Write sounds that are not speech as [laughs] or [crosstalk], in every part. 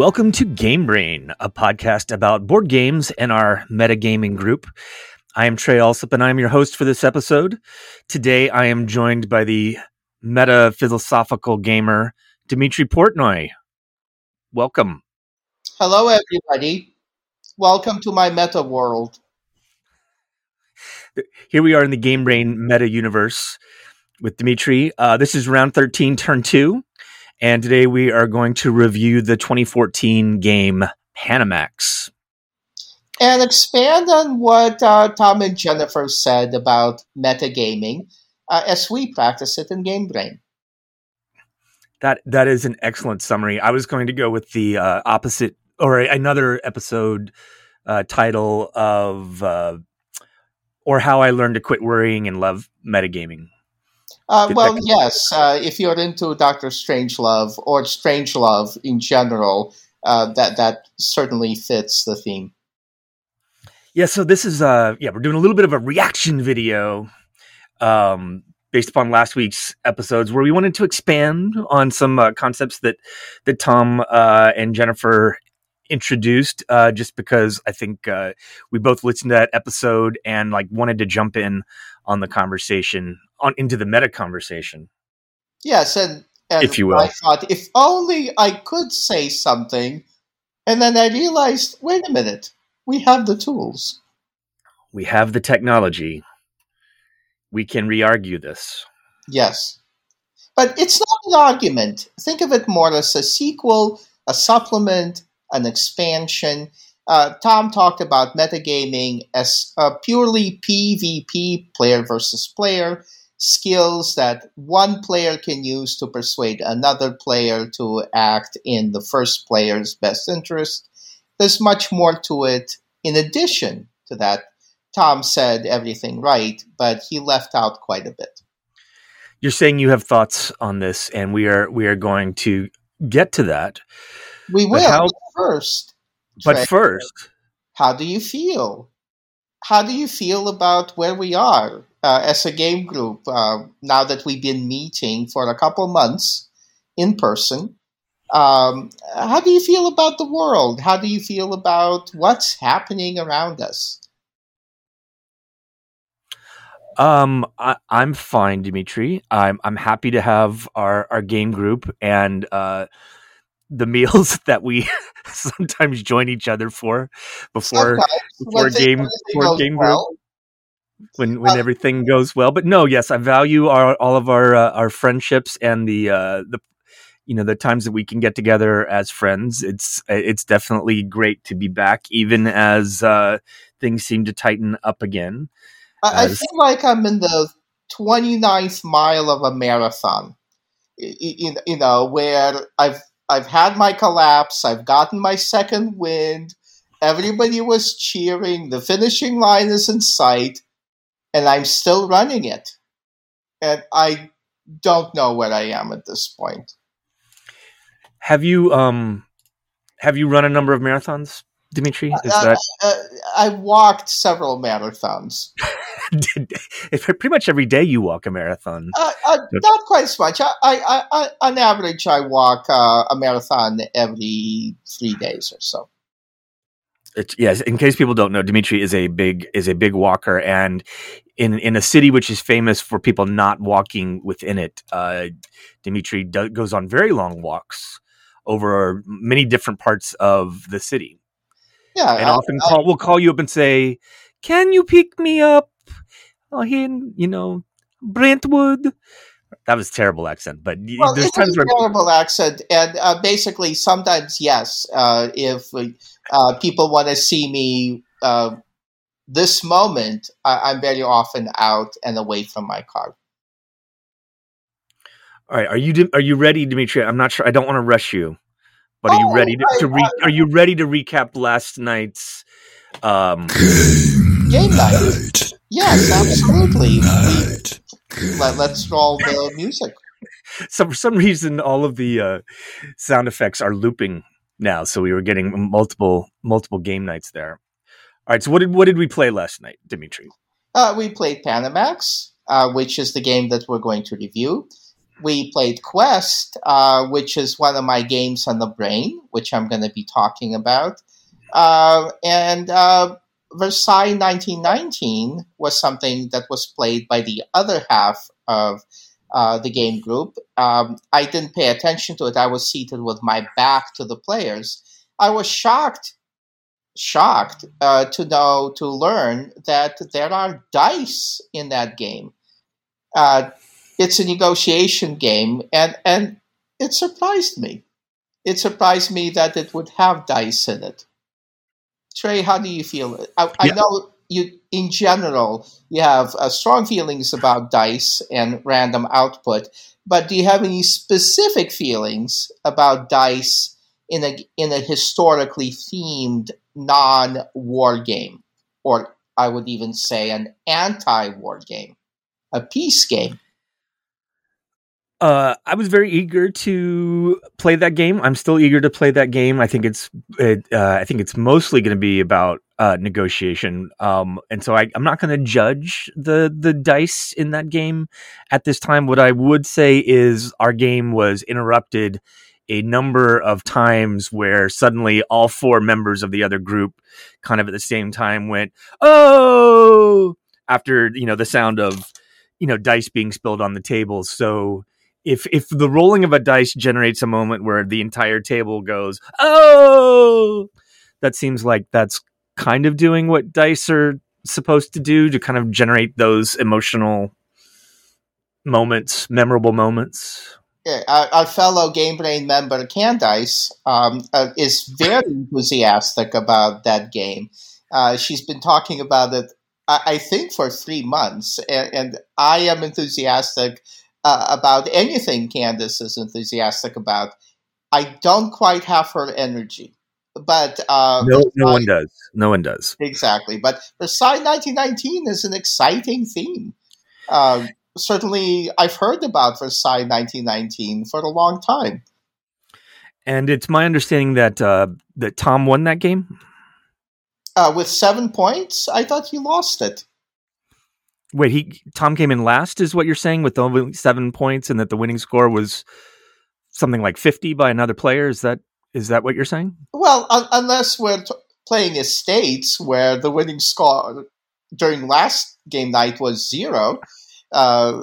Welcome to Game Brain, a podcast about board games and our metagaming group. I am Trey Alsop, and I am your host for this episode. Today, I am joined by the meta philosophical gamer Dimitri Portnoy. Welcome. Hello, everybody. Welcome to my meta world. Here we are in the Game Brain meta universe with Dimitri. Uh, this is round 13, turn two. And today we are going to review the 2014 game Panamax. And expand on what uh, Tom and Jennifer said about metagaming uh, as we practice it in Game Brain. That that is an excellent summary. I was going to go with the uh, opposite or another episode uh, title of uh, or how I learned to quit worrying and love metagaming. Uh, well, yes. Uh, if you're into Doctor Strangelove or Strangelove in general, uh, that that certainly fits the theme. Yeah. So this is uh yeah we're doing a little bit of a reaction video, um, based upon last week's episodes where we wanted to expand on some uh, concepts that that Tom uh, and Jennifer introduced uh, just because I think uh, we both listened to that episode and like wanted to jump in on the conversation on into the meta conversation. Yes, and, and if you will, I thought if only I could say something, and then I realized, wait a minute, we have the tools, we have the technology, we can re-argue this. Yes, but it's not an argument. Think of it more as a sequel, a supplement, an expansion. Uh, Tom talked about metagaming as a purely PvP player versus player skills that one player can use to persuade another player to act in the first player's best interest. There's much more to it. In addition to that, Tom said everything right, but he left out quite a bit. You're saying you have thoughts on this, and we are we are going to get to that. We will how, first. But Trey, first, how do you feel? How do you feel about where we are? Uh, as a game group uh, now that we've been meeting for a couple months in person. Um, how do you feel about the world? How do you feel about what's happening around us? Um, I, am fine, Dimitri. I'm I'm happy to have our our game group and uh, the [laughs] meals that we [laughs] sometimes join each other for before sometimes, before game before game well. group when when uh, everything goes well. But no, yes, I value our all of our uh, our friendships and the uh, the you know the times that we can get together as friends. It's it's definitely great to be back, even as uh, things seem to tighten up again. I, as, I feel like I'm in the 29th mile of a marathon. You, you know where I've I've had my collapse. I've gotten my second wind. Everybody was cheering. The finishing line is in sight and I'm still running it. And I don't know where I am at this point. Have you um have you run a number of marathons, Dimitri? Is uh, that uh, I walked several marathons. [laughs] pretty much every day you walk a marathon. Uh, uh, not quite as much. I, I, I, on average, I walk uh, a marathon every three days or so it's, yes, in case people don't know, Dimitri is a big is a big walker, and in in a city which is famous for people not walking within it, uh, Dimitri do, goes on very long walks over many different parts of the city. Yeah, and I, often I, call, will call you up and say, "Can you pick me up uh, in you know Brentwood?" That was terrible accent, but well, there's times where terrible accent, and uh, basically sometimes yes, uh, if uh, people want to see me uh, this moment, I- am very often out and away from my car. All right, are you are you ready, Dimitri? I'm not sure. I don't want to rush you, but are you oh, ready to, to re- are you ready to recap last night's um, game, game night? night? Yes, game absolutely. Night. Let, us roll the music. [laughs] So for some reason, all of the uh, sound effects are looping now, so we were getting multiple multiple game nights there. All right, so what did what did we play last night, Dimitri? Uh, we played Panamax, uh, which is the game that we're going to review. we played Quest, uh, which is one of my games on the brain, which I'm going to be talking about. Uh, and uh, Versailles 1919 was something that was played by the other half of uh, the game group. Um, I didn't pay attention to it. I was seated with my back to the players. I was shocked, shocked uh, to know, to learn that there are dice in that game. Uh, it's a negotiation game, and, and it surprised me. It surprised me that it would have dice in it. Trey, how do you feel? I, I know you, in general, you have uh, strong feelings about dice and random output, but do you have any specific feelings about dice in a in a historically themed non-war game, or I would even say an anti-war game, a peace game? Uh, I was very eager to play that game. I'm still eager to play that game. I think it's, it, uh, I think it's mostly going to be about uh, negotiation. Um, and so I, am not going to judge the the dice in that game at this time. What I would say is our game was interrupted a number of times where suddenly all four members of the other group, kind of at the same time, went oh after you know the sound of you know dice being spilled on the table. So if if the rolling of a dice generates a moment where the entire table goes oh that seems like that's kind of doing what dice are supposed to do to kind of generate those emotional moments memorable moments? Yeah, our, fellow game brain member candice um, uh, is very enthusiastic about that game. Uh, she's been talking about it I, I think for three months and, and i am enthusiastic uh, about anything Candice is enthusiastic about. I don't quite have her energy, but uh, no, no one does. No one does exactly. But Versailles 1919 is an exciting theme. Uh, certainly, I've heard about Versailles 1919 for a long time. And it's my understanding that uh, that Tom won that game uh, with seven points. I thought he lost it. Wait, he Tom came in last, is what you're saying, with only seven points, and that the winning score was something like fifty by another player. Is that is that what you're saying? Well, un- unless we're t- playing estates where the winning score during last game night was zero, uh,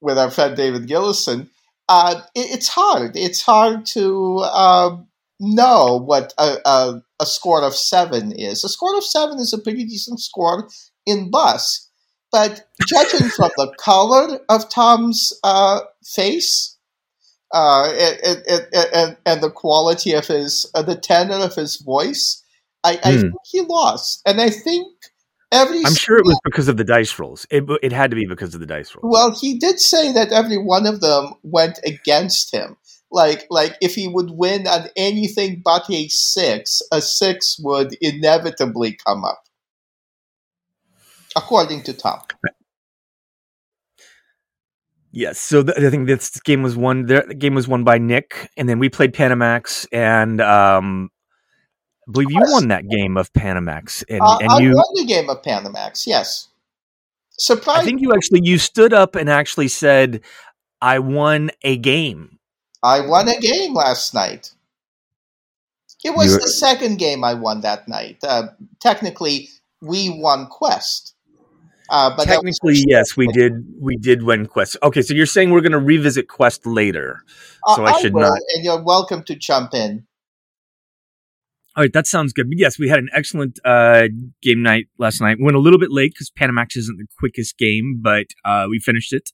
with our friend David Gillison, uh, it, it's hard. It's hard to uh, know what a, a, a score of seven is. A score of seven is a pretty decent score in bus but judging from the color of Tom's uh, face, uh, and, and, and, and, the quality of his, uh, the tenor of his voice, I, mm. I, think he lost. And I think every. I'm sure it was because of the dice rolls. It, it had to be because of the dice rolls. Well, he did say that every one of them went against him. Like, like if he would win on anything but a six, a six would inevitably come up according to Tom. Yes, so th- I think this game was won. The game was won by Nick, and then we played Panamax, and um, I believe you won that game of Panamax, and, uh, and I you won the game of Panamax. Yes, surprise! I think you actually you stood up and actually said, "I won a game." I won a game last night. It was You're... the second game I won that night. Uh, technically, we won Quest. Uh, but technically, yes, we did. We did win Quest. Okay, so you're saying we're going to revisit Quest later, uh, so I, I should will, not. And you're welcome to jump in. All right, that sounds good. But yes, we had an excellent uh, game night last night. We went a little bit late because Panamax isn't the quickest game, but uh, we finished it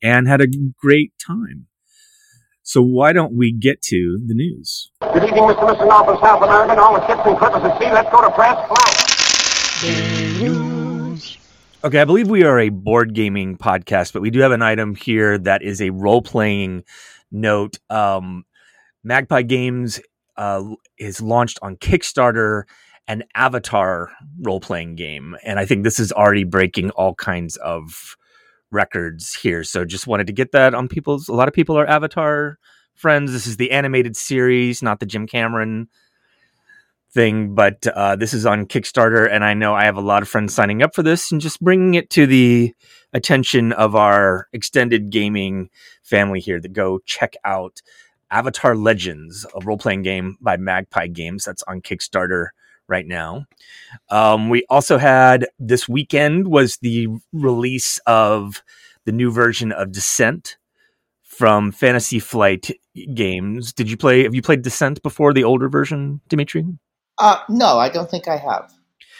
and had a great time. So why don't we get to the news? Good evening, Mr. and Mrs. Norfolk, South American, all the ships and clippers at sea. Let's go to press. Fly. Okay, I believe we are a board gaming podcast, but we do have an item here that is a role playing note. Um, Magpie Games uh, is launched on Kickstarter an Avatar role playing game, and I think this is already breaking all kinds of records here. So just wanted to get that on people's. A lot of people are Avatar friends. This is the animated series, not the Jim Cameron thing, but uh, this is on Kickstarter, and I know I have a lot of friends signing up for this, and just bringing it to the attention of our extended gaming family here to go check out Avatar Legends, a role playing game by Magpie Games that's on Kickstarter right now. Um, we also had this weekend was the release of the new version of Descent from Fantasy Flight Games. Did you play? Have you played Descent before the older version, Dimitri? Uh, no, I don't think I have.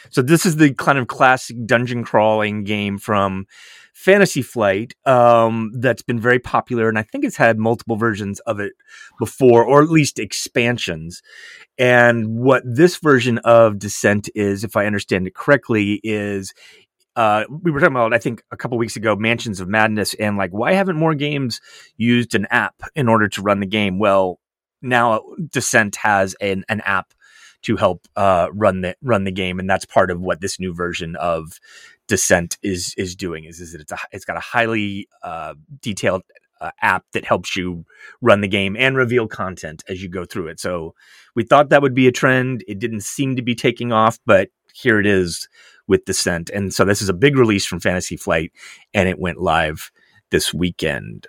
So this is the kind of classic dungeon crawling game from Fantasy Flight um, that's been very popular, and I think it's had multiple versions of it before, or at least expansions. And what this version of Descent is, if I understand it correctly, is uh, we were talking about, I think, a couple weeks ago, Mansions of Madness, and like, why haven't more games used an app in order to run the game? Well, now Descent has an, an app to help uh, run the run the game, and that's part of what this new version of Descent is is doing is is that it's a, it's got a highly uh, detailed uh, app that helps you run the game and reveal content as you go through it. So we thought that would be a trend. It didn't seem to be taking off, but here it is with Descent. And so this is a big release from Fantasy Flight, and it went live this weekend.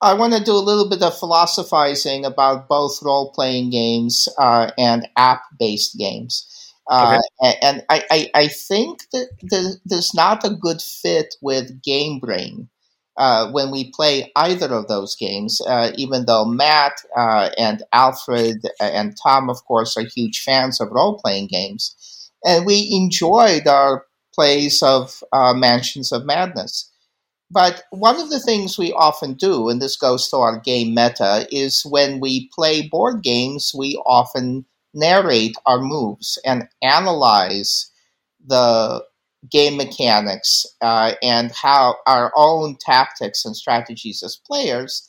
I want to do a little bit of philosophizing about both role playing games uh, and app based games. Uh, okay. And I, I, I, think that there's not a good fit with Game Brain uh, when we play either of those games, uh, even though Matt uh, and Alfred and Tom, of course, are huge fans of role playing games. And we enjoyed our plays of uh, Mansions of Madness. But one of the things we often do, and this goes to our game meta, is when we play board games, we often narrate our moves and analyze the game mechanics uh, and how our own tactics and strategies as players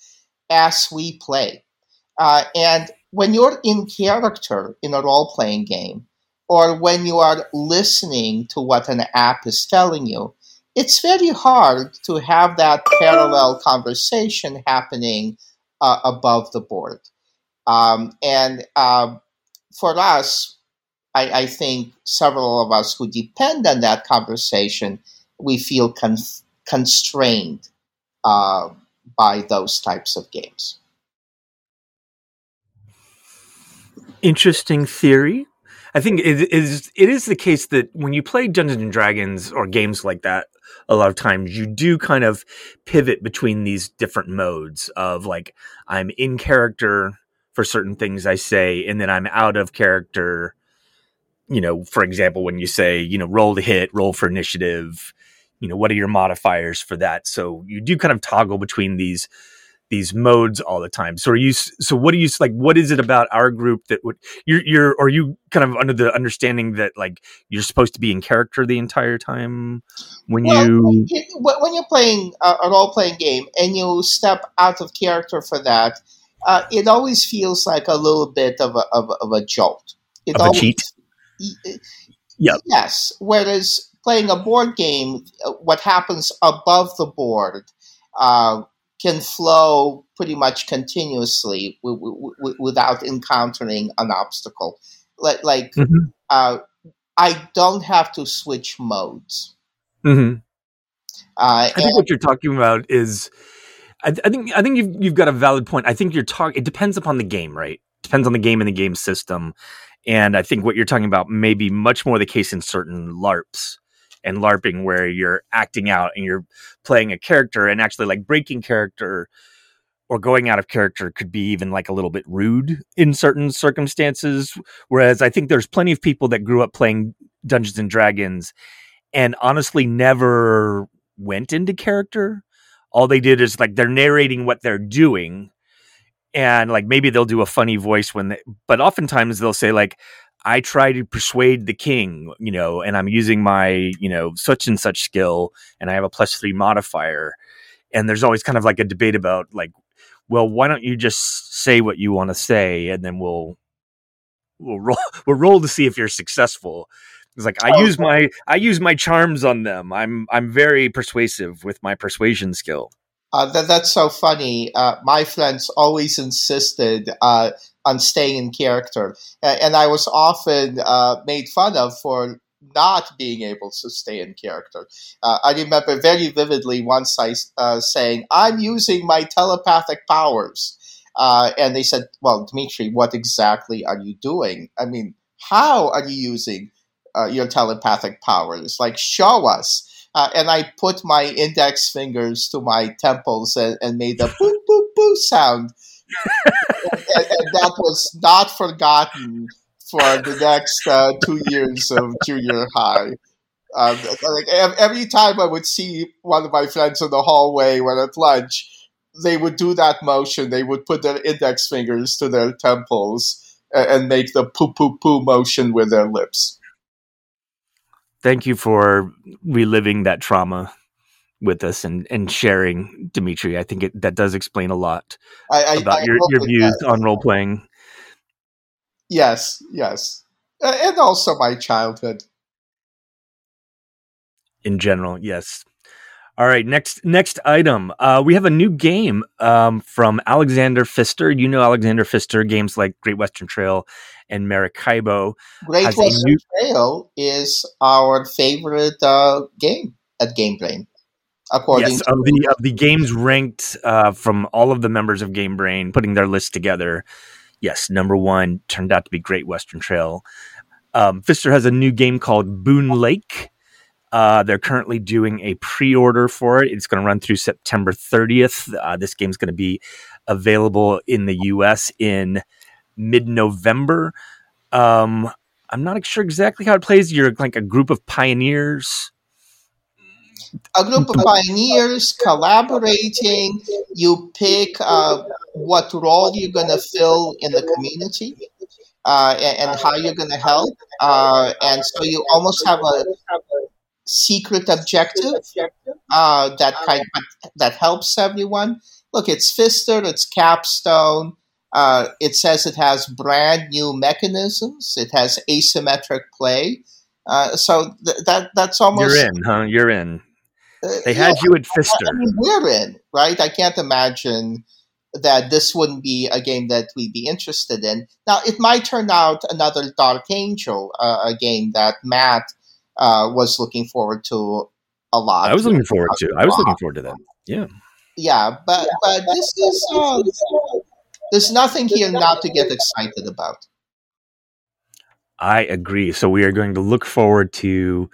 as we play. Uh, and when you're in character in a role playing game, or when you are listening to what an app is telling you, it's very hard to have that parallel conversation happening uh, above the board. Um, and uh, for us, I, I, think several of us who depend on that conversation, we feel con- constrained uh, by those types of games. Interesting theory. I think it is it is the case that when you play Dungeons and Dragons or games like that, a lot of times you do kind of pivot between these different modes of like I'm in character for certain things I say, and then I'm out of character. You know, for example, when you say, you know, roll to hit, roll for initiative, you know, what are your modifiers for that? So you do kind of toggle between these these modes all the time. So are you so what do you like what is it about our group that would you're you're are you kind of under the understanding that like you're supposed to be in character the entire time when well, you when you're playing a, role playing game and you step out of character for that uh, it always feels like a little bit of a, of, of a jolt. It of always, a cheat. Yeah. Yes. Whereas playing a board game, uh, what happens above the board uh, can flow pretty much continuously w- w- w- without encountering an obstacle. Like, like mm-hmm. uh, I don't have to switch modes. Mm-hmm. Uh, I think what you're talking about is I, I, think I think you've you've got a valid point. I think you're talking. It depends upon the game, right? Depends on the game and the game system. And I think what you're talking about may be much more the case in certain LARPs and LARPing, where you're acting out and you're playing a character, and actually like breaking character or going out of character could be even like a little bit rude in certain circumstances. Whereas I think there's plenty of people that grew up playing Dungeons and Dragons and honestly never went into character all they did is like they're narrating what they're doing and like maybe they'll do a funny voice when they but oftentimes they'll say like i try to persuade the king you know and i'm using my you know such and such skill and i have a plus three modifier and there's always kind of like a debate about like well why don't you just say what you want to say and then we'll we'll roll [laughs] we'll roll to see if you're successful it's like I oh, use my I use my charms on them. I'm I'm very persuasive with my persuasion skill. Uh, that, that's so funny. Uh, my friends always insisted uh, on staying in character, and I was often uh, made fun of for not being able to stay in character. Uh, I remember very vividly once I uh, saying, "I'm using my telepathic powers," uh, and they said, "Well, Dimitri, what exactly are you doing? I mean, how are you using uh, your telepathic powers? Like, show us." Uh, and I put my index fingers to my temples and, and made a boop boop boop sound. And, and, and that was not forgotten for the next uh, two years of junior high. Um, like every time I would see one of my friends in the hallway when at lunch, they would do that motion. They would put their index fingers to their temples and make the poo poo poo motion with their lips. Thank you for reliving that trauma with us and, and sharing, Dimitri. I think it, that does explain a lot I, I, about I your, your views on role playing. Yes, yes. And also my childhood. In general, yes. All right, next next item. Uh, we have a new game um, from Alexander Pfister. You know Alexander Pfister games like Great Western Trail and Maracaibo. Great Western new- Trail is our favorite uh, game at Game Brain. According yes, to of the of the games ranked uh, from all of the members of Game Brain, putting their list together yes, number one turned out to be Great Western Trail. Um, Pfister has a new game called Boon Lake. Uh, they're currently doing a pre-order for it. It's going to run through September 30th. Uh, this game's going to be available in the U.S. in mid-November. Um, I'm not sure exactly how it plays. You're like a group of pioneers a group of pioneers collaborating. You pick uh, what role you're going to fill in the community uh, and, and, how you're going to help. Uh, and so you almost have a secret objective uh, that kind of, that helps everyone. Look, it's Pfister, it's Capstone. Uh, it says it has brand new mechanisms. It has asymmetric play. Uh, so th- that that's almost you're in, huh? You're in. They had you at Pfister. I mean, we're in, right? I can't imagine that this wouldn't be a game that we'd be interested in. Now, it might turn out another Dark Angel, uh, a game that Matt uh, was looking forward to a lot. I was looking forward to. I was looking forward to that. Yeah. Yeah, but but this is uh, there's nothing here not to get excited about. I agree. So we are going to look forward to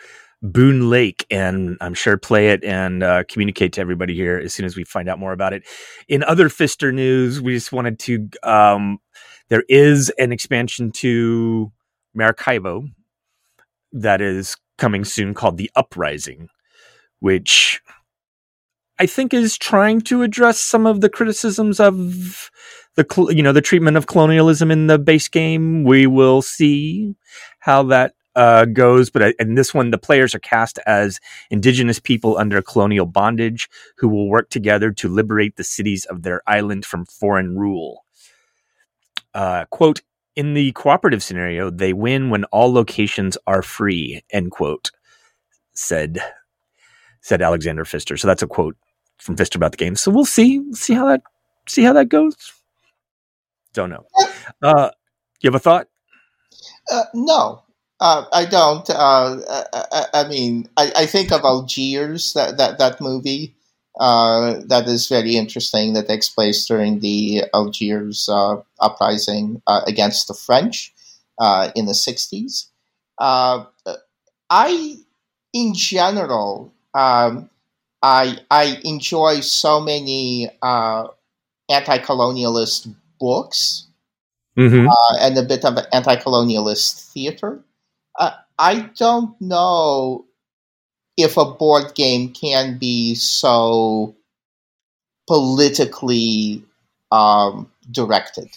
Boon Lake, and I'm sure play it and uh, communicate to everybody here as soon as we find out more about it. In other Pfister news, we just wanted to. Um, there is an expansion to Maracaibo that is coming soon called the Uprising, which I think is trying to address some of the criticisms of the you know the treatment of colonialism in the base game. We will see how that uh, goes, but in this one, the players are cast as indigenous people under colonial bondage who will work together to liberate the cities of their island from foreign rule. Uh, quote, in the cooperative scenario, they win when all locations are free, end quote, said said Alexander Pfister. So that's a quote from Pfister about the game. So we'll see, see how that see how that goes. Don't know. Uh, you have a thought? Uh, no, uh, I don't. Uh, I, I, mean, I, I, think of Algiers, that that that movie. Uh, that is very interesting. That takes place during the Algiers uh, uprising uh, against the French uh, in the '60s. I, in general, um, I I enjoy so many anti-colonialist books mm-hmm. and a bit of anti-colonialist theater. Uh, I don't know if a board game can be so politically um, directed.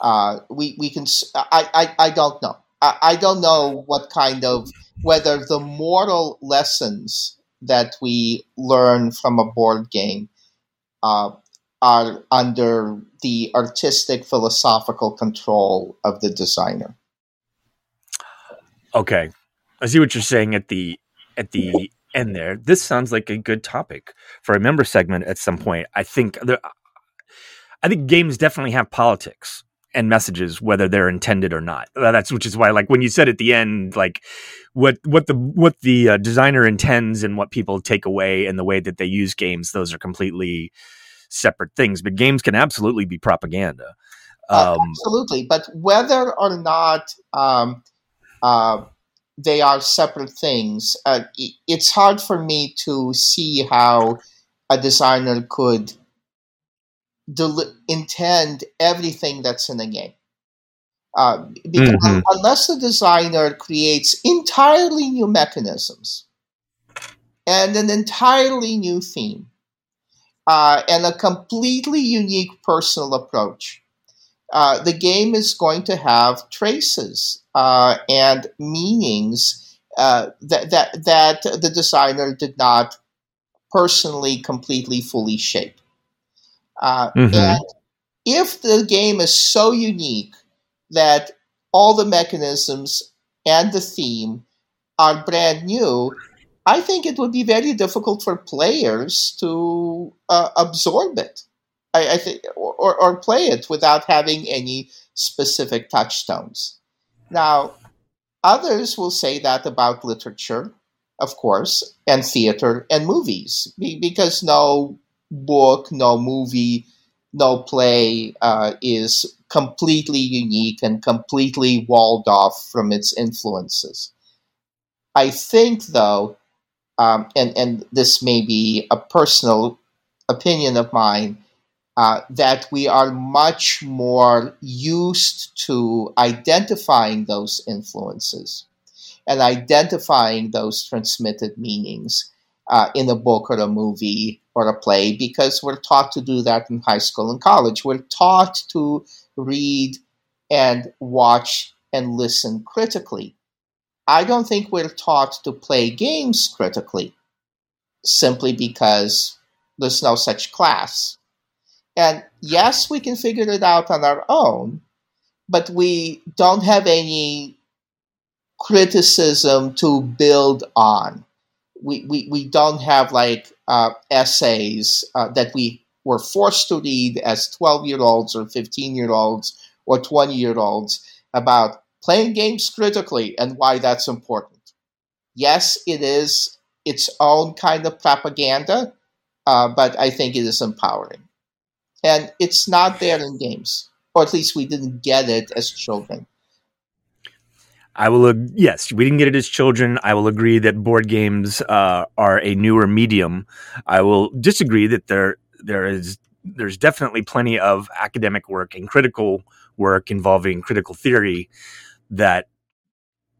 Uh, we we can. I, I, I don't know. I, I don't know what kind of whether the moral lessons that we learn from a board game uh, are under the artistic philosophical control of the designer. Okay, I see what you're saying at the at the end there. This sounds like a good topic for a member segment at some point. I think there, I think games definitely have politics, and messages whether they're intended or not. Uh, that's which is why like when you said at the end like what what the what the uh, designer intends and what people take away and the way that they use games those are completely separate things. But games can absolutely be propaganda. Uh, um, absolutely, but whether or not um, uh, they are separate things, uh, it's hard for me to see how a designer could del- intend everything that's in a game. Uh, because Mhm. unless the designer creates entirely new mechanisms and an entirely new theme uh, and a completely unique personal approach, uh, the game is going to have traces uh, and meanings uh, that, that that the designer did not personally, completely, fully shape. Uh, Mhm. And if the game is so unique that all the mechanisms and the theme are brand new, I think it would be very difficult for players to uh, absorb it. I, I think, or, or play it without having any specific touchstones. Now, others will say that about literature, of course, and theater and movies, because no book, no movie, no play uh, is completely unique and completely walled off from its influences. I think, though, um, and and this may be a personal opinion of mine, uh, that we are much more used to identifying those influences and identifying those transmitted meanings uh, in a book or a movie or a play because we're taught to do that in high school and college. We're taught to read and watch and listen critically. I don't think we're taught to play games critically simply because there's no such class. And yes, we can figure it out on our own, but we don't have any criticism to build on. We, we, we don't have like uh, essays uh, that we were forced to read as 12 year olds or 15 year olds or 20 year olds about playing games critically and why that's important. Yes, it is its own kind of propaganda, uh, but I think it is empowering. And it's not there in games, or at least we didn't get it as children. I will. ag- Yes, we didn't get it as children. I will agree that board games uh, are a newer medium. I will disagree that there there is there's definitely plenty of academic work and critical work involving critical theory that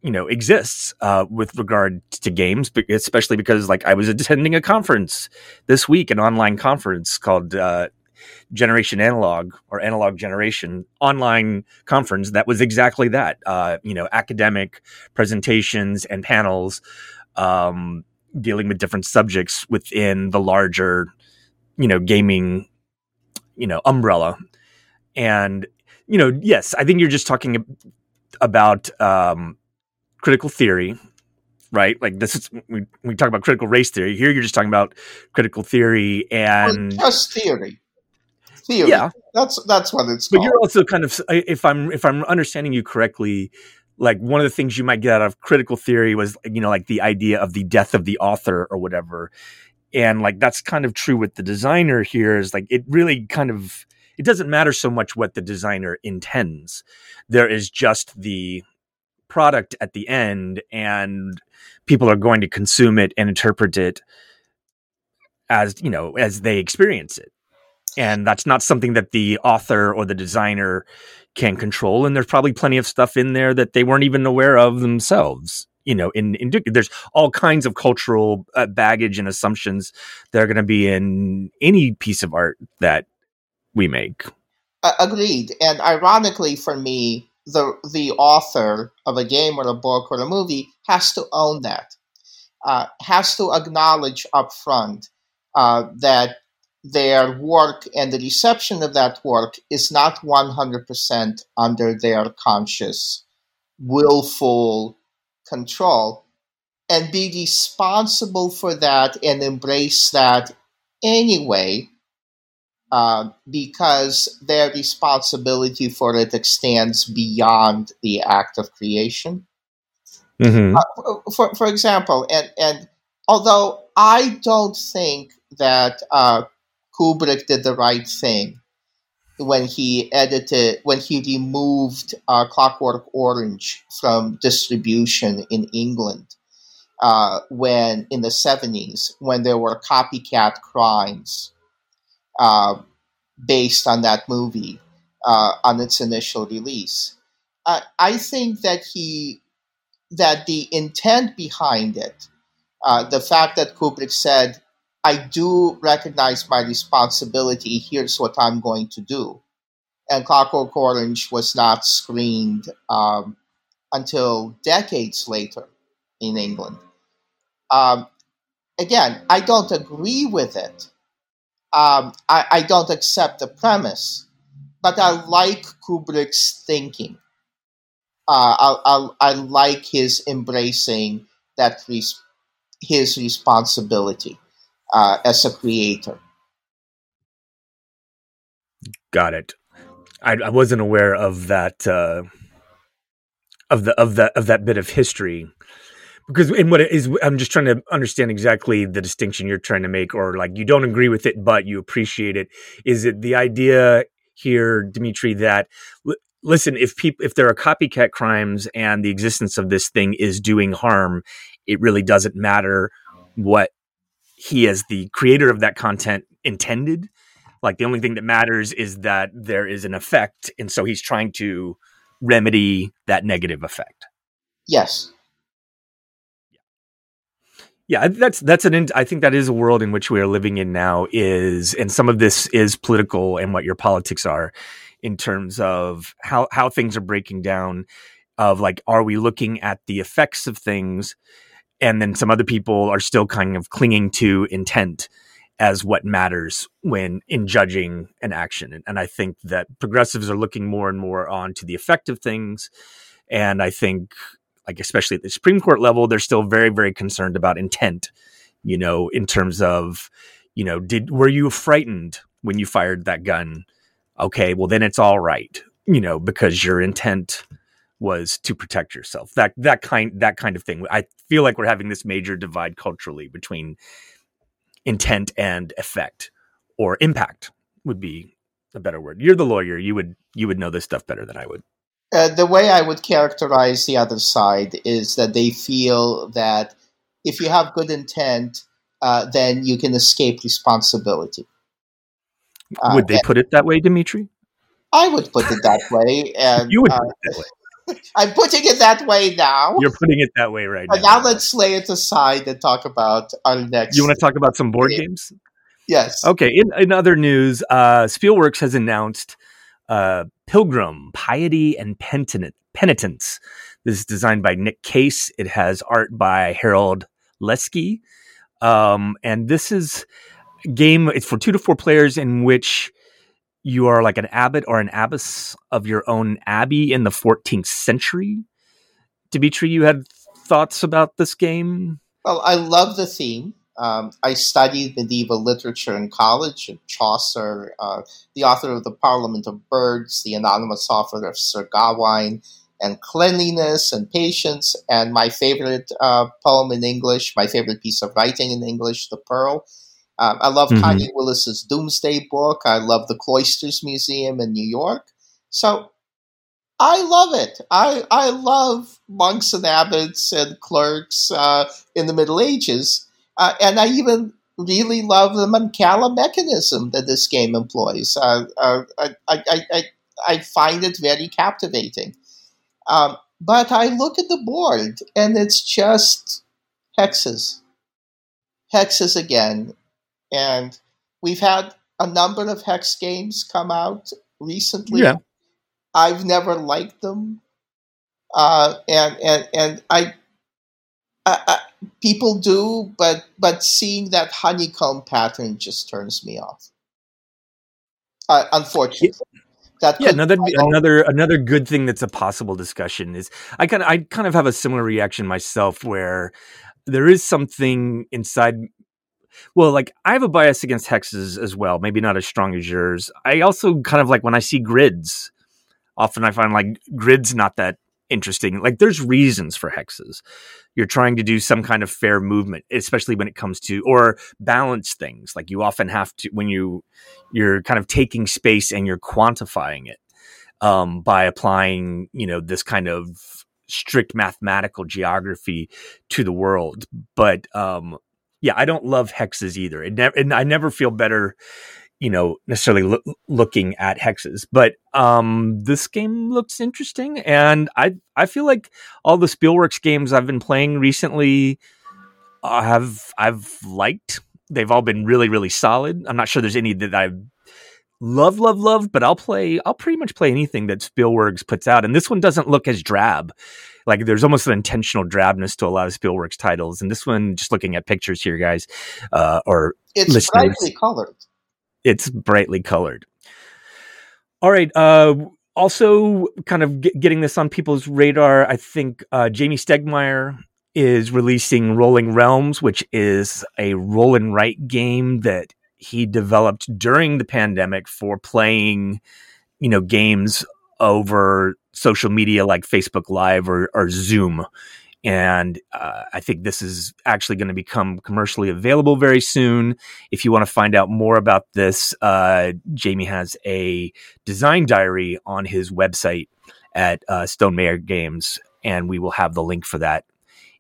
you know exists uh, with regard to games, especially because like I was attending a conference this week, an online conference called. Uh, Generation Analog or Analog Generation online conference that was exactly that. Uh, you know, academic presentations and panels um, dealing with different subjects within the larger, you know, gaming, you know, umbrella. And you know, yes, I think you're just talking about um, critical theory. Right, like this is we, we talk about critical race theory. Here, you're just talking about critical theory, and Well, just theory. Theory. yeah, That's that's what it's but called. you're also kind of if i'm if i'm understanding you correctly like one of the things you might get out of critical theory was you know like the idea of the death of the author or whatever and like that's kind of true with the designer here is like it really kind of it doesn't matter so much what the designer intends there is just the product at the end and people are going to consume it and interpret it as you know as they experience it and that's not something that the author or the designer can control and there's probably plenty of stuff in there that they weren't even aware of themselves you know in, in there's all kinds of cultural uh, baggage and assumptions that are going to be in any piece of art that we make Uh, agreed. And ironically, for me, the the author of a game or a book or a movie has to own that. Uh, has to acknowledge upfront uh, that their work and the reception of that work is not 100% under their conscious, willful control, and be responsible for that and embrace that anyway uh, because their responsibility for it extends beyond the act of creation. Mm-hmm. Uh, for, for example, and, and although I don't think that uh, Kubrick did the right thing when he edited, when he removed uh, Clockwork Orange from distribution in England, uh, when in the 70s, when there were copycat crimes uh, based on that movie uh, on its initial release. I think that he that the intent behind it, uh, the fact that Kubrick said, "I do recognize my responsibility. Here's what I'm going to do," and Clockwork Orange was not screened um, until decades later in England. Um, again, I don't agree with it um, I, I don't accept the premise, but I like Kubrick's thinking. Uh, I, I, I like his embracing that res- his responsibility uh, as a creator. Got it. I, I wasn't aware of that uh, of the of that of that bit of history because in what it is i'm just trying to understand exactly the distinction you're trying to make or like you don't agree with it but you appreciate it is it the idea here dimitri that listen if people if there are copycat crimes and the existence of this thing is doing harm it really doesn't matter what he as the creator of that content intended like the only thing that matters is that there is an effect and so he's trying to remedy that negative effect yes yeah, that's that's an. I think that is a world in which we are living in now. Is and some of this is political and what your politics are, in terms of how how things are breaking down. Of like, are we looking at the effects of things, and then some other people are still kind of clinging to intent as what matters when in judging an action. And, and I think that progressives are looking more and more on to the effect of things, and I think like especially at the Supreme Court level, they're still very, very concerned about intent, you know, in terms of, you know, did were you frightened when you fired that gun? Okay, well then it's all right, you know, because your intent was to protect yourself. That that kind that kind of thing. I feel like we're having this major divide culturally between intent and effect or impact would be a better word. You're the lawyer. You would you would know this stuff better than I would. Uh, the way I would characterize the other side is that they feel that if you have good intent, uh, then you can escape responsibility. Uh, would they put it that way, Dimitri? I would put it that way. And, [laughs] you would put it that way. [laughs] I'm putting it that way now. You're putting it that way right now. now let's lay it aside and talk about our next. You want to talk about some board games? Yes. Okay. In, in other news, uh, Spielworxx has announced uh, Pilgrim, Piety and Penitent, Penitence. This is designed by Nick Case. It has art by Harald Lieske. Um, and this is a game, it's for two to four players in which you are like an abbot or an abbess of your own abbey in the 14th century. Dimitri, you had thoughts about this game? Well, I love the theme. Um, I studied medieval literature in college. Chaucer, uh, the author of The Parliament of Birds, the anonymous author of Sir Gawain, and Cleanliness and Patience, and my favorite uh, poem in English, my favorite piece of writing in English, The Pearl. Um, I love mm-hmm. Connie Willis's Doomsday Book. I love the Cloisters Museum in New York. So I love it. I I love monks and abbots and clerks uh, in the Middle Ages. Uh, and I even really love the Mancala mechanism that this game employs. Uh, uh, I, I, I, I, find it very captivating. Um, but I look at the board and it's just hexes. Hexes again. And we've had a number of hex games come out recently. Yeah. I've never liked them. Uh, and, and, and I, I, people do, but but seeing that honeycomb pattern just turns me off. Uh, unfortunately. That yeah, no, that'd be another another good thing that's a possible discussion is I kind of I kind of have a similar reaction myself where there is something inside Well, like I have a bias against hexes as well, maybe not as strong as yours. I also kind of like when I see grids, often I find like grids not that interesting. Like there's reasons for hexes. You're trying to do some kind of fair movement, especially when it comes to or balance things. Like you often have to when you you're kind of taking space and you're quantifying it um, by applying, you know, this kind of strict mathematical geography to the world. But um, yeah, I don't love hexes either. It never, and I never feel better you know necessarily lo- looking at hexes. But um this game looks interesting and i i feel like all the Spielworxx games i've been playing recently uh, have i've liked. They've all been really really solid. I'm not sure there's any that i've love love love but i'll play i'll pretty much play anything that Spielworxx puts out and this one doesn't look as drab like there's almost an intentional drabness to a lot of Spielworxx titles and this one just looking at pictures here guys uh or it's listeners, brightly colored it's brightly colored. All right. Uh, also, kind of get, getting this on people's radar, I think uh, Jamey Stegmaier is releasing Rolling Realms, which is a roll and write game that he developed during the pandemic for playing, you know, games over social media like Facebook Live or, or Zoom and uh, I think this is actually going to become commercially available very soon. If you want to find out more about this, uh, Jamey has a design diary on his website at uh, Stonemaier Games, and we will have the link for that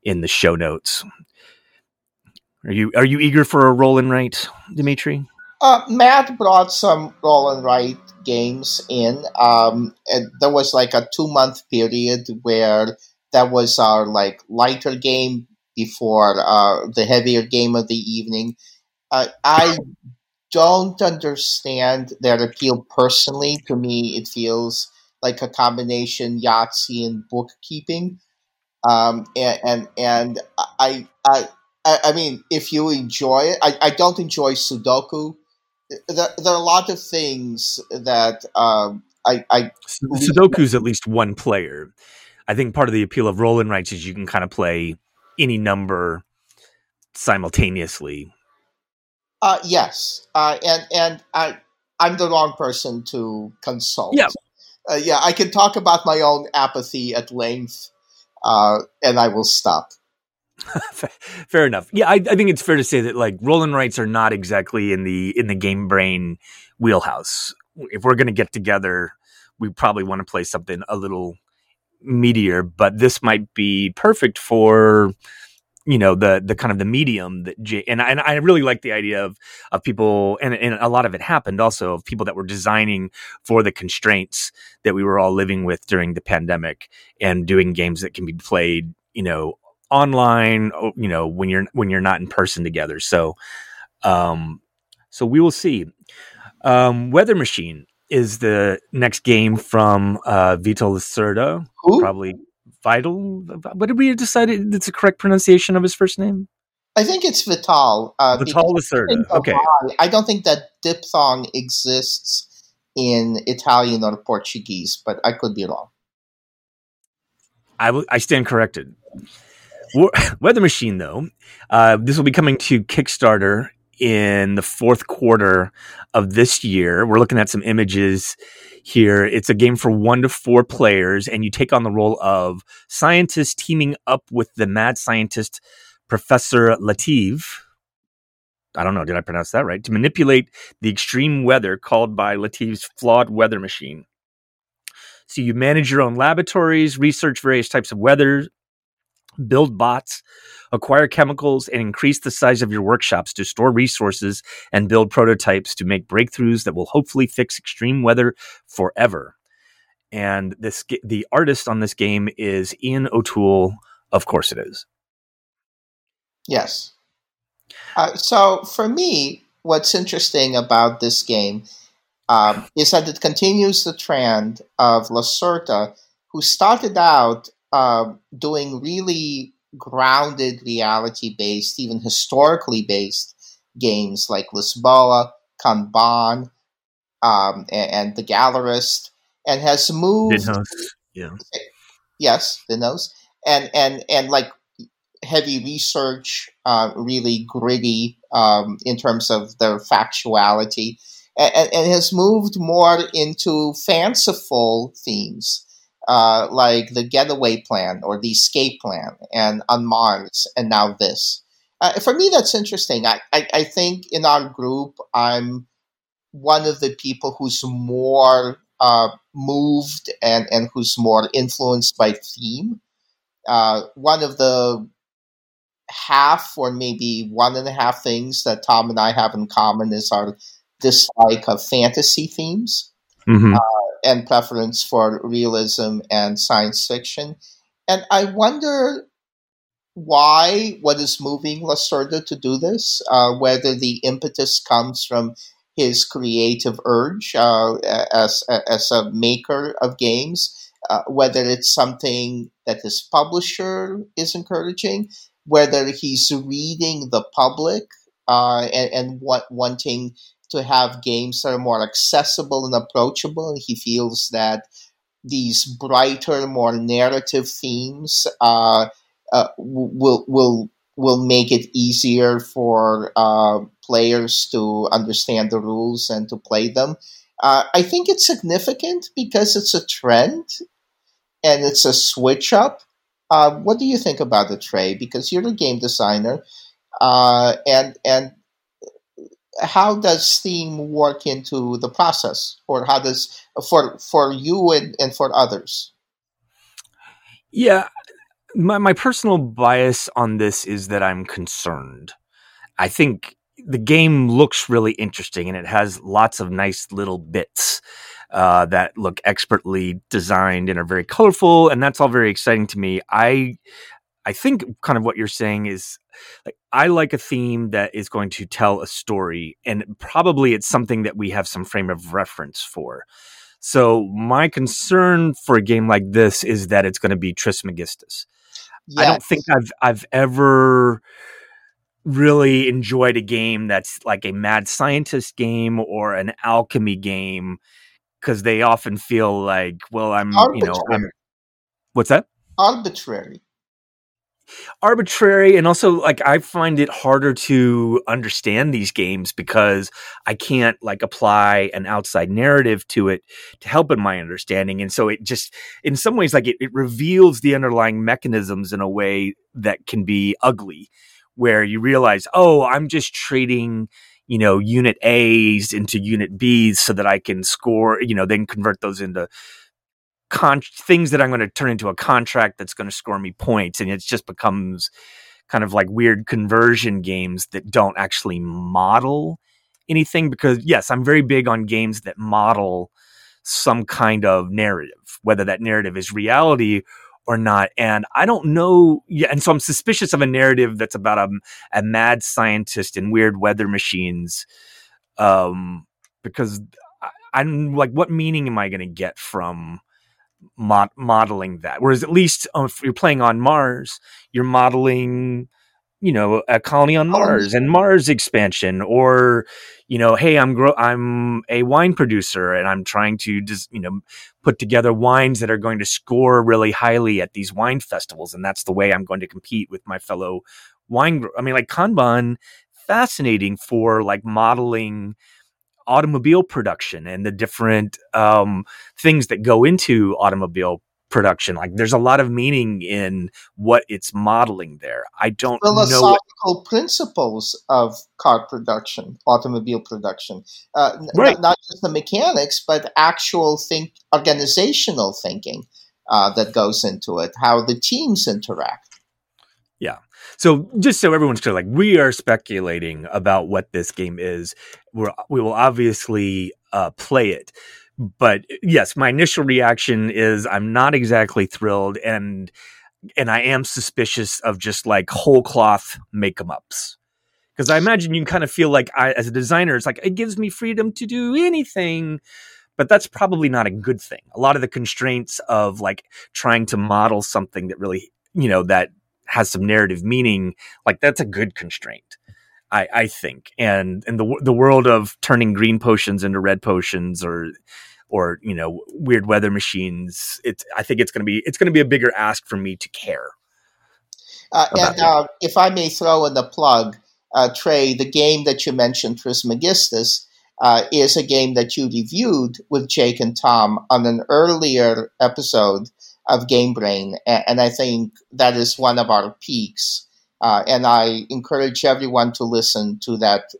in the show notes. Are you are you eager for a roll and write, Dimitri? Uh, Matt brought some roll and write games in. Um, there was like a two month period where that was our like lighter game before uh, the heavier game of the evening. Uh, I don't understand their appeal personally. To me, it feels like a combination Yahtzee and bookkeeping. Um, and, and and I I I mean, if you enjoy it, I, I don't enjoy Sudoku. There, there are a lot of things that um, I, I Sudoku's at least one player. I think part of the appeal of roll and writes is you can kind of play any number simultaneously. Uh, yes, uh, and and I I'm the wrong person to consult. Yeah, uh, yeah, I can talk about my own apathy at length, uh, and I will stop. [laughs] fair enough. Yeah, I, I, think it's fair to say that like roll and writes are not exactly in the in the game brain wheelhouse. If we're going to get together, we probably want to play something a little meteor, but this might be perfect for you know the the kind of the medium that J- and and I really like the idea of of people and and a lot of it happened also of people that were designing for the constraints that we were all living with during the pandemic and doing games that can be played you know online you know when you're when you're not in person together so um so we will see um weather machine is the next game from uh, Vital Lacerda. Who? Probably Vital. What did we decide? It's the correct pronunciation of his first name. I think it's Vital. Uh, Vital Lacerda. Okay. I don't think that diphthong exists in Italian or Portuguese, but I could be wrong. I, w- I stand corrected. [laughs] Weather Machine, though, uh, this will be coming to Kickstarter in the fourth quarter of this year. We're looking at some images here. It's a game for one to four players, and you take on the role of scientist teaming up with the mad scientist Professor Lativ. I don't know, did I pronounce that right? To manipulate the extreme weather called by Lativ's flawed weather machine. So you manage your own laboratories, research various types of weather, build bots, acquire chemicals, and increase the size of your workshops to store resources and build prototypes to make breakthroughs that will hopefully fix extreme weather forever. And this the artist on this game is Ian O'Toole. Of course, it is. Yes. Uh, so for me, what's interesting about this game um, is that it continues the trend of Lacerda, who started out uh, doing really grounded, reality based, even historically based games like Lisboa, Kanban, um, and, and, The Gallerist, and has moved. Yeah. Yes, Vinhos. And, and, and like heavy research, uh, really gritty um, in terms of their factuality, and, and, has moved more into fanciful themes uh, like the getaway plan or the escape plan, and on Mars, and now this. Uh, for me, that's interesting. I, I, I think in our group, I'm one of the people who's more uh, moved and, and who's more influenced by theme. Uh, one of the half or maybe one and a half things that Tom and I have in common is our dislike of fantasy themes mm-hmm. uh, and preference for realism and science fiction. And I wonder why, what is moving Lacerda to do this, uh, whether the impetus comes from his creative urge uh, as, as a maker of games, uh, whether it's something that his publisher is encouraging, whether he's reading the public uh, and, and what, wanting to have games that are more accessible and approachable, and he feels that these brighter, more narrative themes uh, uh, will will will make it easier for uh, players to understand the rules and to play them. Uh, I think it's significant because it's a trend and it's a switch up. Uh, what do you think about it, Trey? Because you're a game designer, uh, and and how does theme work into the process, or how does for for you and, and for others? Yeah, my my personal bias on this is that I'm concerned. I think the game looks really interesting and it has lots of nice little bits uh, that look expertly designed and are very colorful, and that's all very exciting to me. I I think kind of what you're saying is like I like a theme that is going to tell a story, and probably it's something that we have some frame of reference for. So my concern for a game like this is that it's going to be Trismegistus. Yes. I don't think I've I've ever really enjoyed a game that's like a mad scientist game or an alchemy game because they often feel like, well, I'm, Arbitrary. you know, I'm, what's that? Arbitrary arbitrary and also like I find it harder to understand these games because I can't like apply an outside narrative to it to help in my understanding and so it just in some ways like it, it reveals the underlying mechanisms in a way that can be ugly where you realize oh I'm just trading you know unit A's into unit B's so that I can score you know then convert those into con- things that I'm going to turn into a contract that's going to score me points, and it just becomes kind of like weird conversion games that don't actually model anything. Because yes, I'm very big on games that model some kind of narrative, whether that narrative is reality or not. And I don't know. Yeah, and so I'm suspicious of a narrative that's about a, a mad scientist and weird weather machines, um, because I, I'm like, what meaning am I going to get from? Mod- modeling that. Whereas at least um, if you're playing on Mars, you're modeling, you know, a colony on Mars and Mars expansion, or you know, hey, I'm gro- I'm a wine producer and I'm trying to just you know put together wines that are going to score really highly at these wine festivals, and that's the way I'm going to compete with my fellow wine. Gro- I mean, like Kanban, fascinating for like modeling automobile production and the different um, things that go into automobile production. Like there's a lot of meaning in what it's modeling there. I don't philosophical know principles of car production, automobile production, uh, right. N- not just the mechanics, but actual think organizational thinking uh, that goes into it, how the teams interact. Yeah. So just so everyone's clear, like we are speculating about what this game is. We're, we will obviously uh, play it, but yes, my initial reaction is I'm not exactly thrilled, and and I am suspicious of just like whole cloth make em ups. Because I imagine you kind of feel like I, as a designer, it's like it gives me freedom to do anything but that's probably not a good thing. A lot of the constraints of like trying to model something that really, you know, that has some narrative meaning, like that's a good constraint. I, I think, and in the the world of turning green potions into red potions, or or you know weird weather machines, it's I think it's gonna be it's gonna be a bigger ask for me to care. Uh, and uh, if I may throw in the plug, uh, Trey, the game that you mentioned, Trismegistus, uh, is a game that you reviewed with Jake and Tom on an earlier episode of Game Brain, and I think that is one of our peaks. Uh, and I encourage everyone to listen to that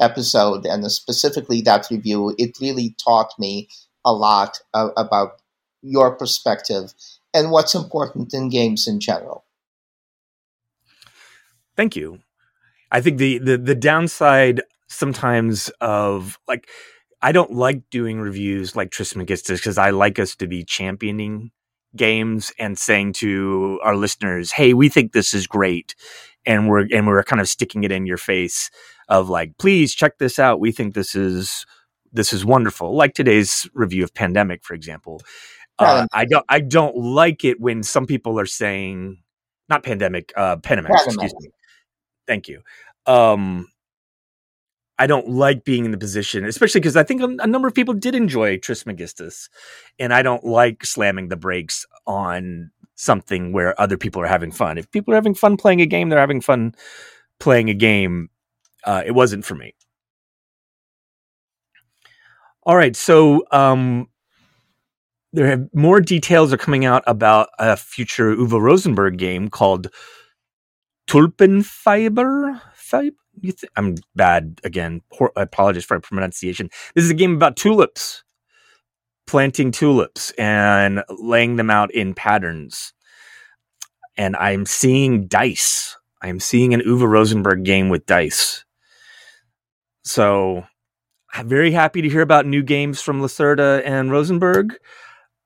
episode and specifically that review. It really taught me a lot of, about your perspective and what's important in games in general. Thank you. I think the the the downside sometimes of like I don't like doing reviews like Trismegistus because I like us to be championing games and saying to our listeners, "Hey, we think this is great," and we're and we're kind of sticking it in your face of like, "Please check this out. We think this is this is wonderful." Like today's review of Pandemic, for example. Uh, I don't I don't like it when some people are saying not Pandemic, uh, Penimex, excuse me. Thank you. Um, I don't like being in the position, especially because I think a, a number of people did enjoy Trismegistus, and I don't like slamming the brakes on something where other people are having fun. If people are having fun playing a game, they're having fun playing a game. Uh, it wasn't for me. All right, so um, there have more details are coming out about a future Uwe Rosenberg game called Tulpenfieber. Fiber? You th- I'm bad again. Hor- I apologize for my pronunciation. This is a game about tulips, planting tulips and laying them out in patterns. And I'm seeing dice. I'm seeing an Uwe Rosenberg game with dice. So I'm very happy to hear about new games from Lacerda and Rosenberg.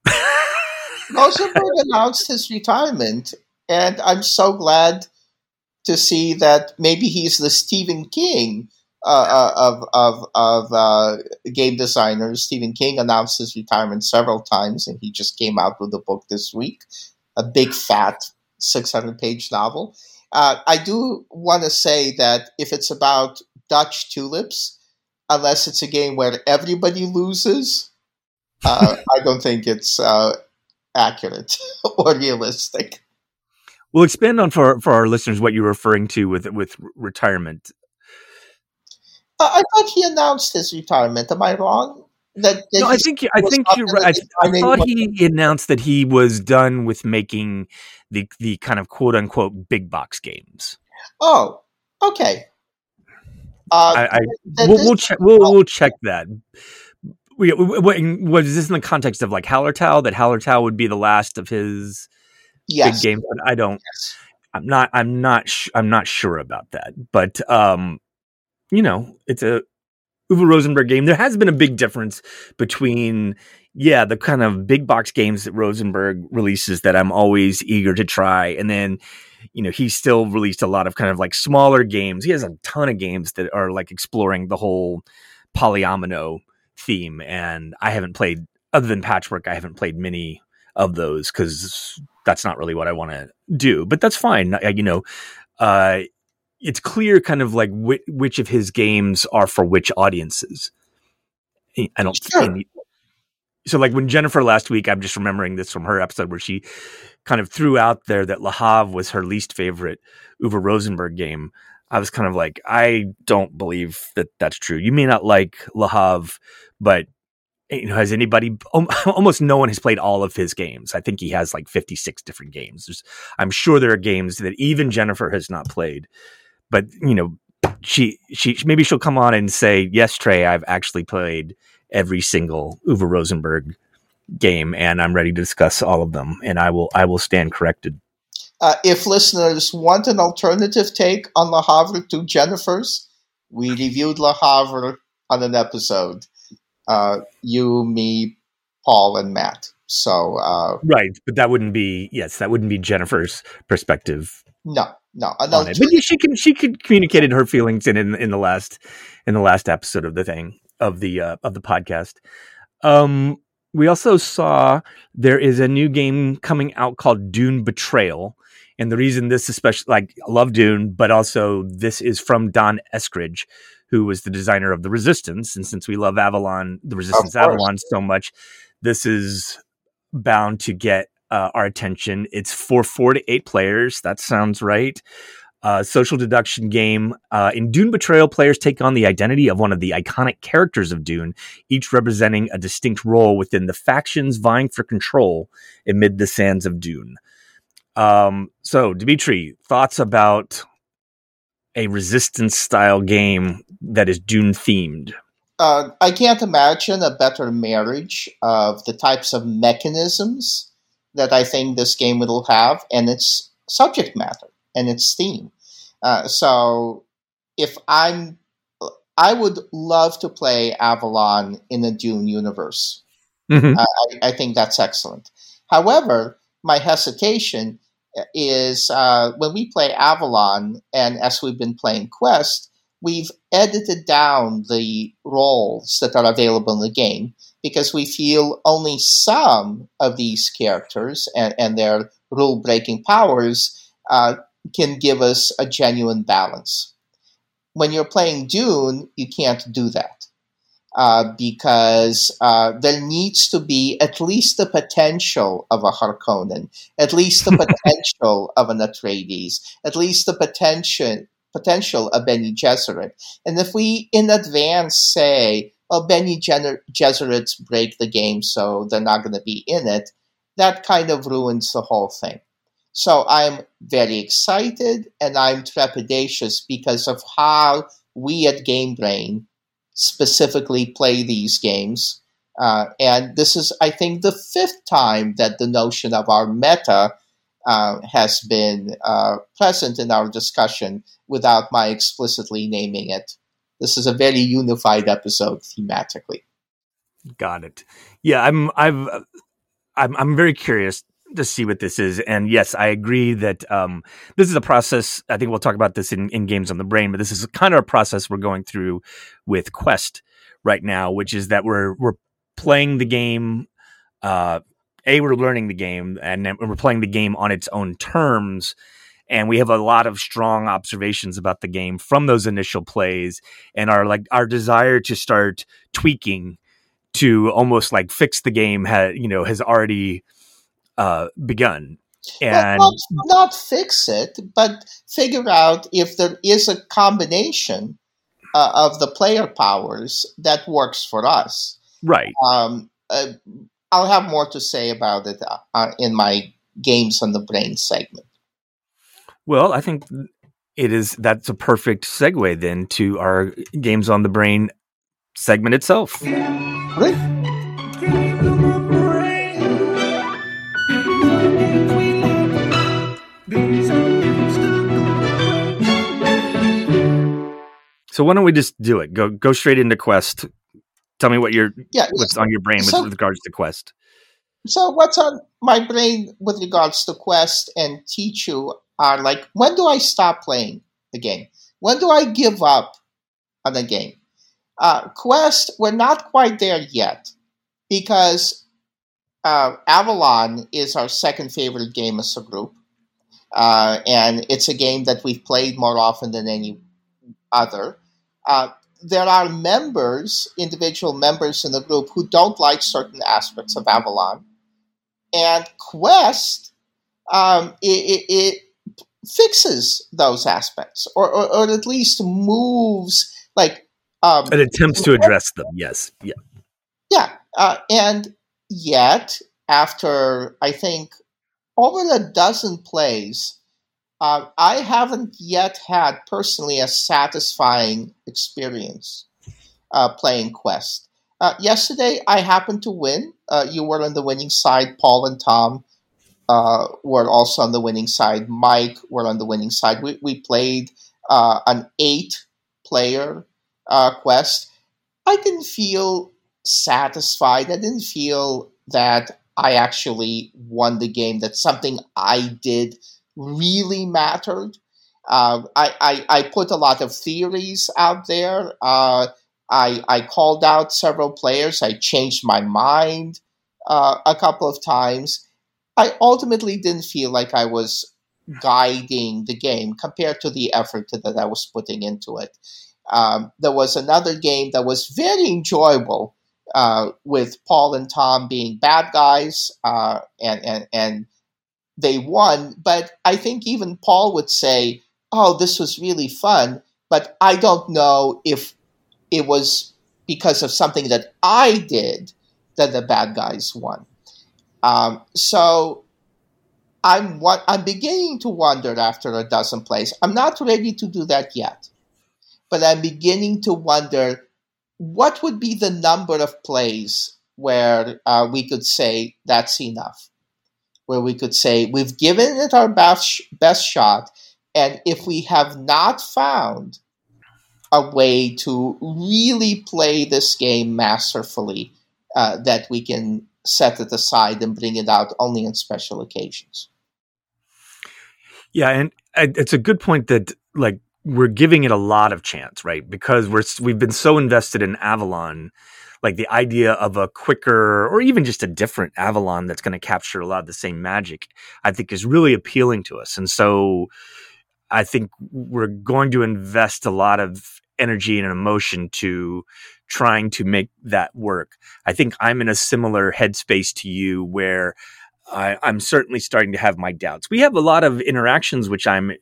[laughs] Rosenberg announced his retirement, and I'm so glad to see that maybe he's the Stephen King uh, uh, of of of uh, game designers. Stephen King announced his retirement several times, and he just came out with a book this week, a big fat 600 page novel. Uh, I do want to say that if it's about Dutch tulips, unless it's a game where everybody loses, uh, [laughs] I don't think it's uh, accurate [laughs] or realistic. We'll expand on for for our listeners what you're referring to with with retirement. I thought he announced his retirement. Am I wrong? That, that No, I think I think you're right. I, I thought he announced that he was done with making the the kind of quote unquote big box games. Oh, okay. Uh, I, I we'll we'll check we'll, we'll check that. We, we- we- was this in the context of like Hallertau that Hallertau would be the last of his yes. big games? But I don't. yes. I'm not. I'm not. Sh- I'm not sure about that. But um, you know, it's a Uwe Rosenberg game. There has been a big difference between yeah, the kind of big box games that Rosenberg releases that I'm always eager to try, and then you know he's still released a lot of kind of like smaller games. He has a ton of games that are like exploring the whole polyomino theme, and I haven't played other than Patchwork. I haven't played many of those because that's not really what I want to do. But that's fine. I, you know, uh, it's clear kind of like which, which of his games are for which audiences. I don't. Sure. so like when Jennifer last week, I'm just remembering this from her episode where she kind of threw out there that Havre was her least favorite Uwe Rosenberg game. I was kind of like, I don't believe that that's true. You may not like Havre, but you know, has anybody? [laughs] Almost no one has played all of his games. I think he has like 56 different games. There's, I'm sure there are games that even Jennifer has not played, but you know, she she maybe she'll come on and say, "Yes, Trey, I've actually played every single Uwe Rosenberg game, and I'm ready to discuss all of them, and I will I will stand corrected." Uh, if listeners want an alternative take on Le Havre to Jennifer's, we reviewed Le Havre on an episode. Uh, you, me, Paul, and Matt. So uh, Right, but that wouldn't be yes, that wouldn't be Jennifer's perspective no, no. On it. But yeah, she can she could communicated her feelings in, in in the last in the last episode of the thing of the uh, of the podcast. Um, we also saw there is a new game coming out called Dune Betrayal, and the reason this especially like I love Dune, but also this is from Don Eskridge, who was the designer of the Resistance, and since we love Avalon, the Resistance. Avalon so much, this is bound to get uh, our attention. It's for four to eight players. That sounds right. Uh, social deduction game. Uh, in Dune Betrayal, players take on the identity of one of the iconic characters of Dune, each representing a distinct role within the factions vying for control amid the sands of Dune. Um, so, Dimitri, thoughts about a resistance style game that is Dune themed? Uh, I can't imagine a better marriage of the types of mechanisms that I think this game will have and its subject matter and its theme. Uh, so, if I'm, I would love to play Avalon in the Dune universe. Mhm. Uh, I, I think that's excellent. However, my hesitation is uh, when we play Avalon, and as we've been playing Quest, we've edited down the roles that are available in the game because we feel only some of these characters and, and their rule breaking powers uh, can give us a genuine balance. When you're playing Dune, you can't do that uh, because uh, there needs to be at least the potential of a Harkonnen, at least the [laughs] potential of an Atreides, at least the potential potential of Bene Gesserit. And if we in advance say, "Well, Bene Gesserits break the game, so they're not going to be in it," that kind of ruins the whole thing. So I'm very excited and I'm trepidatious because of how we at Game Brain specifically play these games. Uh, and this is, I think, the fifth time that the notion of our meta uh, has been uh, present in our discussion without my explicitly naming it. This is a very unified episode thematically. Got it. Yeah, I'm. I've. I'm. I'm very curious to see what this is, and yes, I agree that um, this is a process. I think we'll talk about this in, in games on the brain, but this is kind of a process we're going through with Quest right now, which is that we're we're playing the game. Uh, a, we're learning the game, and we're playing the game on its own terms. And we have a lot of strong observations about the game from those initial plays, and our like our desire to start tweaking to almost like fix the game had you know has already uh, begun. And Well, not, not fix it, but figure out if there is a combination uh, of the player powers that works for us. right, Um, uh, I'll have more to say about it uh, in my games on the brain segment. well, I think it is that's a perfect segue then to our games on the brain segment itself. So why don't we just do it? Go go straight into Quest. Tell me what your Yeah. what's on your brain with So- regards to Quest. So what's on my brain with regards to Quest and Tichu are like, when do I stop playing the game? When do I give up on the game? Uh, Quest, we're not quite there yet because uh, Avalon is our second favorite game as a group. Uh, and it's a game that we've played more often than any other. Uh, there are members, individual members in the group, who don't like certain aspects of Avalon. And Quest, um, it, it, it fixes those aspects, or, or, or at least moves, like, um, It attempts to address them. Yes. Yeah. yeah, uh, and yet after I think over a dozen plays, uh, I haven't yet had personally a satisfying experience uh, playing Quest. Uh, yesterday, I happened to win. Uh, you were on the winning side. Paul and Tom uh, were also on the winning side. Mike were on the winning side. We, we played uh, an eight-player uh, Quest. I didn't feel satisfied. I didn't feel that I actually won the game. That something I did really mattered. Uh, I, I, I put a lot of theories out there. Uh, I, I called out several players. I changed my mind uh, a couple of times. I ultimately didn't feel like I was guiding the game compared to the effort that I was putting into it. Um, there was another game that was very enjoyable uh, with Paul and Tom being bad guys, uh, and and and they won. But I think even Paul would say, "Oh, this was really fun," but I don't know if it was because of something that I did that the bad guys won. Um, so I'm what I'm beginning to wonder after a dozen plays. I'm not ready to do that yet, but I'm beginning to wonder what would be the number of plays where uh, we could say that's enough, where we could say we've given it our best best shot, and if we have not found a way to really play this game masterfully, uh, that we can set it aside and bring it out only on special occasions. Yeah, and it's a good point that like we're giving it a lot of chance, right? Because we're we've been so invested in Avalon, like the idea of a quicker or even just a different Avalon that's going to capture a lot of the same magic, I think is really appealing to us. And so I think we're going to invest a lot of energy and emotion to trying to make that work. I think I'm in a similar headspace to you where I, am certainly starting to have my doubts. We have a lot of interactions which I'm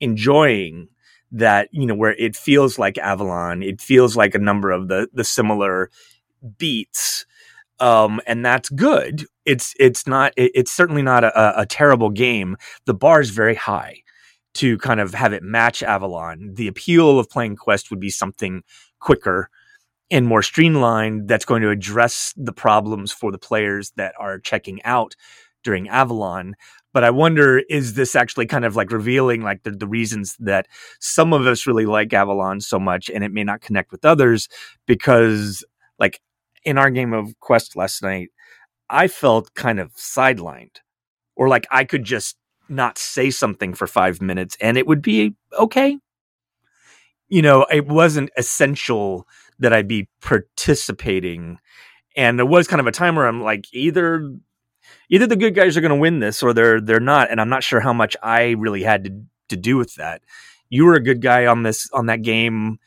enjoying that, you know, where it feels like Avalon, it feels like a number of the the similar beats. Um, and that's good. It's it's not it, it's certainly not a, a terrible game. The bar is very high to kind of have it match Avalon. The appeal of playing Quest would be something quicker and more streamlined that's going to address the problems for the players that are checking out during Avalon. But I wonder, is this actually kind of like revealing like the, the reasons that some of us really like Avalon so much and it may not connect with others because like in our game of Quest last night, I felt kind of sidelined or like I could just not say something for five minutes and it would be okay. You know, it wasn't essential that I be participating. And there was kind of a time where I'm like, either either the good guys are going to win this or they're they're not, and I'm not sure how much I really had to to do with that. You were a good guy on this on that game.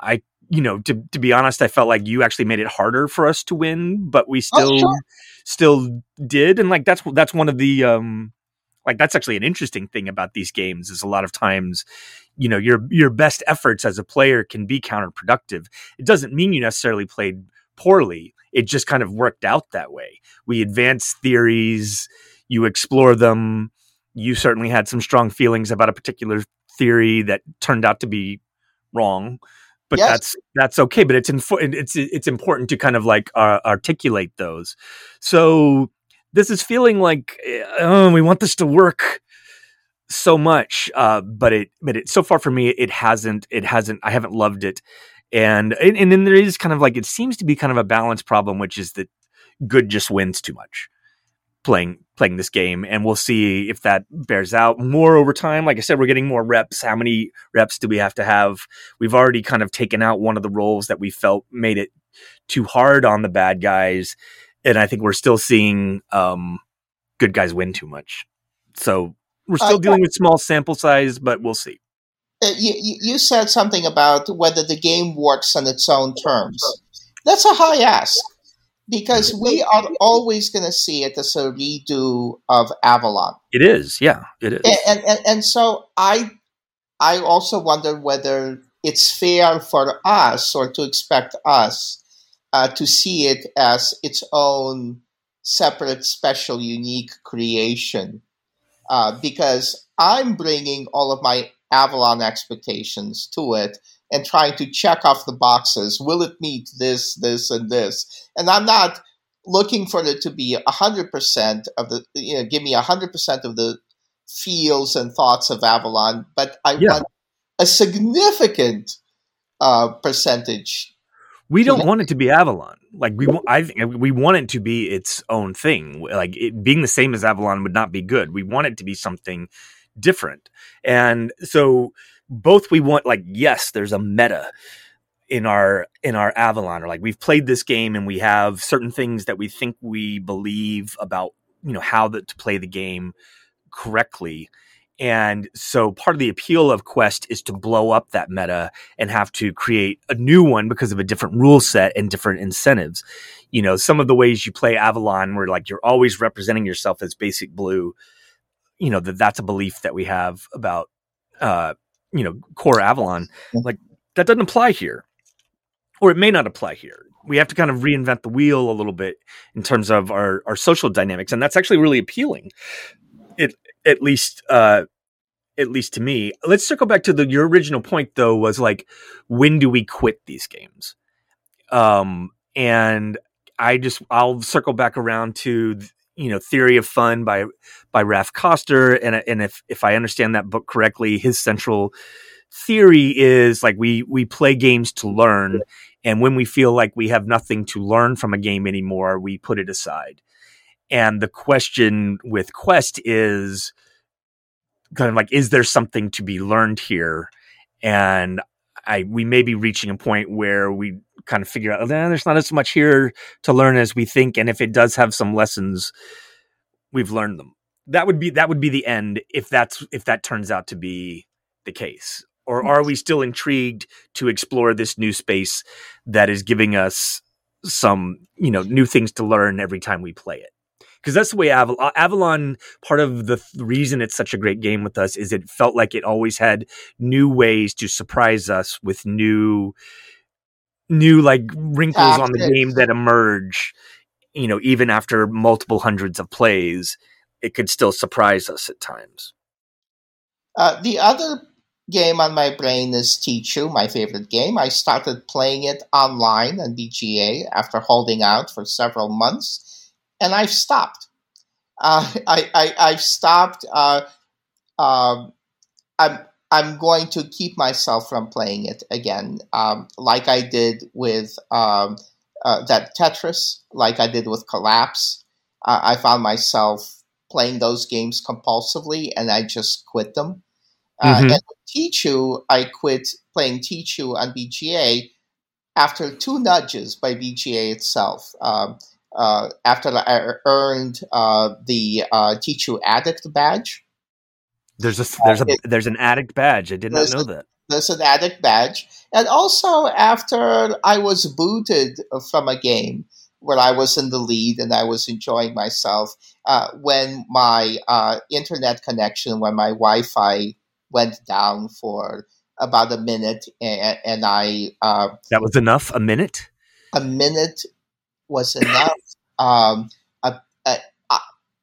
I you know to to be honest, I felt like you actually made it harder for us to win, but we oh, still oh, sure. still did, and like that's that's one of the um like that's actually an interesting thing about these games is a lot of times you know your your best efforts as a player can be counterproductive. It doesn't mean you necessarily played poorly. It just kind of worked out that way. We advance theories you explore them. You certainly had some strong feelings about a particular theory that turned out to be wrong but yes. that's that's okay but it's it's it's important to kind of like uh, articulate those. So this is feeling like oh, we want this to work so much, uh, but it but it so far for me it hasn't it hasn't I haven't loved it, and, and and then there is kind of like it seems to be kind of a balance problem, which is that good just wins too much playing playing this game and we'll see if that bears out more over time like i said we're getting more reps how many reps do we have to have we've already kind of taken out one of the roles that we felt made it too hard on the bad guys and I think we're still seeing um, good guys win too much. So we're still uh, dealing with small sample size, but we'll see. Uh, you, you said something about whether the game works on its own terms. That's a high ask because we are always going to see it as a redo of Avalon. It is, yeah, it is. And, and, and so I, I also wonder whether it's fair for us or to expect us uh, to see it as its own separate, special, unique creation. Uh, because I'm bringing all of my Avalon expectations to it and trying to check off the boxes. Will it meet this, this, and this? And I'm not looking for it to be 100% of the, you know, give me 100% of the feels and thoughts of Avalon, but I yeah. want a significant uh, percentage we don't want it to be Avalon. Like we, I think we want it to be its own thing. Like it, being the same as Avalon would not be good. We want it to be something different. And so both we want like yes, there's a meta in our in our Avalon. Or like we've played this game and we have certain things that we think we believe about you know how the, to play the game correctly And so part of the appeal of Quest is to blow up that meta and have to create a new one because of a different rule set and different incentives. You know, some of the ways you play Avalon where like you're always representing yourself as basic blue, you know, that that's a belief that we have about uh, you know, core Avalon. Like that doesn't apply here. Or it may not apply here. We have to kind of reinvent the wheel a little bit in terms of our, our social dynamics. And that's actually really appealing. It at least uh at least to me. Let's circle back to the your original point though was like when do we quit these games? Um and I just I'll circle back around to you know Theory of Fun by by Raph Koster. And and if if I understand that book correctly his central theory is like we we play games to learn. And when we feel like we have nothing to learn from a game anymore we put it aside. And the question with quest is kind of like, is there something to be learned here? And I we may be reaching a point where we kind of figure out, oh, there's not as much here to learn as we think, and if it does have some lessons, we've learned them. That would be that would be the end if that's if that turns out to be the case. Or are we still intrigued to explore this new space that is giving us some, you know, new things to learn every time we play it? Because that's the way Avalon, uh, Avalon. Part of the th- reason it's such a great game with us is it felt like it always had new ways to surprise us with new, new like wrinkles on the game that emerge. You know, even after multiple hundreds of plays, it could still surprise us at times. Uh, the other game on my brain is Tichu, my favorite game. I started playing it online on BGA after holding out for several months and I've stopped. Uh, [laughs] I, I have stopped. Uh, um, I'm I'm going to keep myself from playing it again, um, like I did with um, uh, that Tetris, like I did with Collapse. I found myself playing those games compulsively, and I just quit them. Uh, mm-hmm. and Tichu, I quit playing Tichu on BGA after two nudges by BGA itself. Um, uh, after I earned uh, the uh, Tichu Addict badge. There's a there's a it, there's an addict badge. I did not know that. There's an addict badge, and also after I was booted from a game where I was in the lead and I was enjoying myself, uh, when my uh, internet connection, when my Wi-Fi went down for about a minute, and, and I uh, that was enough. A minute. A minute was enough. um,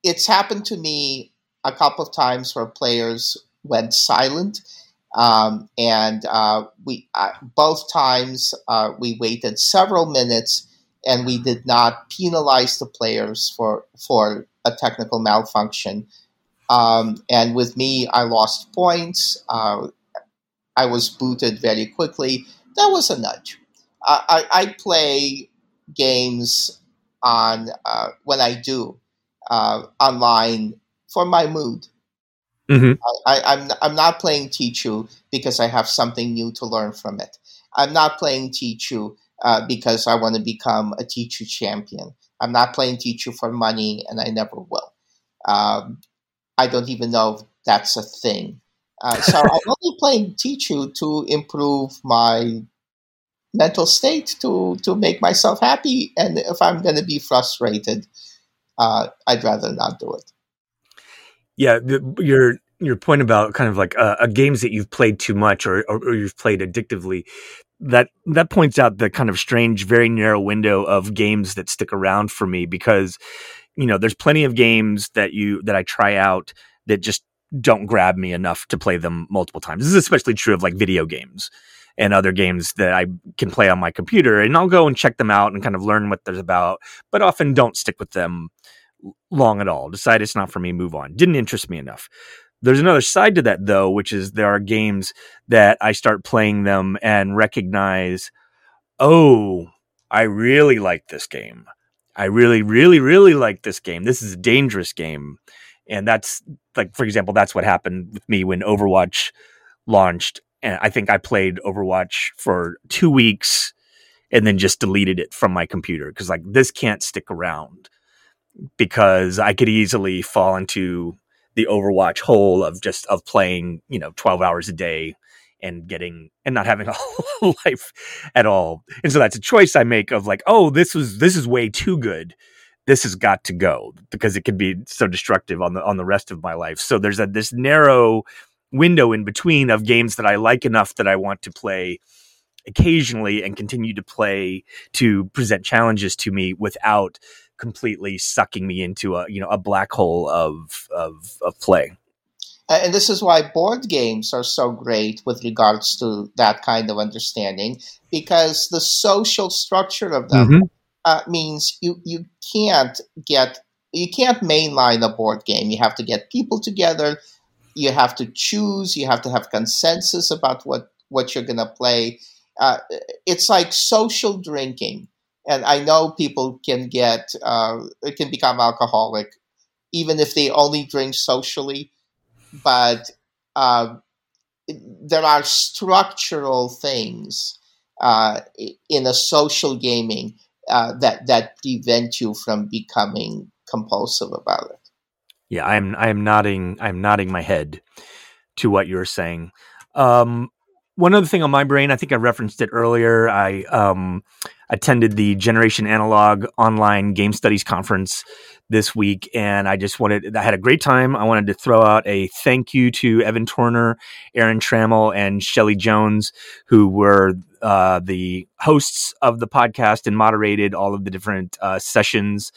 it's happened to me a couple of times where players went silent. Um, and uh, we uh, both times uh, we waited several minutes and we did not penalize the players for for a technical malfunction. Um, and with me, I lost points. Uh, I was booted very quickly. That was a nudge. I, I play games on uh, when I do uh, online for my mood. Mm-hmm. I, am I'm, I'm not playing Tichu because I have something new to learn from it. I'm not playing Tichu uh, because I want to become a Tichu champion. I'm not playing Tichu for money, and I never will. Um, I don't even know if that's a thing. Uh, so I'm [laughs] only playing Tichu to improve my mental state to to make myself happy. And if I'm going to be frustrated, uh, I'd rather not do it. Yeah, your your point about kind of like uh, games that you've played too much or, or, or you've played addictively that that points out the kind of strange very narrow window of games that stick around for me because you know there's plenty of games that you that I try out that just don't grab me enough to play them multiple times. This is especially true of like video games and other games that I can play on my computer. And I'll go and check them out and kind of learn what they're about, but often don't stick with them long at all. Decide it's not for me, move on. Didn't interest me enough. There's another side to that though, which is there are games that I start playing them and recognize, oh, I really like this game. I really, really, really like this game. This is a dangerous game. And that's like, for example, that's what happened with me when Overwatch launched and I think I played Overwatch for two weeks and then just deleted it from my computer because like this can't stick around because I could easily fall into the Overwatch hole of just of playing, you know, 12 hours a day and getting and not having [laughs] a whole life at all. And so that's a choice I make of like, oh, this was this is way too good. This has got to go because it can be so destructive on the on the rest of my life. So there's a this narrow window in between of games that I like enough that I want to play occasionally and continue to play to present challenges to me without completely sucking me into a you know a black hole of of, of play. And this is why board games are so great with regards to that kind of understanding, because the social structure of them mm-hmm. uh, means you you can't get you can't mainline a board game. You have to get people together. You have to choose. You have to have consensus about what what you're going to play. Uh, it's like social drinking, and I know people can get uh, can become alcoholic even if they only drink socially but uh, there are structural things uh, in a social gaming uh, that that prevent you from becoming compulsive about it. Yeah, I'm I'm nodding I'm nodding my head to what you're saying. Um, one other thing on my brain, I think I referenced it earlier. I um, attended the Generation Analog online game studies conference this week, and I just wanted, I had a great time. I wanted to throw out a thank you to Evan Torner, Aaron Trammell, and Shelly Jones, who were uh, the hosts of the podcast and moderated all of the different uh, sessions.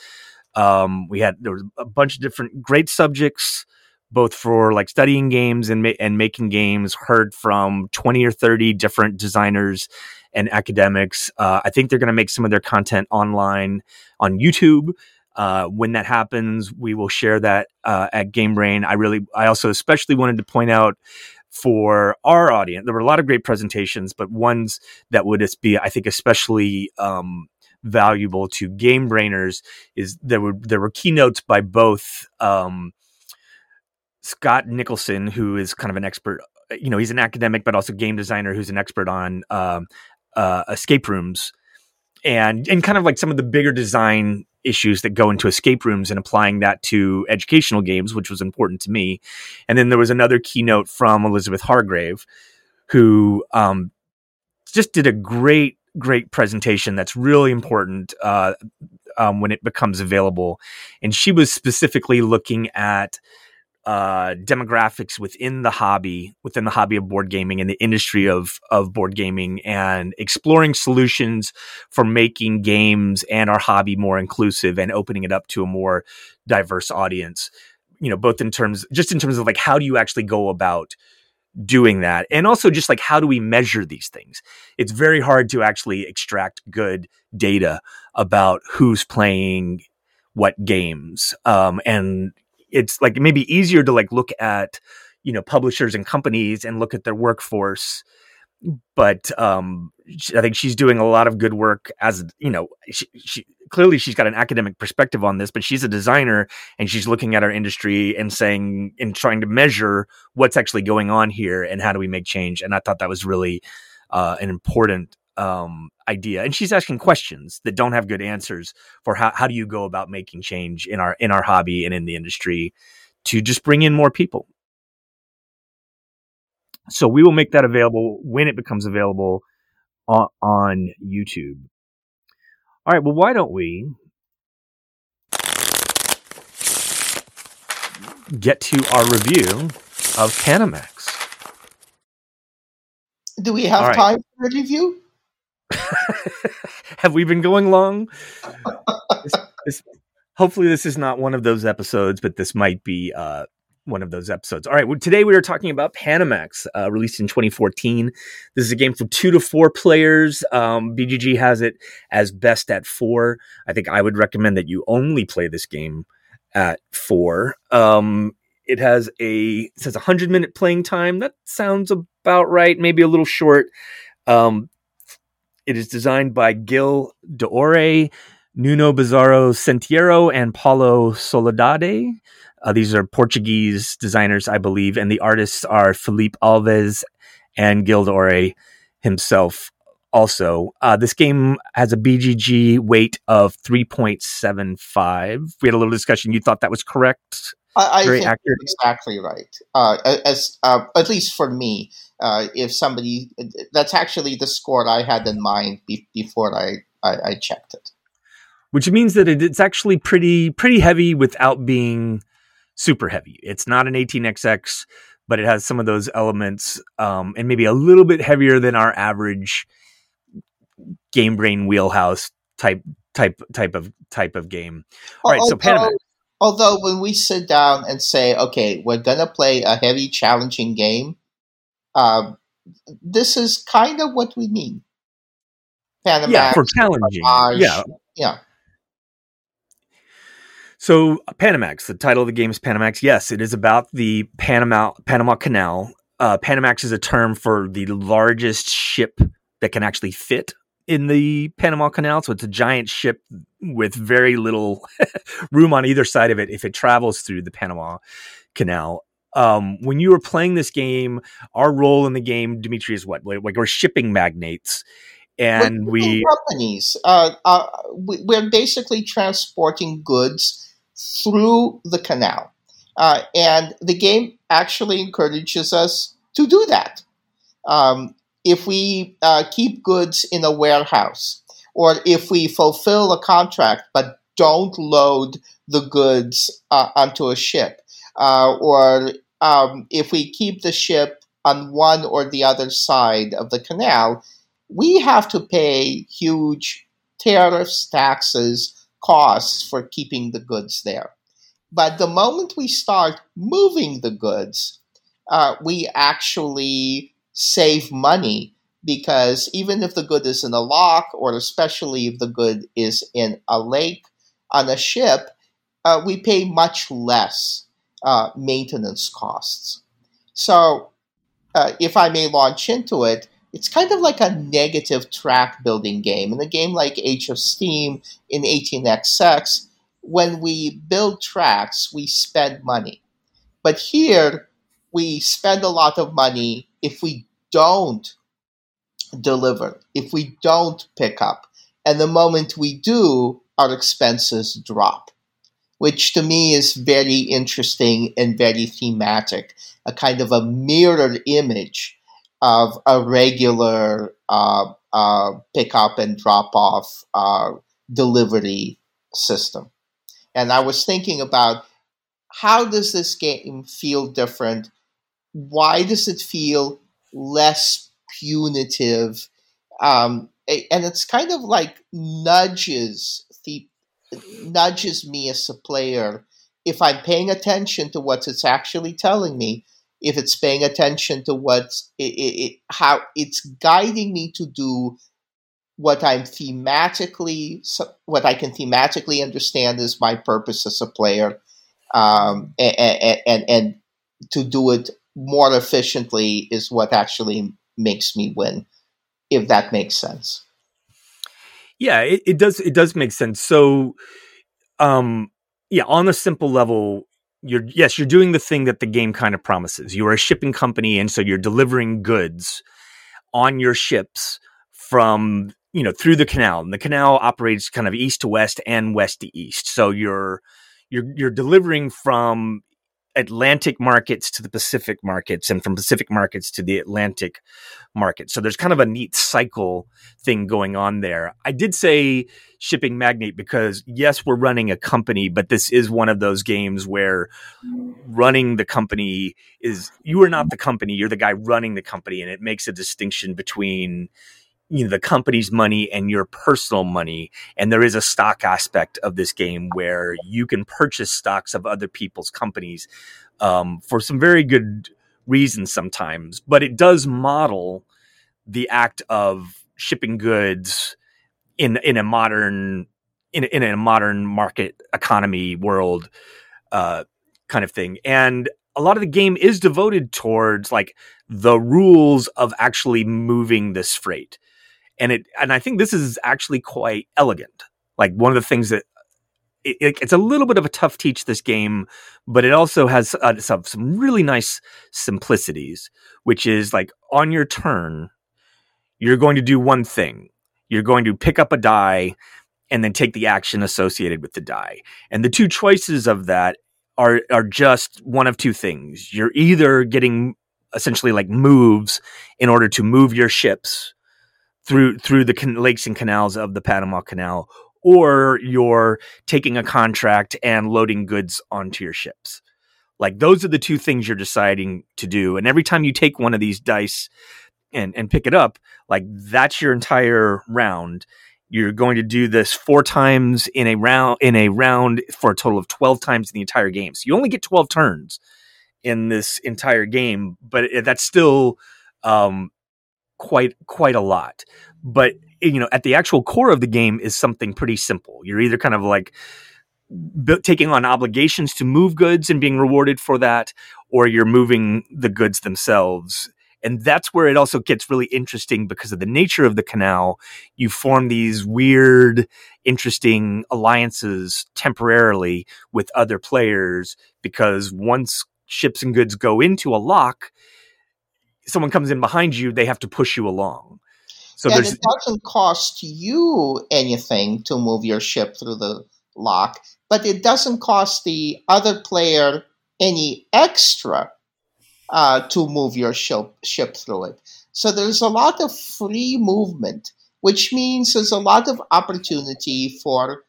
Um, we had there was a bunch of different great subjects, both for like studying games and ma- and making games. Heard from twenty or thirty different designers and academics. Uh, I think they're going to make some of their content online on YouTube. Uh, when that happens, we will share that uh, at Game Brain. I really, I also especially wanted to point out for our audience, there were a lot of great presentations, but ones that would be, I think, especially um, valuable to game brainers is there were there were keynotes by both um, Scott Nicholson, who is kind of an expert. You know, he's an academic, but also game designer who's an expert on um, uh, escape rooms and and kind of like some of the bigger design issues that go into escape rooms and applying that to educational games, which was important to me. And then there was another keynote from Elizabeth Hargrave, who um, just did a great, great presentation that's really important uh, um, when it becomes available. And she was specifically looking at uh, demographics within the hobby, within the hobby of board gaming and the industry of of board gaming, and exploring solutions for making games and our hobby more inclusive and opening it up to a more diverse audience. You know, both in terms, just in terms of like how do you actually go about doing that, and also just like how do we measure these things? It's very hard to actually extract good data about who's playing what games um, and it's like maybe easier to like look at you know publishers and companies and look at their workforce but um i think she's doing a lot of good work as you know she, she clearly she's got an academic perspective on this but she's a designer and she's looking at our industry and saying and trying to measure what's actually going on here and how do we make change and i thought that was really uh, an important um, idea and she's asking questions that don't have good answers for how, how do you go about making change in our in our hobby and in the industry to just bring in more people so we will make that available when it becomes available on, on youtube all right well why don't we get to our review of panamax do we have right. time for a review [laughs] Have we been going long? [laughs] this, this, hopefully, this is not one of those episodes, but this might be uh, one of those episodes. All right, well, today we are talking about Panamax, uh, released in 2014. This is a game for two to four players. Um, BGG has it as best at four. I think I would recommend that you only play this game at four. Um, it has a it says 100 minute playing time. That sounds about right. Maybe a little short. Um, it is designed by Gil d'Orey, Nuno Bizarro Sentieiro, and Paulo Soledade. Uh, these are Portuguese designers, I believe, and the artists are Filipe Alves and Gil d'Orey himself. Also, uh, this game has a BGG weight of 3.75. We had a little discussion. You thought that was correct? I, I Very accurate. exactly right. Uh, as uh, at least for me, uh, if somebody that's actually the score I had in mind be, before I, I, I checked it. which means that it, it's actually pretty pretty heavy without being super heavy. It's not an 18xx, but it has some of those elements, um, and maybe a little bit heavier than our average game brain wheelhouse type type type of type of game. All right, so Panamax. although when we sit down and say, okay, we're gonna play a heavy, challenging game, um, this is kind of what we mean. Panamax, Yeah, for challenging. Barrage, Yeah, yeah. So Panamax, the title of the game is Panamax. Yes, it is about the Panama Panama Canal. Uh, Panamax is a term for the largest ship that can actually fit in the Panama Canal. So it's a giant ship with very little [laughs] room on either side of it if it travels through the Panama Canal. Um, when you were playing this game, our role in the game, Dimitri, is what? Like we're shipping magnates, and We're we companies. Uh, uh, we, we're basically transporting goods through the canal, uh, and the game actually encourages us to do that. Um, if we uh, keep goods in a warehouse, or if we fulfill a contract but don't load the goods uh, onto a ship, uh, or um, if we keep the ship on one or the other side of the canal, we have to pay huge tariffs, taxes, costs for keeping the goods there. But the moment we start moving the goods, uh, we actually save money because even if the good is in a lock, or especially if the good is in a lake on a ship, uh, we pay much less uh, maintenance costs. So, uh, if I may launch into it, it's kind of like a negative track building game. In a game like Age of Steam in 18xx, when we build tracks, we spend money. But here, we spend a lot of money if we don't deliver, if we don't pick up. And the moment we do, our expenses drop, which to me is very interesting and very thematic, a kind of a mirror image of a regular uh, uh, pick up and drop off uh, delivery system. And I was thinking about how does this game feel different? Why does it feel less punitive? Um, and it's kind of like nudges the nudges me as a player if I'm paying attention to what it's actually telling me if it's paying attention to what it, it, how it's guiding me to do what I'm thematically what I can thematically understand is my purpose as a player, um, and, and and to do it more efficiently is what actually makes me win, if that makes sense. Yeah, it, it does. It does make sense. So, um, yeah, on a simple level, you're yes, you're doing the thing that the game kind of promises. You are a shipping company, and so you're delivering goods on your ships from you know through the canal. And the canal operates kind of east to west and west to east. So you're you're you're delivering from Atlantic markets to the Pacific markets and from Pacific markets to the Atlantic market. So there's kind of a neat cycle thing going on there. I did say shipping magnate because yes, we're running a company, but this is one of those games where running the company is you are not the company, you're the guy running the company and it makes a distinction between you know the company's money and your personal money. And there is a stock aspect of this game where you can purchase stocks of other people's companies um, for some very good reasons sometimes. But it does model the act of shipping goods in in a modern in, in a modern market economy world uh, kind of thing. And a lot of the game is devoted towards like the rules of actually moving this freight and it and I think this is actually quite elegant. Like one of the things that it, it, it's a little bit of a tough teach this game, but it also has uh, some, some really nice simplicities, which is like on your turn, you're going to do one thing. You're going to pick up a die and then take the action associated with the die. And the two choices of that are are just one of two things. You're either getting essentially like moves in order to move your ships through through the can- lakes and canals of the Panama Canal, or you're taking a contract and loading goods onto your ships. Like those are the two things you're deciding to do. And every time you take one of these dice and and pick it up, like that's your entire round. You're going to do this four times in a round in a round for a total of 12 times in the entire game. So you only get 12 turns in this entire game, but that's still um, quite quite a lot. But you know, at the actual core of the game is something pretty simple. You're either kind of like b- taking on obligations to move goods and being rewarded for that, or you're moving the goods themselves. And that's where it also gets really interesting because of the nature of the canal. You form these weird, interesting alliances temporarily with other players because once ships and goods go into a lock, someone comes in behind you, they have to push you along. So and there's it doesn't cost you anything to move your ship through the lock, but it doesn't cost the other player any extra uh, to move your ship, ship through it. So there's a lot of free movement, which means there's a lot of opportunity for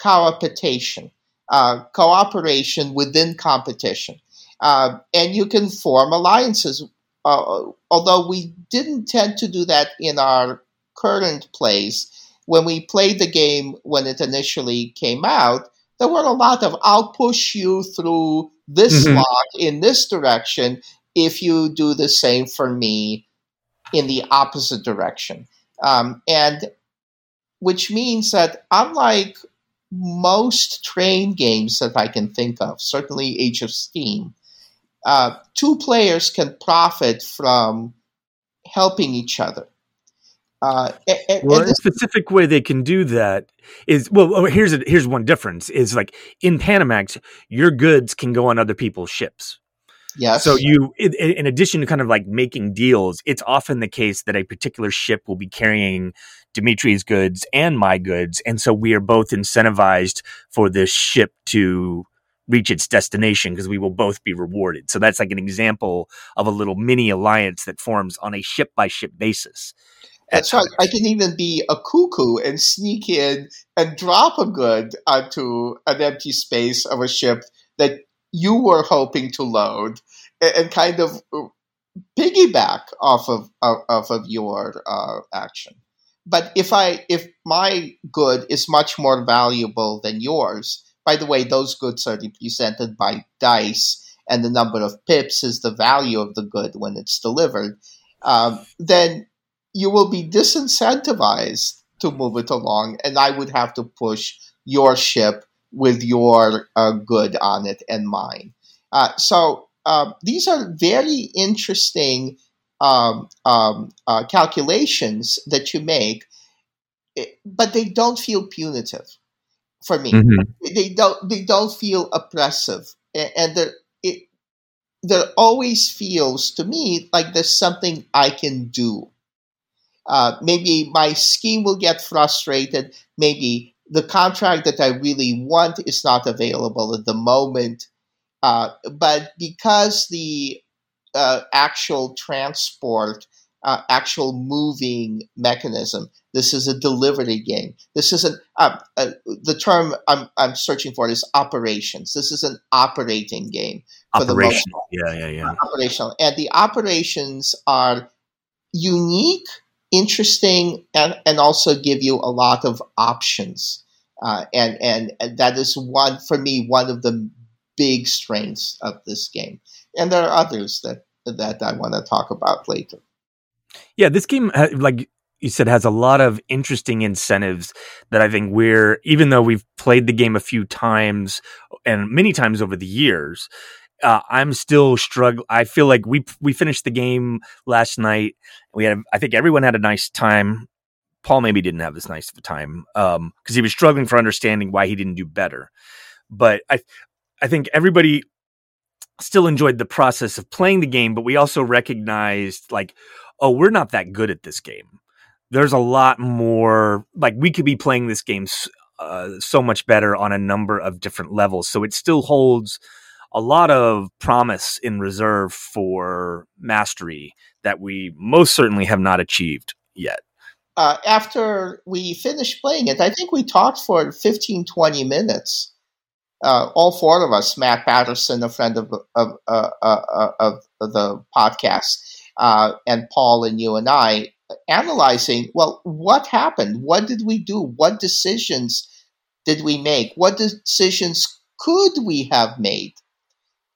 cooptation, uh, cooperation within competition. Uh, and you can form alliances. Uh, although we didn't tend to do that in our current plays, when we played the game when it initially came out, there were a lot of I'll push you through this Mhm. lock in this direction if you do the same for me in the opposite direction. Um, and which means that unlike most train games that I can think of, certainly Age of Steam, uh, two players can profit from helping each other. Uh, and, and- well, a specific way they can do that is well. oh, Here's a, here's one difference: is like in Panamax, your goods can go on other people's ships. yes, So you, in, in addition to kind of like making deals, it's often the case that a particular ship will be carrying Dimitri's goods and my goods, and so we are both incentivized for this ship to reach its destination because we will both be rewarded. So that's like an example of a little mini alliance that forms on a ship by ship basis. That's right. I can even be a cuckoo and sneak in and drop a good onto an empty space of a ship that you were hoping to load, and, kind of uh, piggyback off of of, off of your uh, action. But if I if my good is much more valuable than yours, by the way, those goods are represented by dice, and the number of pips is the value of the good when it's delivered. Um, then you will be disincentivized to move it along, and I would have to push your ship with your uh, good on it and mine. Uh, so uh, these are very interesting um, um, uh, calculations that you make, eh, but they don't feel punitive for me. They don't. They don't feel oppressive, and there it there always feels to me like there's something I can do. Uh, maybe my scheme will get frustrated. Maybe the contract that I really want is not available at the moment. Uh, but because the uh, actual transport, uh, actual moving mechanism, this is a delivery game. This is an uh, uh, the term I'm, I'm searching for is operations. This is an operating game for the most. Yeah, yeah, yeah. operational. And the operations are unique, interesting, and, and also give you a lot of options. Uh, and, and and that is one for me one of the big strengths of this game. And there are others that that I want to talk about later. Yeah, this game, like you said, has a lot of interesting incentives that I think we're, even though we've played the game a few times and many times over the years, uh, I'm still struggling. I feel like we we finished the game last night. We had, I think, everyone had a nice time. Paul maybe didn't have this nice of a time because he was struggling for understanding why he didn't do better. But I, I think everybody still enjoyed the process of playing the game, but we also recognized like, oh, we're not that good at this game. There's a lot more like we could be playing this game uh, so much better on a number of different levels. So it still holds a lot of promise in reserve for mastery that we most certainly have not achieved yet. Uh, after we finished playing it, I think we talked for 15, 20 minutes. Uh, all four of us, Matt Patterson, a friend of, of, uh, uh of the podcast, uh, and Paul and you and I, analyzing, well, what happened? What did we do? What decisions did we make? What decisions could we have made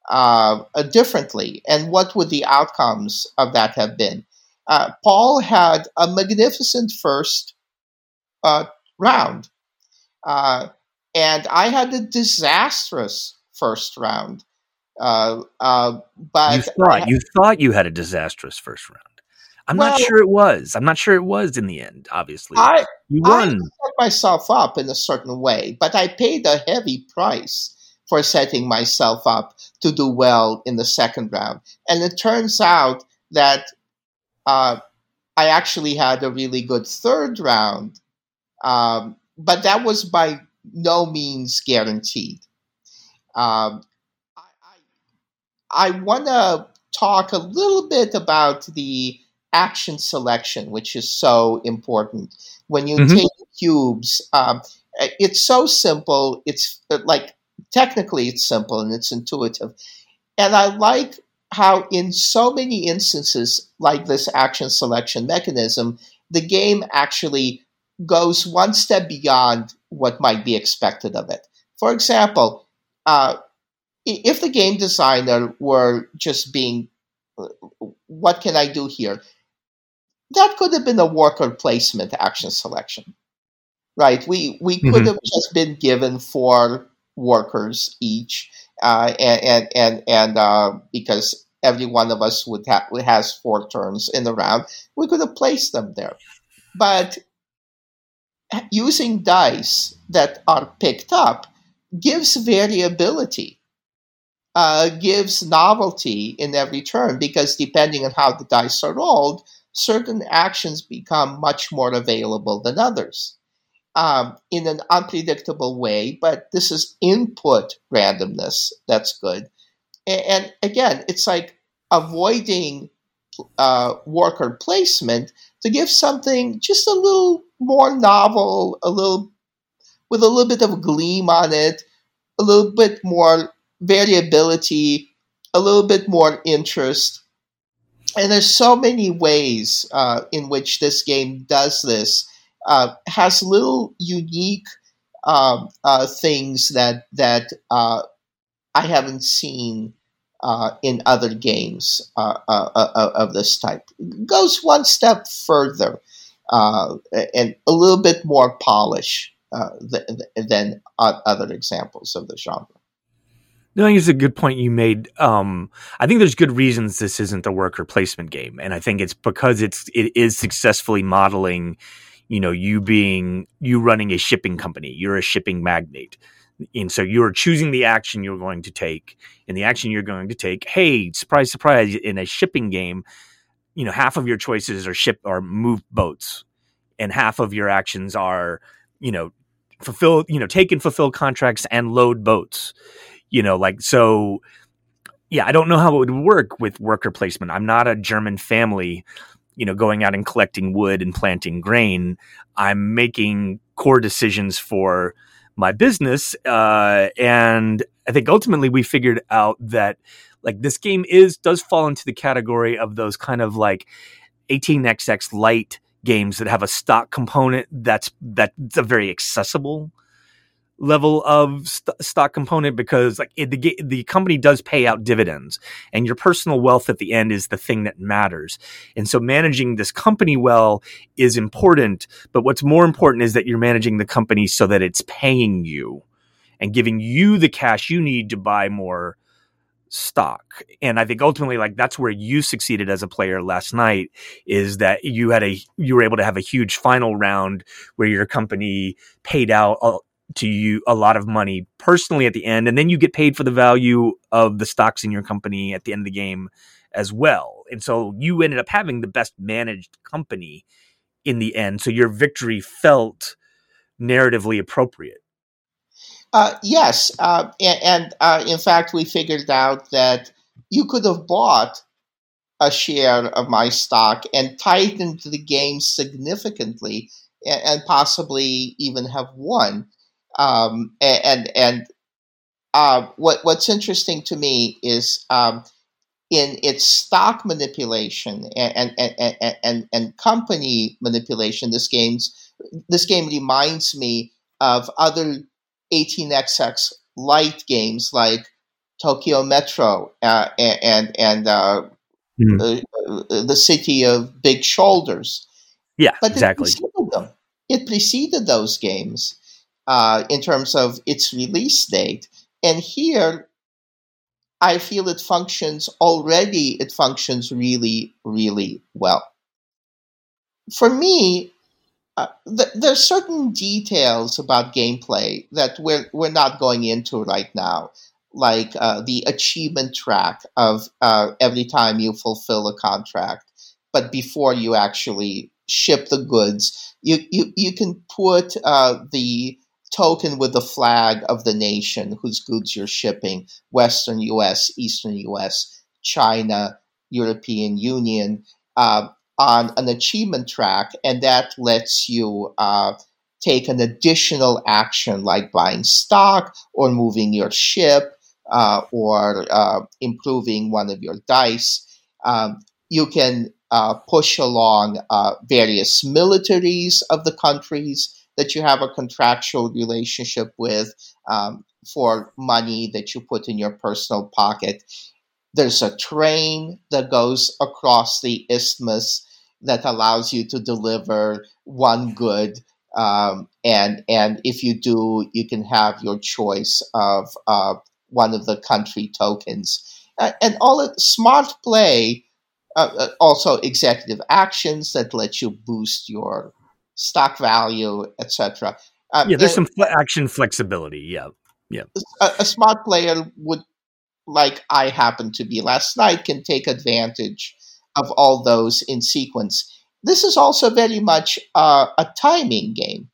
uh, differently? And what would the outcomes of that have been? Uh, Paul had a magnificent first uh, round, uh, and I had a disastrous first round. Uh, uh, but you thought, you thought you had a disastrous first round. I'm well, not sure it was. I'm not sure it was in the end. Obviously, I you won. I set myself up in a certain way, but I paid a heavy price for setting myself up to do well in the second round. And it turns out that uh, I actually had a really good third round, um, but that was by no means guaranteed. Um, I, I, want to talk a little bit about the action selection, which is so important. When you mm-hmm. take cubes, um, it's so simple. It's uh, like technically it's simple and it's intuitive. And I like how, in so many instances, like this action selection mechanism, the game actually goes one step beyond what might be expected of it. For example, uh, if the game designer were just being, what can I do here? that could have been a worker placement action selection, right? We we could mm-hmm. have just been given four workers each, uh, and and and, and uh, because every one of us would have has four turns in the round, we could have placed them there, but using dice that are picked up gives variability. Uh, gives novelty in every turn because depending on how the dice are rolled, certain actions become much more available than others um, in an unpredictable way, but this is input randomness. That's good. And, and again, it's like avoiding uh, worker placement to give something just a little more novel, a little with a little bit of gleam on it, a little bit more variability, a little bit more interest and there's so many ways uh, in which this game does this. Uh, has little unique um, uh, things that that uh, I haven't seen uh, in other games uh, of this type. Goes one step further and a little bit more polish than, than other examples of the genre. No, I think it's a good point you made. Um, I think there's good reasons this isn't a worker placement game, and I think it's because it's it is successfully modeling, you know, you being you running a shipping company. You're a shipping magnate, and so you're choosing the action you're going to take. And the action you're going to take, hey, surprise, surprise! In a shipping game, you know, half of your choices are ship or move boats, and half of your actions are, you know, fulfill, you know, take and fulfill contracts and load boats you know, like so. Yeah, I don't know how it would work with worker placement. I'm not a German family, you know, going out and collecting wood and planting grain. I'm making core decisions for my business, uh, and I think ultimately we figured out that like this game is does fall into the category of those kind of like 18xx light games that have a stock component that's that's a very accessible level of st- stock component because like it, the the company does pay out dividends and your personal wealth at the end is the thing that matters. And so managing this company well is important, but what's more important is that you're managing the company so that it's paying you and giving you the cash you need to buy more stock. And I think ultimately like that's where you succeeded as a player last night is that you had a you were able to have a huge final round where your company paid out to you a lot of money personally at the end, and then you get paid for the value of the stocks in your company at the end of the game as well. And so you ended up having the best managed company in the end. So your victory felt narratively appropriate. Uh, yes, uh, and, and uh, in fact, we figured out that you could have bought a share of my stock and tightened the game significantly, and, and possibly even have won. Um, and and uh, what what's interesting to me is um, in its stock manipulation and and, and, and, and company manipulation. This game's this game reminds me of other 18xx light games like Tokyo Metro uh, and and uh, mm. the, the city of big shoulders. Yeah, but exactly. It preceded, them. it preceded those games uh, in terms of its release date, and here I feel it functions already. It functions really, really well. For me, uh, th- there's certain details about gameplay that we're we're not going into right now, like uh, the achievement track of uh, every time you fulfill a contract, but before you actually ship the goods, you you you can put uh, the token with the flag of the nation whose goods you're shipping: Western U.S., Eastern U.S., China, European Union. Uh, on an achievement track, and that lets you uh, take an additional action like buying stock or moving your ship uh, or uh, improving one of your dice. Um, you can uh, push along uh, various militaries of the countries that you have a contractual relationship with um, for money that you put in your personal pocket. There's a train that goes across the isthmus that allows you to deliver one good. Um, and and if you do, you can have your choice of uh, one of the country tokens. Uh, and all it, smart play, uh, uh also executive actions that let you boost your stock value, etc. Um, yeah, there's some fl- action flexibility. Yeah, yeah. A, a, smart player would, like I happen to be last night, can take advantage of all those in sequence. This is also very much uh, a timing game.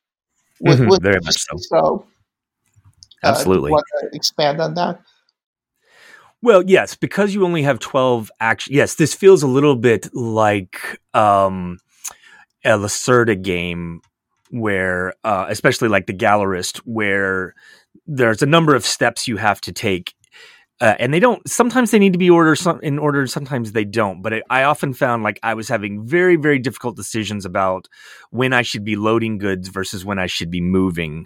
With, mm-hmm, with very much so. so uh, Absolutely. expand on that? Well, yes, because you only have 12 action. Yes, this feels a little bit like um, a Lacerda game where, uh, especially like the Gallerist, where there's a number of steps you have to take uh, and they don't sometimes they need to be ordered some, in order sometimes they don't but it, i often found like i was having very very difficult decisions about when i should be loading goods versus when i should be moving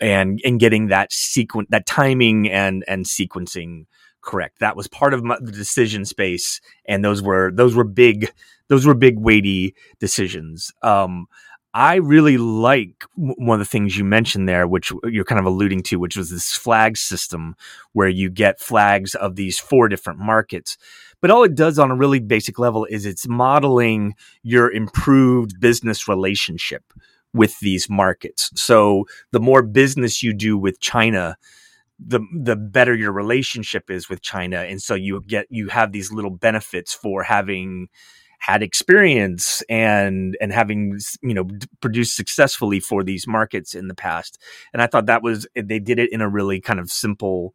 and and getting that sequence that timing and and sequencing correct that was part of my, the decision space and those were those were big those were big weighty decisions um I really like one of the things you mentioned there, which you're kind of alluding to, which was this flag system where you get flags of these four different markets. But all it does on a really basic level is it's modeling your improved business relationship with these markets. So the more business you do with China, the the better your relationship is with China, and so you get you have these little benefits for having had experience and and having you know produced successfully for these markets in the past. And i thought that was they did it in a really kind of simple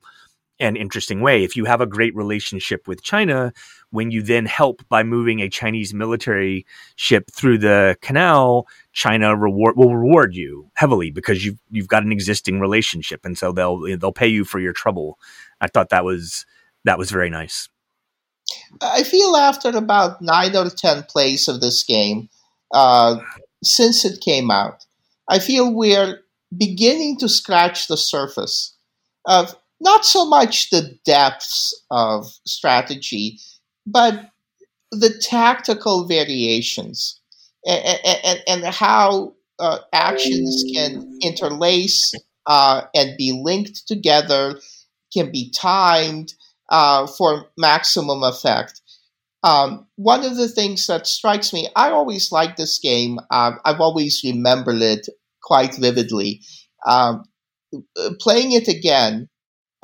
and interesting way. If you have a great relationship with china when you then help by moving a chinese military ship through the canal china reward will reward you heavily because you've you've got an existing relationship and so they'll they'll pay you for your trouble. I thought that was that was very nice. I feel after about nine or ten plays of this game, uh, since it came out, I feel we're beginning to scratch the surface of not so much the depths of strategy, but the tactical variations and, and, and how uh, actions can interlace uh, and be linked together, can be timed, uh, for maximum effect. Um, one of the things that strikes me, I always like this game. Um, I've always remembered it quite vividly. Um, playing it again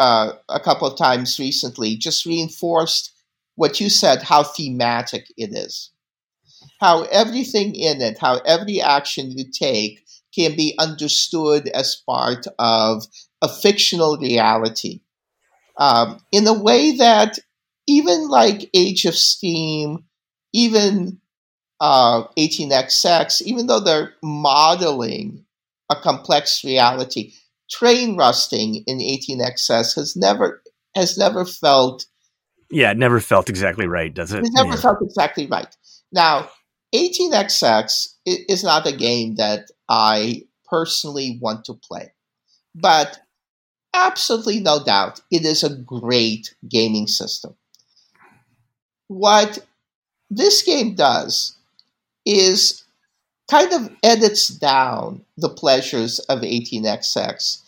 uh, a couple of times recently just reinforced what you said, how thematic it is. How everything in it, how every action you take can be understood as part of a fictional reality um, in a way that even like Age of Steam, even uh, 18xx, even though they're modeling a complex reality, train rusting in 18xx has never has never felt yeah, it never felt exactly right, does it? it never Yeah. felt exactly right. Now, 18xx is not a game that I personally want to play, but absolutely no doubt it is a great gaming system. What this game does is kind of edits down the pleasures of 18xx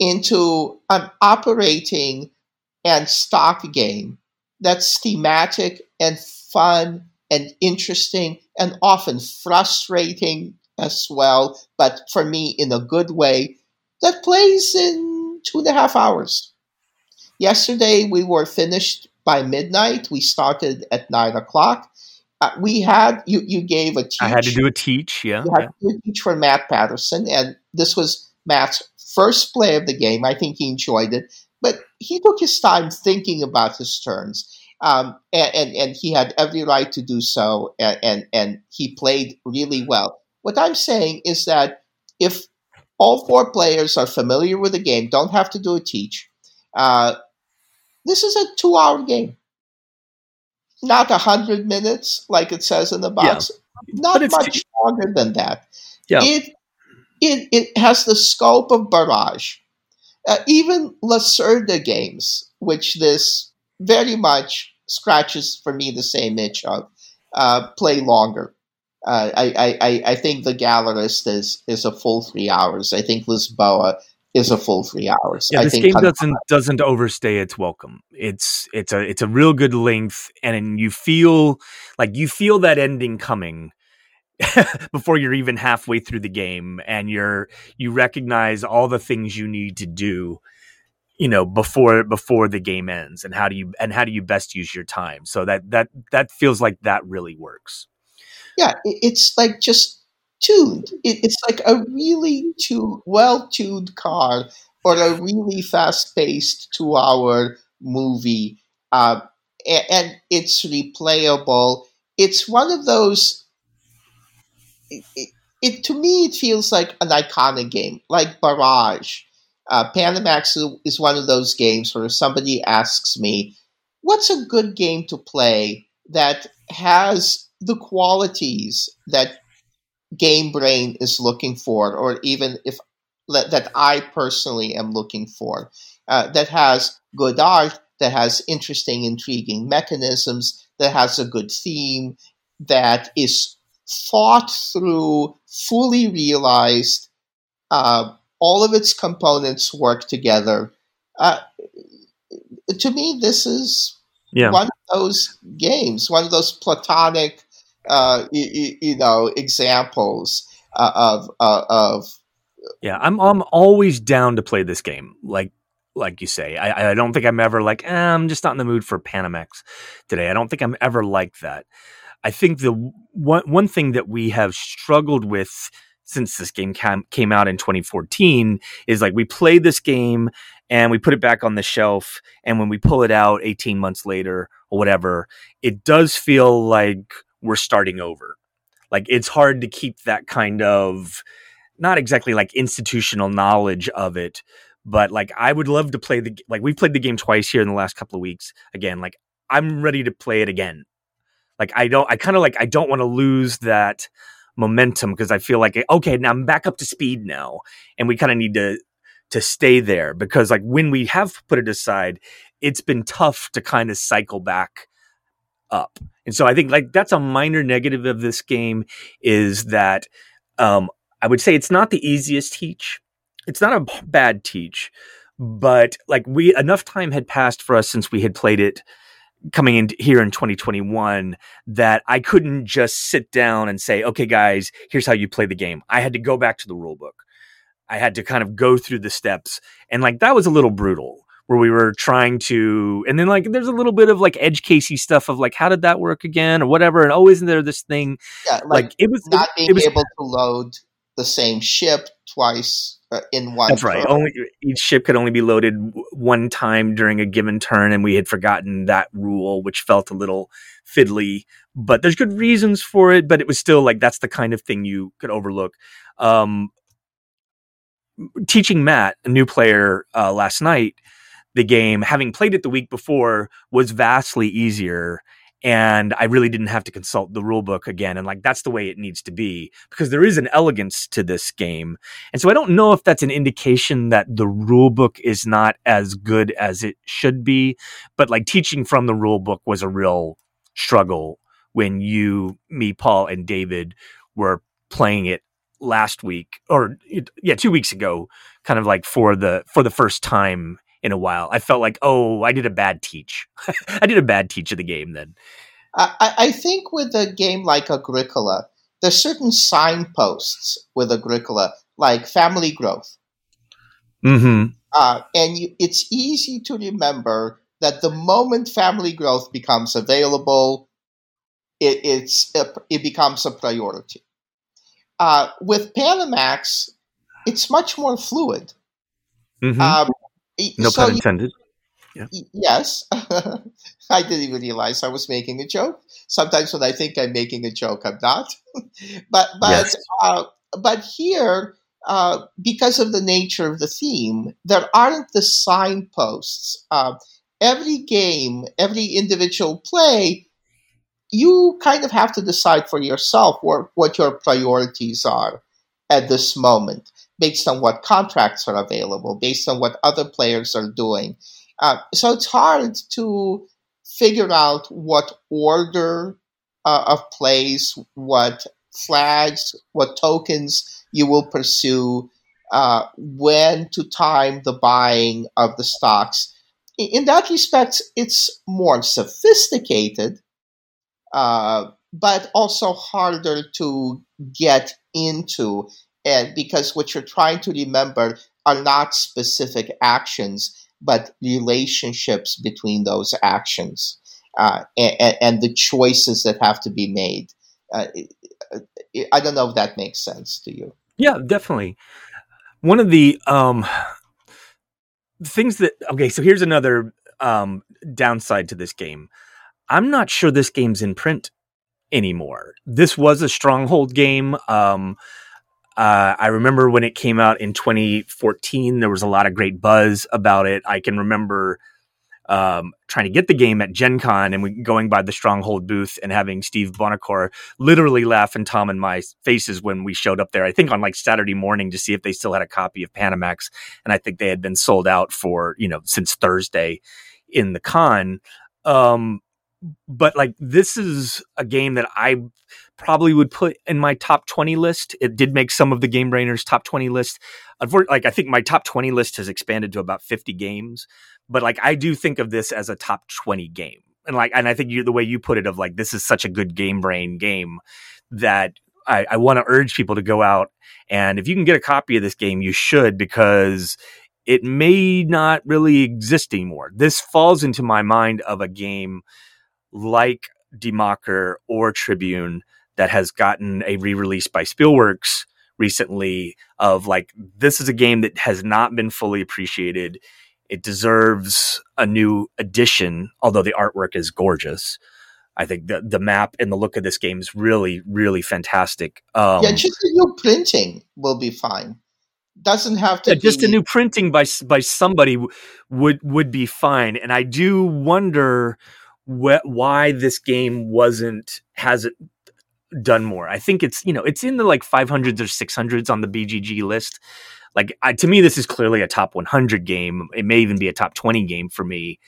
into an operating and stock game that's thematic and fun and interesting and often frustrating as well, but for me in a good way, that plays in two and a half hours. Yesterday we were finished by midnight. We started at nine o'clock. Uh, we had you. You gave a teach. I had to do a teach, yeah. You had to do a teach for Matt Patterson, and this was Matt's first play of the game. I think he enjoyed it, but he took his time thinking about his turns, um, and, and and he had every right to do so, and, and and he played really well. What I'm saying is that if all four players are familiar with the game, don't have to do a teach. Uh, this is a two-hour game, not a hundred minutes like it says in the box. Not But it's- much longer than that. Yeah. It it it has the scope of Barrage. Uh, even Lacerda games, which this very much scratches for me the same itch of, uh, play longer. Uh, I, I, I- think the Gallerist is, is a full three hours. I think Lisboa is a full three hours. Yeah, I this think game doesn't doesn't overstay its welcome. It's it's a it's a real good length, and you feel like you feel that ending coming [laughs] before you're even halfway through the game, and you're you recognize all the things you need to do, you know, before before the game ends, and how do you and how do you best use your time? So that that that feels like that really works. yeah, it's like just tuned. It's like a really too well tuned car or a really fast paced two hour movie, uh, and it's replayable. It's one of those. It, it, to me it feels like an iconic game, like Barrage. Uh, Panamax is one of those games where somebody asks me, "What's a good game to play that has the qualities that Game Brain is looking for, or even if that I personally am looking for, uh, that has good art, that has interesting, intriguing mechanisms, that has a good theme, that is thought through, fully realized, uh, all of its components work together. Uh, to me, this is Yeah, one of those games, one of those platonic, uh, you, you know, examples uh, of uh, of Yeah, I'm I'm always down to play this game. Like like you say, I I don't think I'm ever like eh, I'm just not in the mood for Panamax today. I don't think I'm ever like that. I think the one one thing that we have struggled with since this game cam, came out in 2014 is like we play this game and we put it back on the shelf and when we pull it out 18 months later or whatever it does feel like we're starting over like it's hard to keep that kind of not exactly like institutional knowledge of it, but like I would love to play the like we've played the game twice here in the last couple of weeks. Again, like I'm ready to play it again. Like I don't I kind of like I don't want to lose that momentum because I feel like okay, now I'm back up to speed now and we kind of need to to stay there because like when we have put it aside, it's been tough to kind of cycle back up. And so I think like that's a minor negative of this game is that um I would say it's not the easiest teach. It's not a bad teach, but like we enough time had passed for us since we had played it coming in here in 2021 that I couldn't just sit down and say, "Okay guys, here's how you play the game." I had to go back to the rule book. I had to kind of go through the steps and like that was a little brutal where we were trying to and then like there's a little bit of like edge casey stuff of like how did that work again or whatever and oh isn't there this thing yeah, like, like, it was not it, being it was able to load the same ship twice uh, in one. That's right. turn. Only each ship could only be loaded one time during a given turn, and we had forgotten that rule, which felt a little fiddly. But there's good reasons for it. But it was still like that's the kind of thing you could overlook. Um, teaching Matt, a new player, uh, last night, the game, having played it the week before, was vastly easier. And I really didn't have to consult the rule book again. And like, that's the way it needs to be because there is an elegance to this game. And so I don't know if that's an indication that the rule book is not as good as it should be. But like, teaching from the rule book was a real struggle when you, me, Paul, and David were playing it last week or yeah, two weeks ago, kind of like for the for the first time in a while. I felt like, oh, I did a bad teach. [laughs] I did a bad teach of the game then. I, I think with a game like Agricola, there's certain signposts with Agricola, like family growth. Mm-hmm. Uh, and you, it's easy to remember that the moment family growth becomes available, it, it's a, it becomes a priority. Uh, with Panamax, it's much more fluid. Mm-hmm. Um, no so pun you- intended. Y- Yes. [laughs] I didn't even realize I was making a joke. Sometimes when I think I'm making a joke, I'm not. [laughs] but but Yes. uh, but here, uh, because of the nature of the theme, there aren't the signposts. Uh, every game, every individual play, you kind of have to decide for yourself what, what your priorities are at this moment, based on what contracts are available, based on what other players are doing. Uh, so it's hard to figure out what order uh, of plays, what flags, what tokens you will pursue, uh, when to time the buying of the stocks. In, in that respect, it's more sophisticated, uh, but also harder to get into. And because what you're trying to remember are not specific actions, but relationships between those actions uh, and, and, the choices that have to be made. Uh, I don't know if that makes sense to you. Yeah, definitely. One of the um, things that okay, so here's another um, downside to this game. I'm not sure this game's in print anymore. This was a stronghold game. Um, uh, I remember when it came out in 2014, there was a lot of great buzz about it. I can remember um, trying to get the game at Gen Con and we, going by the Stronghold booth and having Steve Buonocore literally laugh in Tom and my faces when we showed up there. I think on like Saturday morning to see if they still had a copy of Panamax. And I think they had been sold out for, you know, since Thursday in the con. Um, but like this is a game that I probably would put in my top 20 list. It did make some of the Game Brainers top 20 list. Like I think my top 20 list has expanded to about 50 games, but like I do think of this as a top 20 game. And like and I think you the way you put it of like this is such a good game brain game that I, I want to urge people to go out and if you can get a copy of this game, you should because it may not really exist anymore. This falls into my mind of a game like Die Macher or Tribune that has gotten a re-release by Spielworxx recently of like this is a game that has not been fully appreciated. It deserves a new edition, although the artwork is gorgeous. I think the the map and the look of this game is really, really fantastic. Um, yeah, just a new printing will be fine. Doesn't have to. yeah, just a new printing by by somebody w- would would be fine. And I do wonder wh- why this game wasn't hasn't done more. I think it's you know it's in the like 500s or 600s on the BGG list. Like I, to me, this is clearly a top 100 game. It may even be a top 20 game for me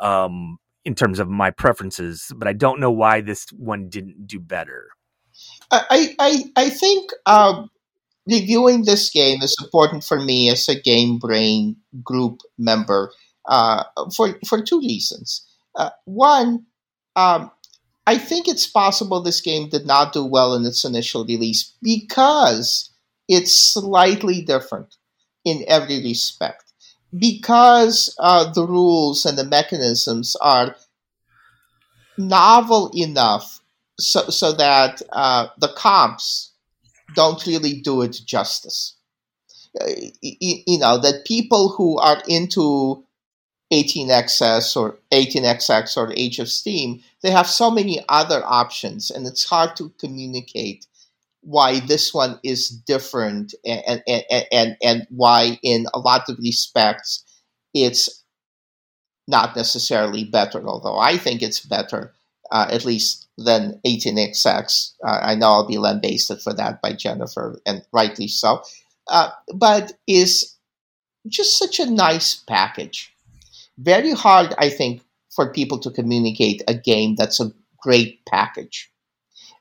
um, in terms of my preferences. But I don't know why this one didn't do better. I I I think um, reviewing this game is important for me as a Game Brain group member uh, for for two reasons. Uh, one, um, I think it's possible this game did not do well in its initial release because it's slightly different in every respect. Because uh, the rules and the mechanisms are novel enough so, so that uh, the comps don't really do it justice. Uh, you, you know that people who are into 18xs or 18xx or Age of Steam, they have so many other options, and it's hard to communicate why this one is different and and, and, and why in a lot of respects it's not necessarily better, although I think it's better, uh, at least than 18xx. Uh, I know I'll be lambasted for that by Jennifer, and rightly so. Uh, but is just such a nice package. Very hard, I think, for people to communicate a game that's a great package.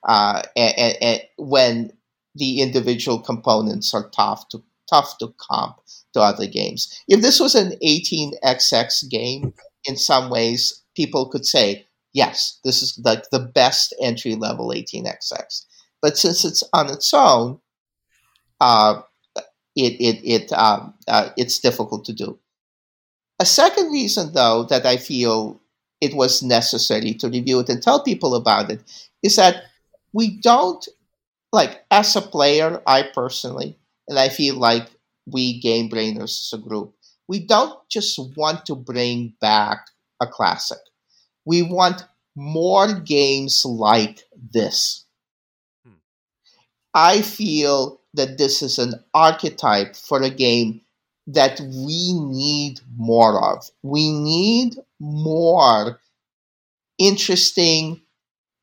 Uh, and, and, when the individual components are tough to tough to comp to other games. If this was an 18xx game, in some ways, people could say, yes, this is like the best entry level 18xx. But since it's on its own, uh, it, it, it, um, uh, it's difficult to do. A second reason, though, that I feel it was necessary to review it and tell people about it is that we don't, like, as a player, I personally, and I feel like we game brainers as a group, we don't just want to bring back a classic. We want more games like this. Hmm. I feel that this is an archetype for a game that we need more of. We need more interesting,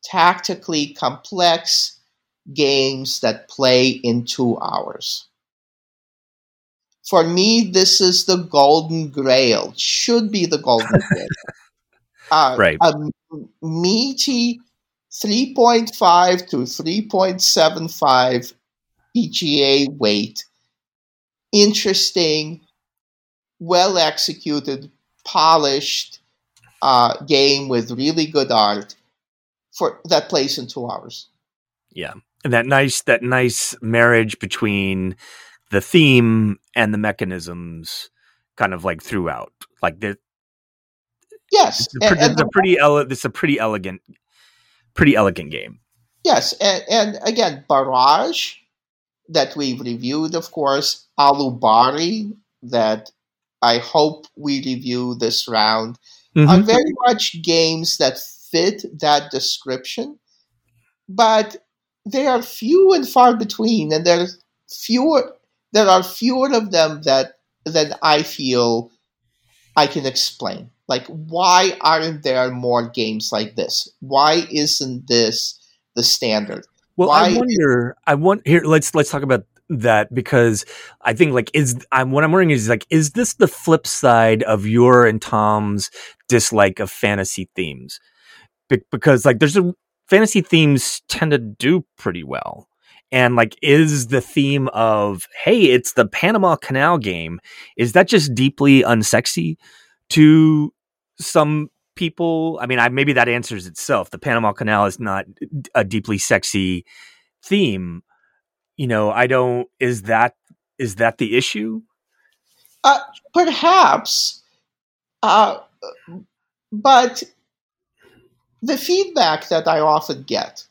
tactically complex games that play in two hours. For me, this is the golden grail. Should be the golden [laughs] grail. Uh, right. A meaty 3.5 to 3.75 EGA weight. Interesting, well executed, polished uh, game with really good art for that plays in two hours. Yeah, and that nice that nice marriage between the theme and the mechanisms kind of like throughout. Like the Yes, it's a, and, and a pretty ele- it's a pretty elegant pretty elegant game. Yes, and, and again, Barrage that we've reviewed, of course, Alubari that I hope we review this round mm-hmm. are very much games that fit that description, but they are few and far between, and there's fewer there are fewer of them that than I feel I can explain. Like, why aren't there more games like this? Why isn't this the standard? Well, why I wonder. I want here. Let's let's talk about that because I think like is I'm what I'm wondering is like is this the flip side of your and Tom's dislike of fantasy themes? Be- because like there's a fantasy themes tend to do pretty well and like is the theme of hey it's the panama canal game is that just deeply unsexy to some people i mean I, maybe that answers itself. The panama canal is not a deeply sexy theme. You know i don't is that is that the issue? Uh, perhaps uh, but the feedback that i often get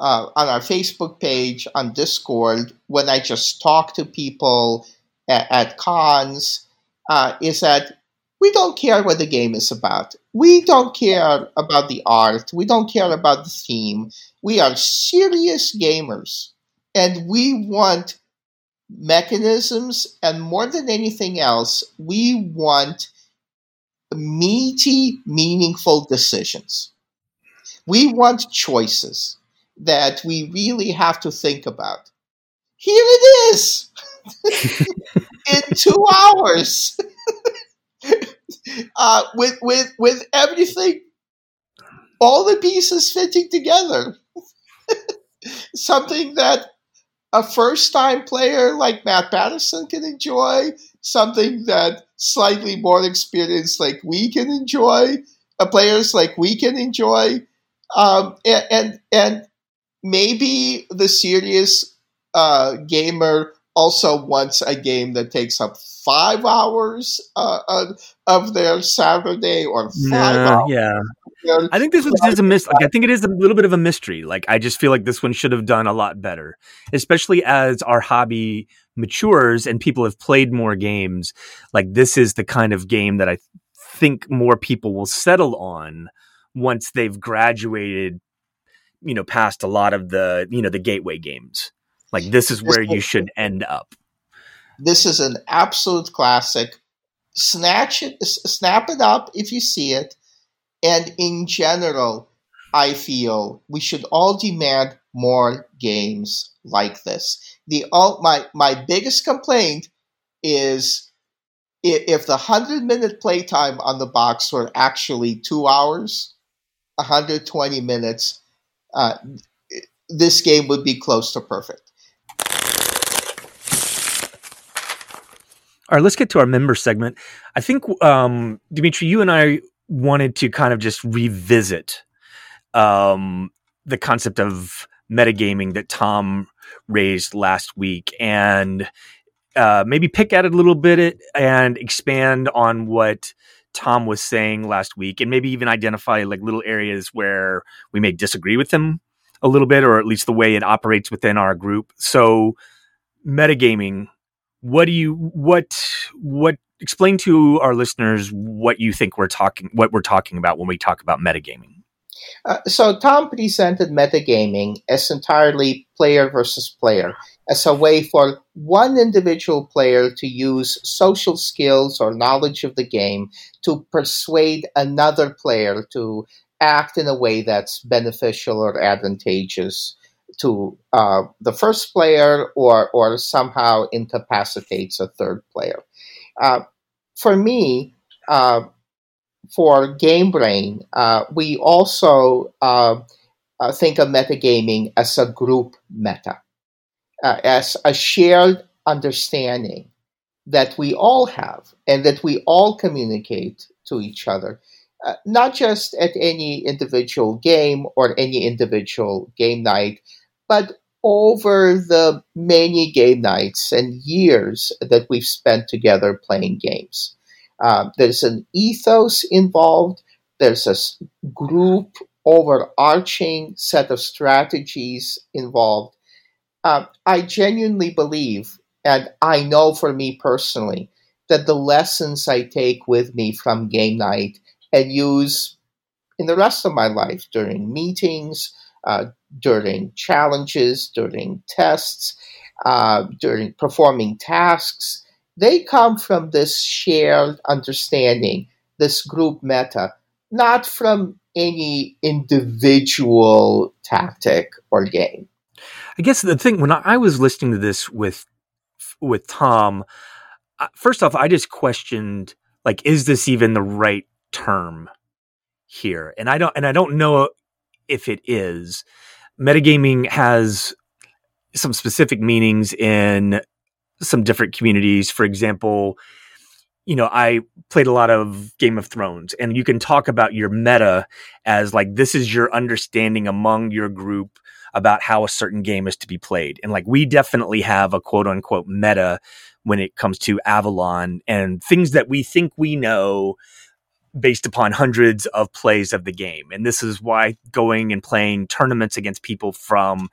uh, on our Facebook page, on Discord, when I just talk to people at, at cons, uh, is that we don't care what the game is about. We don't care about the art. We don't care about the theme. We are serious gamers. And we want mechanisms, and more than anything else, we want meaty, meaningful decisions. We want choices that we really have to think about. Here it is [laughs] in two hours [laughs] [laughs] uh, with, with, with everything, all the pieces fitting together. [laughs] Something that a first time player like Matt Patterson can enjoy, something that slightly more experienced like we can enjoy, uh, players like we can enjoy. Um, and, and, and maybe the serious uh, gamer also wants a game that takes up five hours uh, of their Saturday or five hours. Yeah. I think this was just a miss. Like, I think it is a little bit of a mystery. Like, I just feel like this one should have done a lot better, especially as our hobby matures and people have played more games. Like, this is the kind of game that I think more people will settle on once they've graduated, you know, past a lot of the, you know, the gateway games. Like, this is where you should end up. This is an absolute classic. Snatch it, snap it up if you see it and in general, I feel we should all demand more games like this. The all, my my biggest complaint is if the hundred minute playtime on the box were actually two hours, 120 minutes, uh, this game would be close to perfect. All right, let's get to our member segment. I think, um, Dimitri, you and I wanted to kind of just revisit um, the concept of metagaming that Tom raised last week and uh, maybe pick at it a little bit and expand on what Tom was saying last week and maybe even identify like little areas where we may disagree with him a little bit or at least the way it operates within our group. So metagaming, what do you what what explain to our listeners what you think we're talking what we're talking about when we talk about metagaming. Uh, so Tom presented metagaming as entirely player versus player, as a way for one individual player to use social skills or knowledge of the game to persuade another player to act in a way that's beneficial or advantageous to uh, the first player or, or somehow incapacitates a third player. Uh, for me, uh, for Game Brain, uh, we also uh, uh, think of metagaming as a group meta, as a shared understanding that we all have and that we all communicate to each other. Uh, not just at any individual game or any individual game night, but over the many game nights and years that we've spent together playing games. Uh, there's an ethos involved, there's a group overarching set of strategies involved. Uh, I genuinely believe, and I know for me personally, that the lessons I take with me from game night and use in the rest of my life during meetings, uh, during challenges, during tests, uh, during performing tasks. They come from this shared understanding, this group meta, not from any individual tactic or game. I guess the thing when I was listening to this with with Tom, first off, I just questioned like, is this even the right term here? And I don't, and I don't know if it is. Metagaming has some specific meanings in some different communities. For example, you know, I played a lot of Game of Thrones, and you can talk about your meta as like this is your understanding among your group about how a certain game is to be played. And like we definitely have a quote unquote meta when it comes to Avalon and things that we think we know based upon hundreds of plays of the game. And this is why going and playing tournaments against people from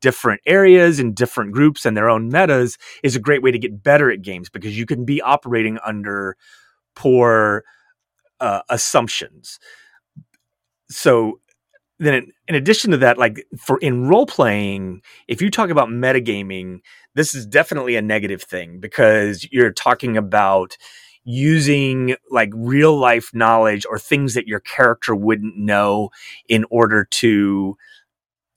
different areas and different groups and their own metas is a great way to get better at games because you can be operating under poor uh, assumptions. So then in, addition to that like for in role playing if you talk about metagaming this is definitely a negative thing because you're talking about using like real life knowledge or things that your character wouldn't know in order to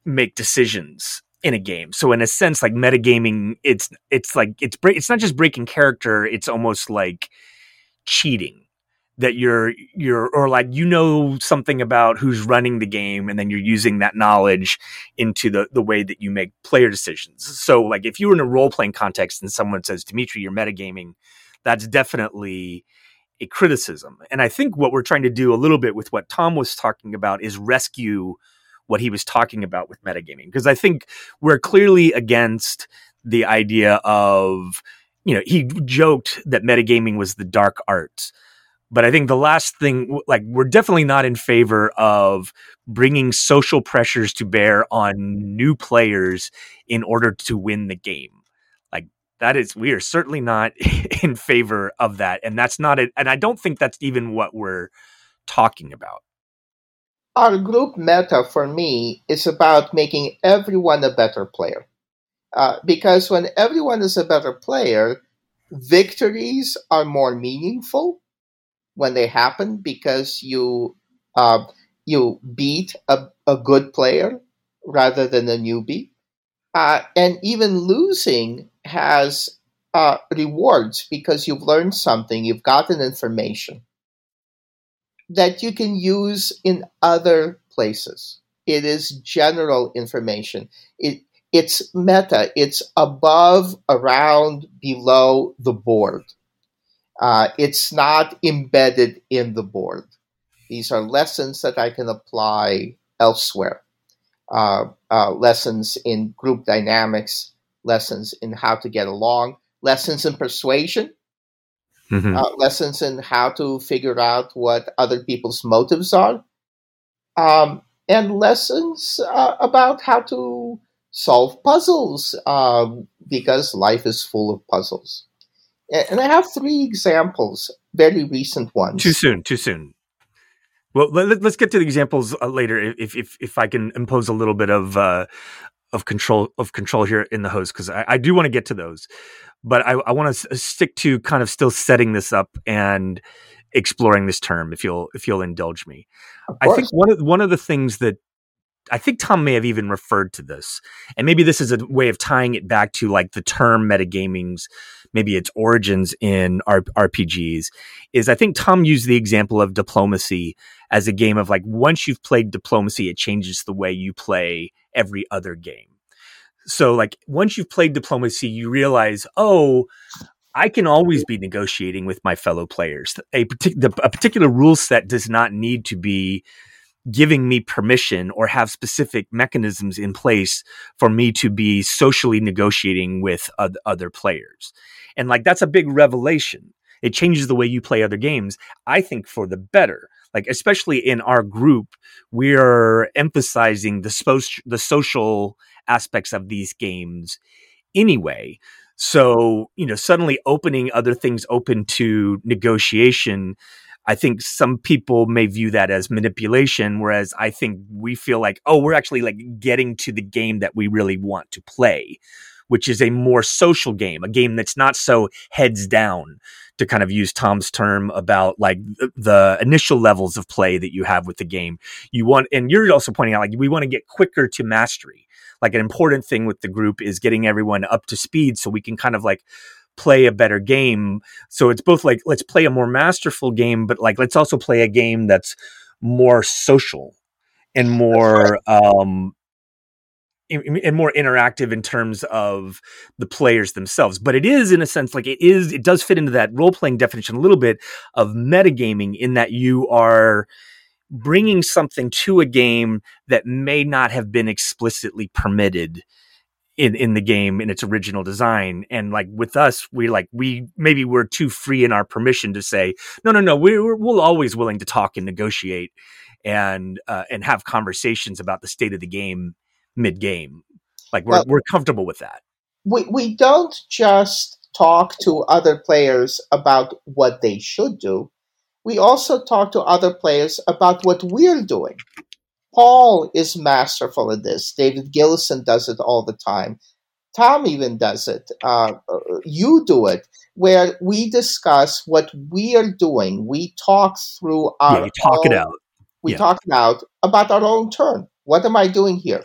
make decisions in a game. So in a sense, like metagaming, it's it's like it's it's not just breaking character. It's almost like cheating that you're you're or like you know something about who's running the game and then you're using that knowledge into the the way that you make player decisions. So like if you were in a role playing context and someone says Dimitri you're metagaming that's definitely a criticism. And I think what we're trying to do a little bit with what Tom was talking about is rescue what he was talking about with metagaming. Because I think we're clearly against the idea of, you know, he joked that metagaming was the dark arts. But I think the last thing, like, we're definitely not in favor of bringing social pressures to bear on new players in order to win the game. That is, we are certainly not [laughs] in favor of that. And that's not it. And I don't think that's even what we're talking about. Our group meta for me is about making everyone a better player. Uh, because when everyone is a better player, victories are more meaningful when they happen because you uh, you beat a, a good player rather than a newbie. Uh, and even losing has uh, rewards because you've learned something, you've gotten information that you can use in other places. It is general information. It, it's meta. It's above, around, below the board. Uh, it's not embedded in the board. These are lessons that I can apply elsewhere. Uh, uh, lessons in group dynamics, lessons in how to get along, lessons in persuasion, mm-hmm. Uh, lessons in how to figure out what other people's motives are, um, and lessons uh, about how to solve puzzles um, because life is full of puzzles. And I have three examples, very recent ones. Too soon, too soon. Well, let, us get to the examples uh, later. If, if if I can impose a little bit of uh, of control of control here in the host, because I, I, do want to get to those, but I, I want to s- stick to kind of still setting this up and exploring this term. If you'll if you'll indulge me, I think one of one of the things that I think Tom may have even referred to this, and maybe this is a way of tying it back to like the term metagaming's maybe its origins in R- RPGs is I think Tom used the example of diplomacy as a game of like once you've played diplomacy, it changes the way you play every other game. So like once you've played diplomacy, you realize, oh, I can always be negotiating with my fellow players. A, partic- a particular rule set does not need to be giving me permission or have specific mechanisms in place for me to be socially negotiating with other players. And like that's a big revelation. It changes the way you play other games, I think for the better. Like especially in our group, we're emphasizing the spo- the social aspects of these games anyway. So, you know, suddenly opening other things open to negotiation I think some people may view that as manipulation, whereas I think we feel like, oh, we're actually like getting to the game that we really want to play, which is a more social game, a game that's not so heads down, to kind of use Tom's term about like the initial levels of play that you have with the game. You want, and you're also pointing out like we want to get quicker to mastery. Like an important thing with the group is getting everyone up to speed so we can kind of like play a better game. So it's both like let's play a more masterful game, but like let's also play a game that's more social and more um and more interactive in terms of the players themselves. But it is, in a sense, like it is, it does fit into that role playing definition a little bit of metagaming in that you are bringing something to a game that may not have been explicitly permitted in in the game in its original design and like with us we like we maybe we're too free in our permission to say no no no we're we're always willing to talk and negotiate and uh, and have conversations about the state of the game mid game like we're well, we're comfortable with that. We we don't just talk to other players about what they should do. We also talk to other players about what we're doing Paul is masterful at this. David Gillison does it all the time. Tom even does it. Uh, you do it, where we discuss what we are doing. We talk through our. Yeah, talk own, it out. We yeah. talk it out about our own turn. What am I doing here?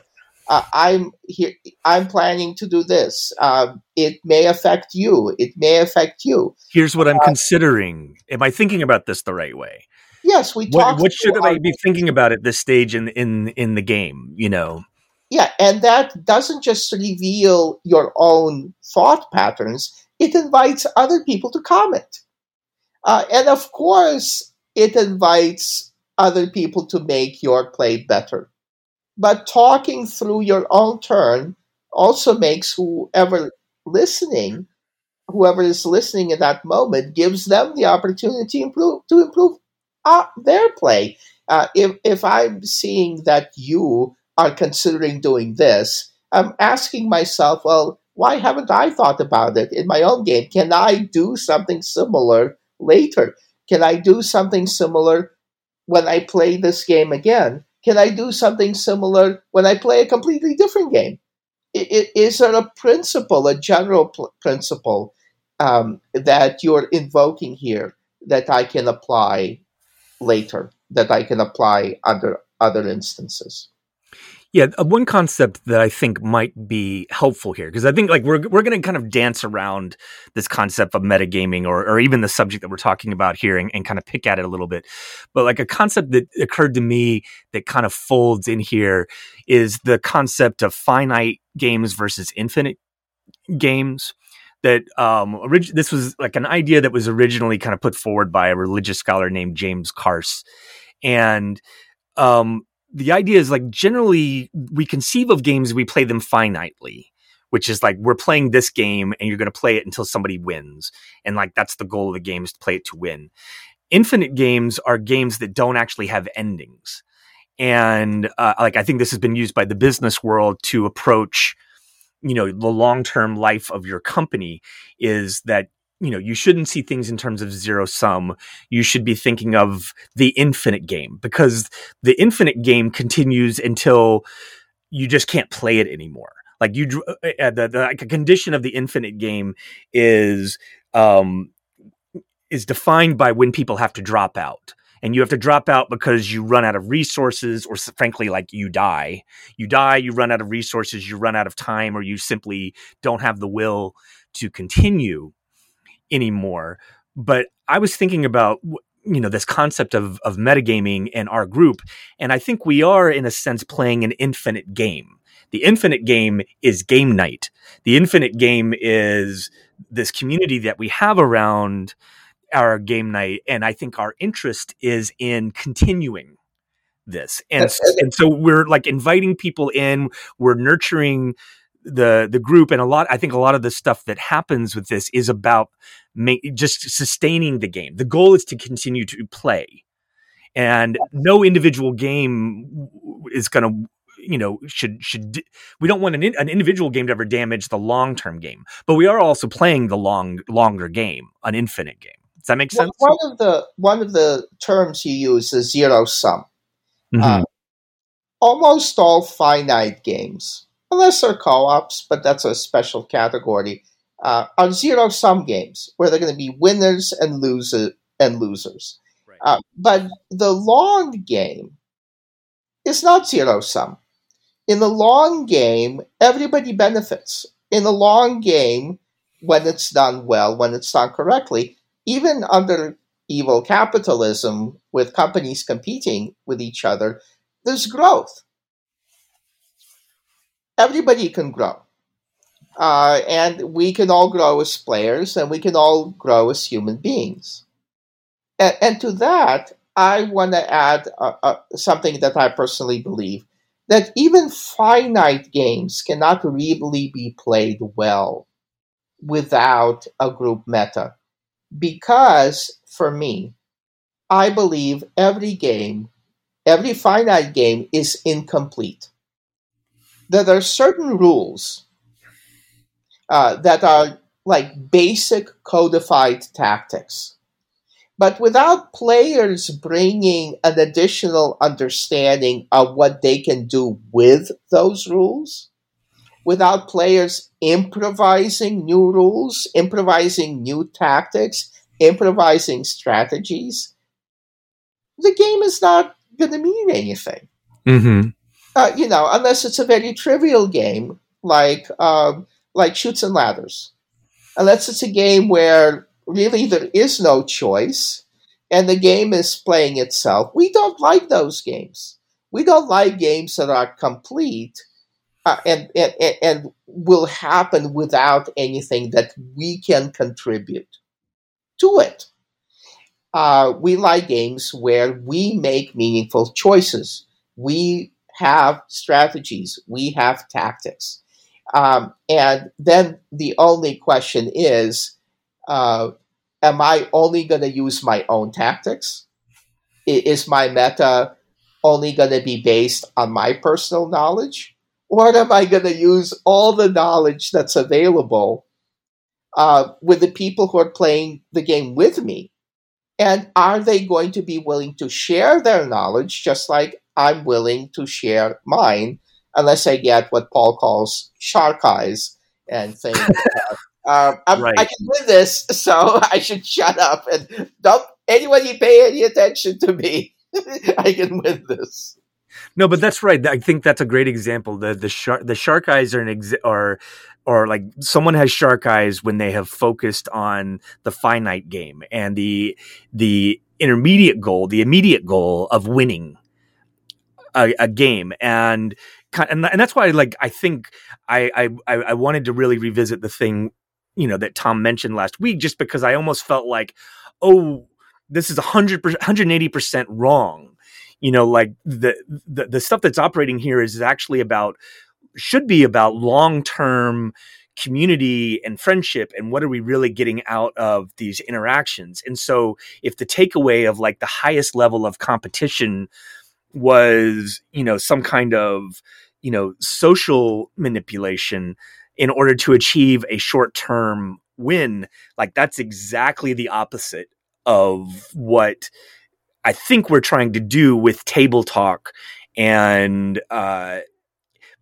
Uh, I'm here. I'm planning to do this. Uh, it may affect you. It may affect you. Here's what I'm uh, considering. Am I thinking about this the right way? Yes, we What, what should I be thinking about at this stage in in in the game? You know. Yeah, and that doesn't just reveal your own thought patterns; it invites other people to comment, uh, and of course, it invites other people to make your play better. But talking through your own turn also makes whoever listening whoever is listening at that moment gives them the opportunity to improve to improve uh, their play. Uh, if if I'm seeing that you are considering doing this, I'm asking myself, well, why haven't I thought about it in my own game? Can I do something similar later? Can I do something similar when I play this game again? Can I do something similar when I play a completely different game? Is there a principle, a general pl- principle um, that you're invoking here that I can apply later, that I can apply under other instances? Yeah, uh, one concept that I think might be helpful here because I think like we're we're going to kind of dance around this concept of metagaming or or even the subject that we're talking about here and, and kind of pick at it a little bit. But like a concept that occurred to me that kind of folds in here is the concept of finite games versus infinite games that um orig- this was like an idea that was originally kind of put forward by a religious scholar named James Carse. And um the idea is like generally we conceive of games we play them finitely which is like we're playing this game and you're going to play it until somebody wins. And like that's the goal of the game is to play it to win. Infinite games are games that don't actually have endings. And uh, like i think this has been used by the business world to approach you know the long-term life of your company is that you know you shouldn't see things in terms of zero sum. You should be thinking of the infinite game because the infinite game continues until you just can't play it anymore. Like you uh, uh, the, the like condition of the infinite game is um is defined by when people have to drop out and you have to drop out because you run out of resources or frankly like you die you die you run out of resources you run out of time or you simply don't have the will to continue anymore. But I was thinking about you know this concept of of metagaming in our group, and I think we are in a sense playing an infinite game. The infinite game is game night. The infinite game is this community that we have around our game night, and I think our interest is in continuing this. And and so we're like inviting people in we're nurturing the the group and a lot i think a lot of the stuff that happens with this is about just sustaining the game. The goal is to continue to play. And no individual game is going to you know should should we don't want an, an individual game to ever damage the long term game but we are also playing the long longer game an infinite game that make sense one of the one of the terms you use is zero sum mm-hmm. uh, almost all finite games unless they're co-ops, but that's a special category, uh, are zero-sum games where they're going to be winners and losers and losers. Right. Uh, but the long game is not zero-sum. In the long game, everybody benefits. In the long game, when it's done well, when it's done correctly, even under evil capitalism with companies competing with each other, there's growth everybody can grow. Uh, and we can all grow as players and we can all grow as human beings. And, and to that, I want to add uh, uh, something that I personally believe that even finite games cannot really be played well without a group meta. Because for me, I believe every game, every finite game is incomplete that there are certain rules uh, that are like basic codified tactics. But without players bringing an additional understanding of what they can do with those rules, without players improvising new rules, improvising new tactics, improvising strategies, the game is not going to mean anything. Mm-hmm. Uh, you know, unless it's a very trivial game like um, like Chutes and Ladders, unless it's a game where really there is no choice and the game is playing itself. We don't like those games. We don't like games that are complete uh, and, and and will happen without anything that we can contribute to it. Uh, we like games where we make meaningful choices. We have strategies, we have tactics. Um, and then the only question is Uh, am I only going to use my own tactics? Is my meta only going to be based on my personal knowledge? Or am I going to use all the knowledge that's available uh, with the people who are playing the game with me? And are they going to be willing to share their knowledge just like I'm willing to share mine, unless I get what Paul calls shark eyes and think, [laughs] uh, I'm, Right. I can win this, [laughs] so I should shut up and don't anybody pay any attention to me. [laughs] I can win this. No, but that's right. I think that's a great example. The the shark the shark eyes are an ex- are or like someone has shark eyes when they have focused on the finite game and the the intermediate goal, the immediate goal of winning a, a game and and and that's why like I think I, I I wanted to really revisit the thing you know that Tom mentioned last week just because I almost felt like oh this is 100 180% wrong you know like the, the the stuff that's operating here is actually about should be about long-term community and friendship and what are we really getting out of these interactions? And so if the takeaway of like the highest level of competition was you know some kind of you know social manipulation in order to achieve a short-term win like that's exactly the opposite of what I think we're trying to do with table talk and uh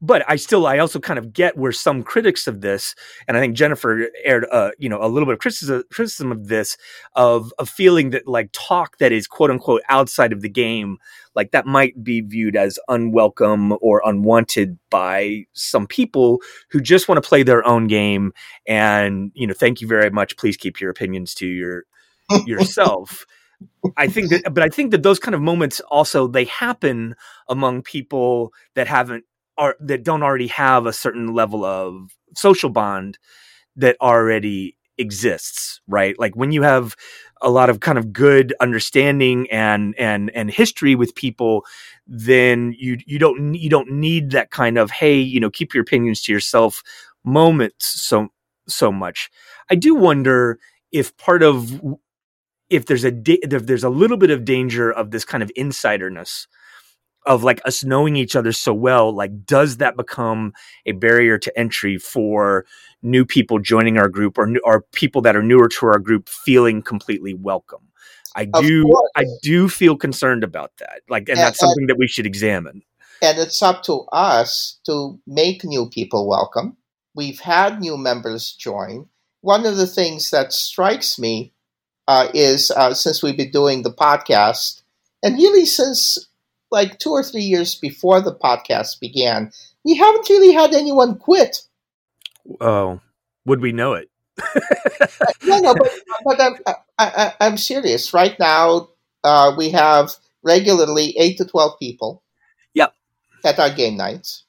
but I still I also kind of get where some critics of this and I think Jennifer aired uh you know a little bit of criticism criticism of this of a feeling that like talk that is quote unquote outside of the game like that might be viewed as unwelcome or unwanted by some people who just want to play their own game and you know thank you very much. Please keep your opinions to your [laughs] yourself I think that, but I think that those kind of moments also they happen among people that haven't are that don't already have a certain level of social bond that already exists, right? Like when you have a lot of kind of good understanding and and and history with people, then you you don't you don't need that kind of hey, you know, keep your opinions to yourself moments so so much. I do wonder if part of if there's a da- if there's a little bit of danger of this kind of insiderness of like us knowing each other so well like does that become a barrier to entry for new people joining our group or or people that are newer to our group feeling completely welcome i do i do feel concerned about that like and Yeah, that's something that we should examine And it's up to us to make new people welcome. We've had new members join. One of the things that strikes me uh, is uh, since we've been doing the podcast, and really since like two or three years before the podcast began, we haven't really had anyone quit. oh would we know it [laughs] No, no, but, but I'm, I, I, I'm serious. Right now, uh, we have regularly eight to twelve people. Yep. At our game nights,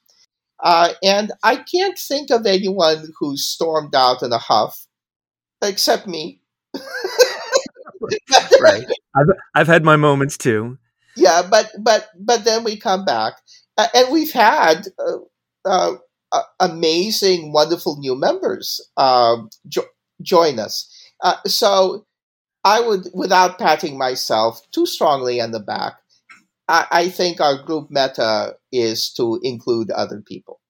uh, and I can't think of anyone who stormed out in a huff, except me. [laughs] [laughs] right i've i've had my moments too Yeah, but but but then we come back, uh, and we've had uh, uh, amazing, wonderful new members um, jo- join us. Uh, so I would, without patting myself too strongly on the back, I, I think our group meta is to include other people.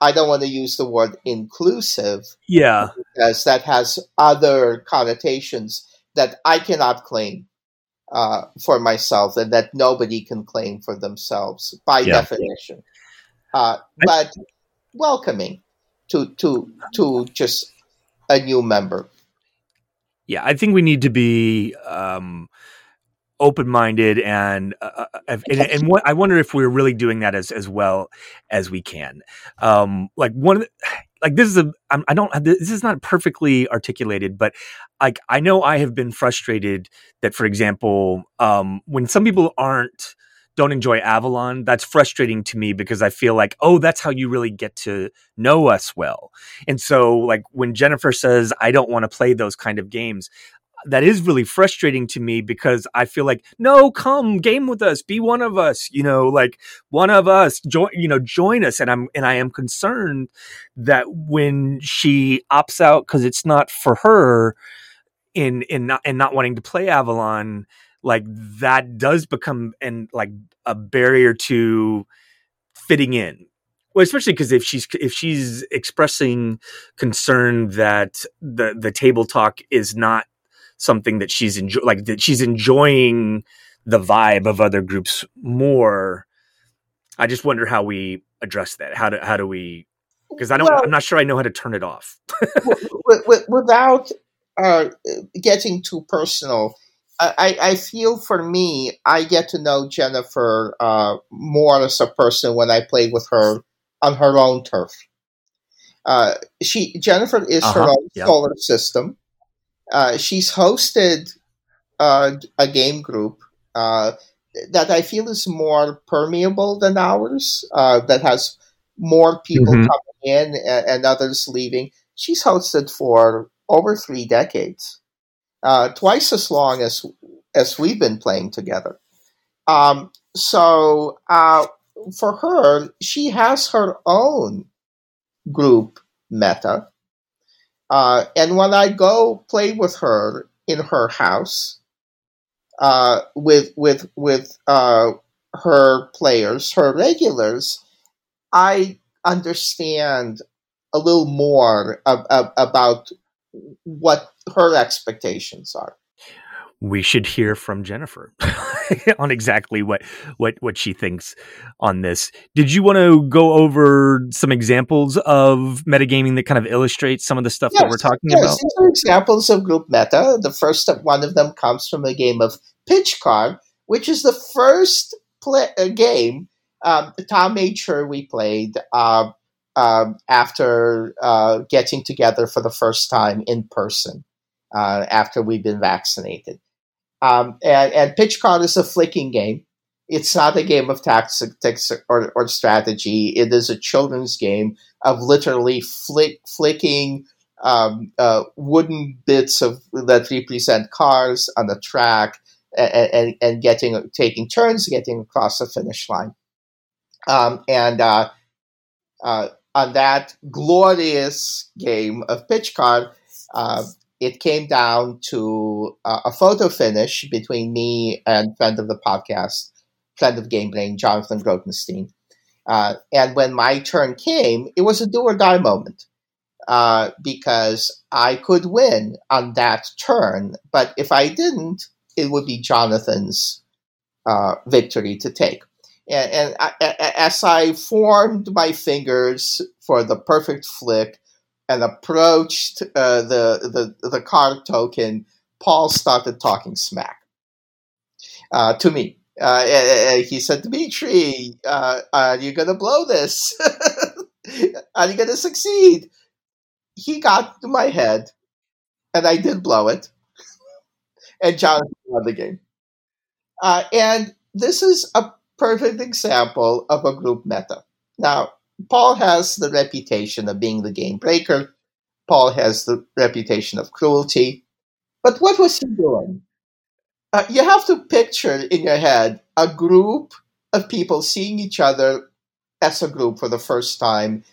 I don't want to use the word inclusive yeah because that has other connotations that I cannot claim uh, for myself and that nobody can claim for themselves by Yeah. definition. Uh, but welcoming to to to just a new member. yeah i think we need to be um open-minded and uh, uh, and, and what i wonder if we're really doing that as as well as we can um like one of the, like this is a I'm, i don't this is not perfectly articulated but like i know i have been frustrated that for example um when some people aren't don't enjoy avalon that's frustrating to me because i feel like oh that's how you really get to know us well. And so like when jennifer says i don't want to play those kind of games that is really frustrating to me because I feel like, no, come game with us, be one of us, you know, like one of us, join, you know, join us. And I'm, and I am concerned that when she opts out because it's not for her in, in not, in not wanting to play Avalon, like that does become and like a barrier to fitting in well, especially because if she's if she's expressing concern that the the table talk is not something that she's enjoy like that she's enjoying the vibe of other groups more. I just wonder how we address that. How do how do we? Because I don't. Well, I'm not sure I know how to turn it off. [laughs] without uh, getting too personal, I, I feel for me, I get to know Jennifer uh, more as a person when I play with her on her own turf. Uh, she Jennifer is uh-huh, her own yeah. solar system. Uh, she's hosted uh, a game group uh, that I feel is more permeable than ours. Uh, that has more people mm-hmm. coming in and, and, others leaving. She's hosted for over three decades, uh, twice as long as as we've been playing together. Um, so for her, she has her own group meta. Uh, and when I go play with her in her house, uh, with with with uh, her players, her regulars, I understand a little more ab- ab- about what her expectations are. We should hear from Jennifer [laughs] [laughs] on exactly what what what she thinks on this. Did you want to go over some examples of metagaming that kind of illustrates some of the stuff yes, that we're talking yes, about? These are examples of group meta. The first one of them comes from a game of PitchCar, which is the first play, uh, game um, Tom made sure we played uh, uh, after uh, getting together for the first time in person. Uh, after we've been vaccinated. Um, and, and PitchCar is a flicking game. It's not a game of tactics or, or strategy. It is a children's game of literally flick, flicking um, uh, wooden bits of that represent cars on the track and, and, and, getting taking turns getting across the finish line. Um, and uh, uh, on that glorious game of PitchCar, uh, it came down to uh, a photo finish between me and friend of the podcast, friend of Game Jonathan Grotenstein. Uh, and when my turn came, it was a do or die moment uh, because I could win on that turn, but if I didn't, it would be Jonathan's uh, victory to take. And, and as I formed my fingers for the perfect flick, and approached uh, the, the the card token, Paul started talking smack uh, to me. Uh, he said, "Dimitri, uh, are you gonna blow this? [laughs] are you gonna succeed?" He got to my head, and I did blow it. [laughs] and Jonathan won the game. Uh, and this is a perfect example of a group meta. Now, Paul has the reputation of being the game breaker. Paul has the reputation of cruelty. But what was he doing? Uh, you have to picture in your head a group of people seeing each other as a group for the first time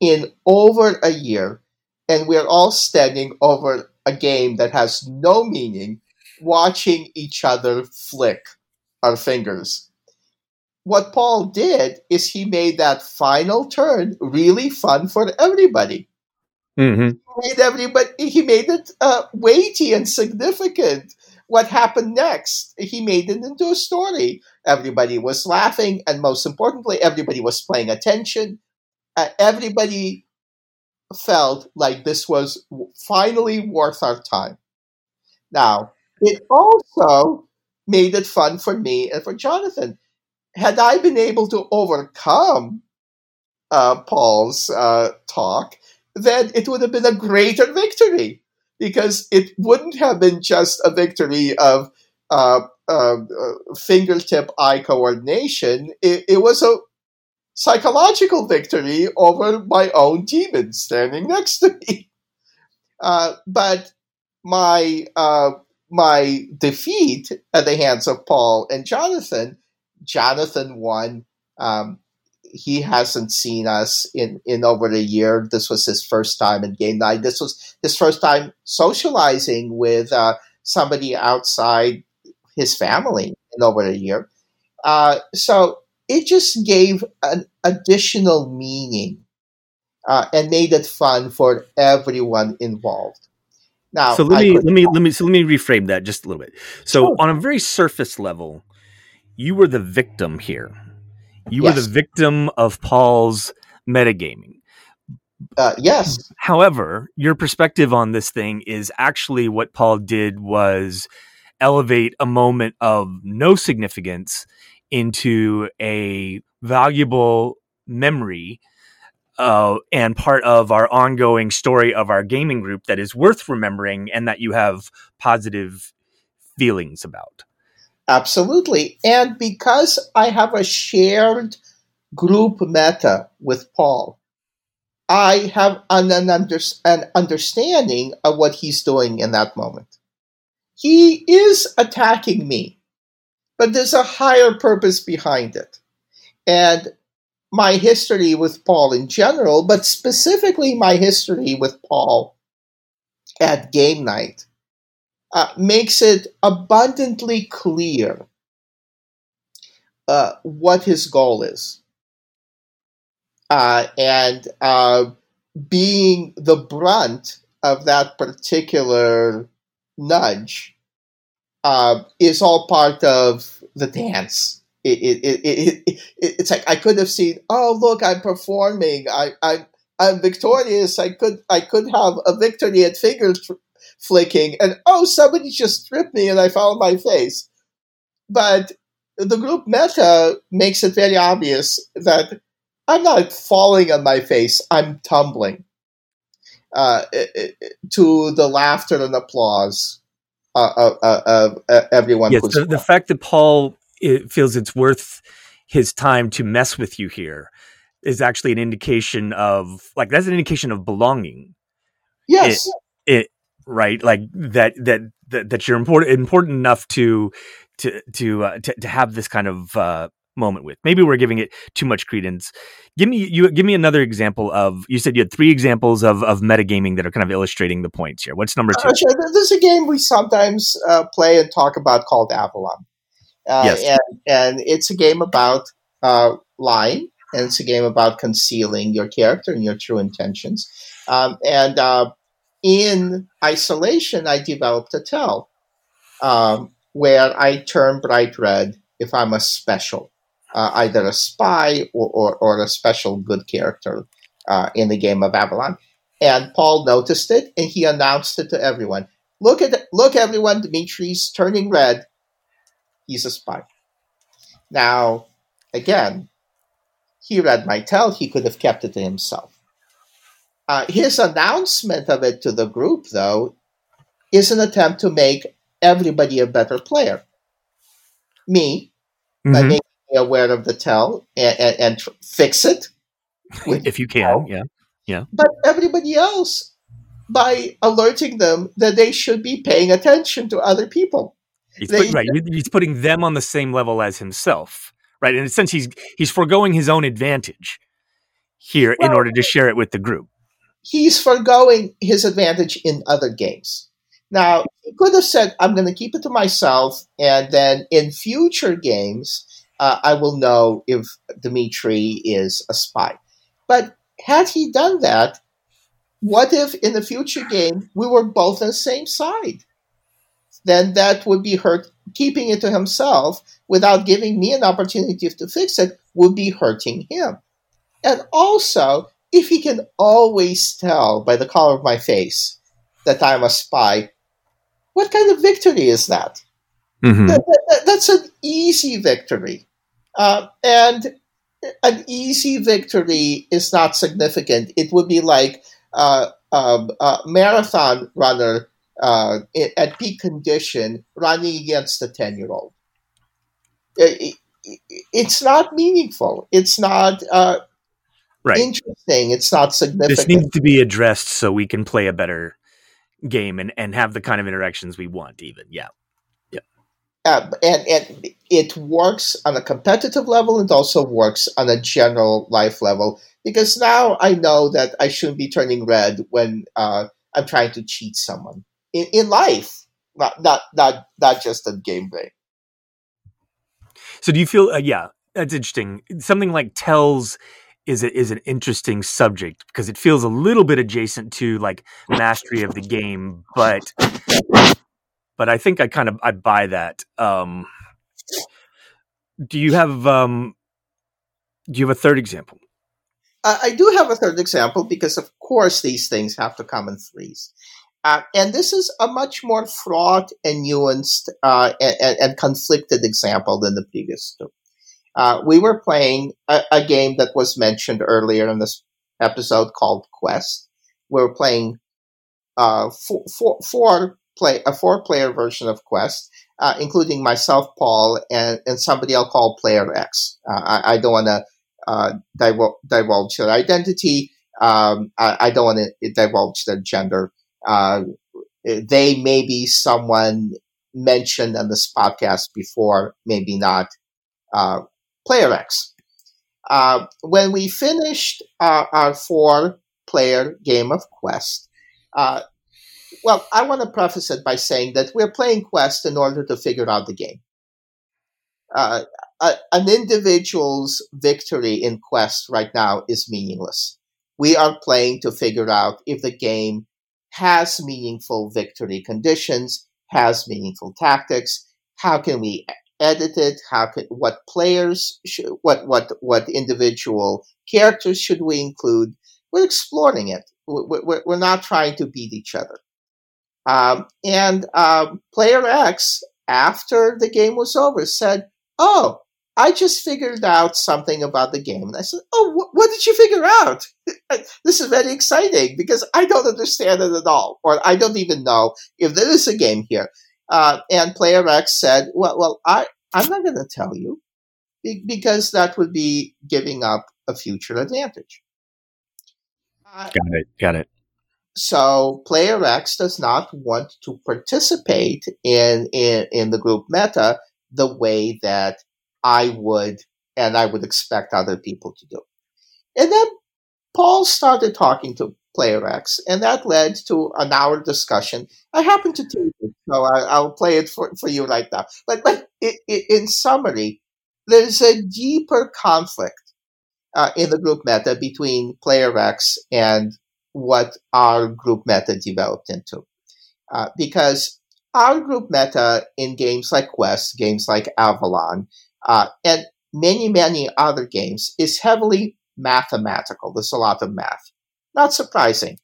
in over a year, and we're all standing over a game that has no meaning, watching each other flick our fingers what Paul did is he made that final turn really fun for everybody. Mm-hmm. He made everybody. He made it uh, weighty and significant. What happened next? He made it into a story. Everybody was laughing, and most importantly, everybody was paying attention. Uh, everybody felt like this was finally worth our time. Now, it also made it fun for me and for Jonathan had I been able to overcome uh, Paul's uh, talk, then it would have been a greater victory because it wouldn't have been just a victory of uh, uh fingertip eye coordination. It, it, was a psychological victory over my own demon standing next to me. [laughs] Uh, but my uh, my defeat at the hands of Paul and Jonathan, Jonathan won. Um, he hasn't seen us in, in over a year. This was his first time in game night. This was his first time socializing with uh, somebody outside his family in over a year. Uh, so it just gave an additional meaning uh, and made it fun for everyone involved. Now, so let I me let me let me so let me reframe that just a little bit. So Sure. on a very surface level, you were the victim here. You were the victim of Paul's metagaming. uh, yes, However, your perspective on this thing is actually what Paul did was elevate a moment of no significance into a valuable memory uh, and part of our ongoing story of our gaming group that is worth remembering and that you have positive feelings about. Absolutely. And because I have a shared group meta with Paul, I have an, an, under, an understanding of what he's doing in that moment. He is attacking me, but there's a higher purpose behind it. And my history with Paul in general, but specifically my history with Paul at game night, uh, makes it abundantly clear uh, what his goal is. Uh, and uh, being the brunt of that particular nudge uh, is all part of the dance. It, it, it, it, it, it's like I could have seen. Oh, look! I'm performing. I, I, I'm victorious. I could, I could have a victory at finger tr- flicking, and oh, somebody just tripped me, and I found my face. But the group meta makes it very obvious that I'm not falling on my face. I'm tumbling uh, to the laughter and applause uh, of, of, of everyone. Yes, the, the fact that Paul it feels it's worth his time to mess with you here is actually an indication of like that's an indication of belonging yes, it right like that that that, that you're important important enough to to to, uh, to to have this kind of uh moment with maybe we're giving it too much credence give me you give me another example of you said you had three examples of of metagaming that are kind of illustrating the points here what's number two Uh, sure. There's a game we sometimes uh, play and talk about called Avalon. Uh, Yes. and, and it's a game about uh, lying, and it's a game about concealing your character and your true intentions. Um, and uh, in isolation, I developed a tell um, where I turn bright red if I'm a special, uh, either a spy or, or, or a special good character uh, in the game of Avalon. And Paul noticed it, and he announced it to everyone. Look at look, everyone! Dimitri's turning red. He's a spy. Now, again, he read my tell. He could have kept it to himself. Uh, his announcement of it to the group, though, is an attempt to make everybody a better player. Me, by Mhm. making me aware of the tell and, and, and tr- fix it. with [laughs] if you can yeah Yeah. but everybody else by alerting them that they should be paying attention to other people. He's, They- put, right, he's putting them on the same level as himself, right? In a sense, he's he's foregoing his own advantage here in order to share it with the group. He's foregoing his advantage in other games. Now, he could have said, I'm going to keep it to myself, and then in future games, uh, I will know if Dimitri is a spy. But had he done that, what if in the future game we were both on the same side? Then that would be hurt. Keeping it to himself without giving me an opportunity to fix it would be hurting him. And also, if he can always tell by the color of my face that I'm a spy, what kind of victory is that? Mhm. That- that- that- that's an easy victory. Uh, and an easy victory is not significant. It would be like uh, um, a marathon runner uh, at peak condition running against a 10 year old. It's not meaningful. It's not uh, Right. interesting. It's not significant. This needs to be addressed so we can play a better game and and have the kind of interactions we want. Even yeah. Uh, and, and it works on a competitive level. It also works on a general life level because now I know that I shouldn't be turning red when uh, I'm trying to cheat someone in, in life, not not not not just in gameplay. So do you feel? Uh, yeah, that's interesting. Something like tells is a, is an interesting subject because it feels a little bit adjacent to like mastery of the game, but but I think I kind of I buy that. Um, do you have um, do you have a third example? I do have a third example because, of course, these things have to come in threes. Uh, and this is a much more fraught and nuanced uh, and, and, conflicted example than the previous two. Uh, we were playing a, a, game that was mentioned earlier in this episode called Quest. We were playing uh, four, four, four play a four player version of Quest, uh, including myself, Paul, and, and somebody I'll call Player X. Uh, I, don't want to uh, divul- divulge their identity. Um, I, I, don't want to divulge their gender. Uh, they may be someone mentioned on this podcast before, maybe not. Uh, Player X. Uh, when we finished our four player game of Quest, uh, well, I want to preface it by saying that we're playing Quest in order to figure out the game. Uh, a, an individual's victory in Quest right now is meaningless. We are playing to figure out if the game has meaningful victory conditions, has meaningful tactics. How can we edit it? How can what players should, what what what individual characters should we include? We're exploring it. We're, we're not trying to beat each other. Um, and um, Player X, after the game was over, said, "Oh, I just figured out something about the game." And I said, "Oh, wh- what did you figure out? [laughs] this is very exciting because I don't understand it at all, or I don't even know if there is a game here." Uh, and Player X said, "Well, well, I I'm not going to tell you because that would be giving up a future advantage." Uh, got it. Got it. So player X does not want to participate in, in, in the group meta the way that I would and I would expect other people to do. And then Paul started talking to player X, and that led to an hour discussion. I happen to take it, so I, will play it for, for you right now. But, but it, it, in summary, there's a deeper conflict uh, in the group meta between player X and what our group meta developed into. Uh, because our group meta in games like Quest, games like Avalon, uh, and many, many other games is heavily mathematical. There's a lot of math. Not surprising.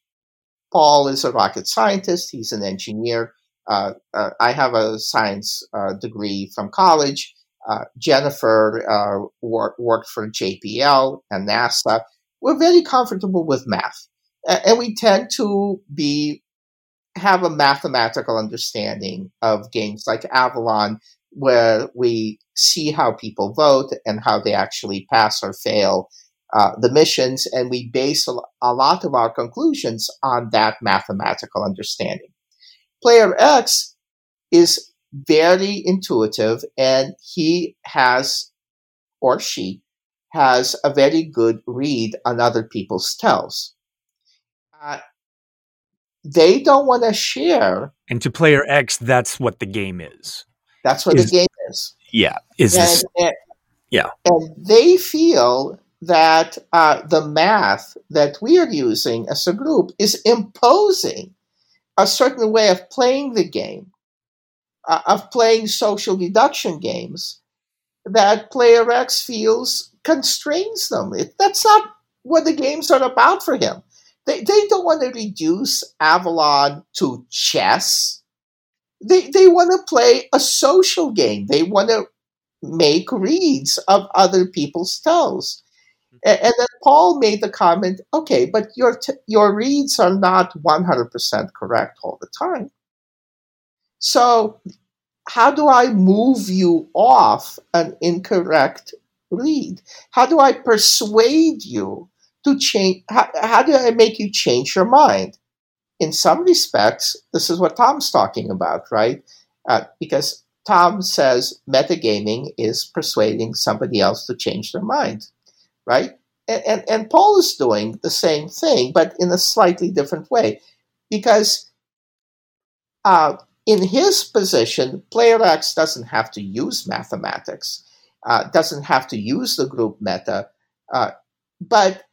Paul is a rocket scientist. He's an engineer. Uh, uh I have a science uh, degree from college. Uh, Jennifer wor- worked for JPL and NASA. We're very comfortable with math and we tend to be have a mathematical understanding of games like Avalon, where we see how people vote and how they actually pass or fail uh, the missions, and we base a, a lot of our conclusions on that mathematical understanding. Player X is very intuitive, and he has, or she, has a very good read on other people's tells uh, they don't want to share. And to player X, that's what the game is. That's what is, the game is. Yeah. Is and, this, and, yeah. And they feel that uh, the math that we are using as a group is imposing a certain way of playing the game, uh, of playing social deduction games, that player X feels constrains them. It, that's not what the games are about for him. They, they don't want to reduce Avalon to chess. They, they want to play a social game. They want to make reads of other people's tells. And, and then Paul made the comment, okay, but your, t- your reads are not 100% correct all the time. So, how do I move you off an incorrect read? How do I persuade you to change how, how do i make you change your mind in some respects, this is what Tom's talking about, right? Uh, because Tom says metagaming is persuading somebody else to change their mind, right? And, and, and Paul is doing the same thing, but in a slightly different way. Because uh, in his position, player X doesn't have to use mathematics, uh, doesn't have to use the group meta, uh, but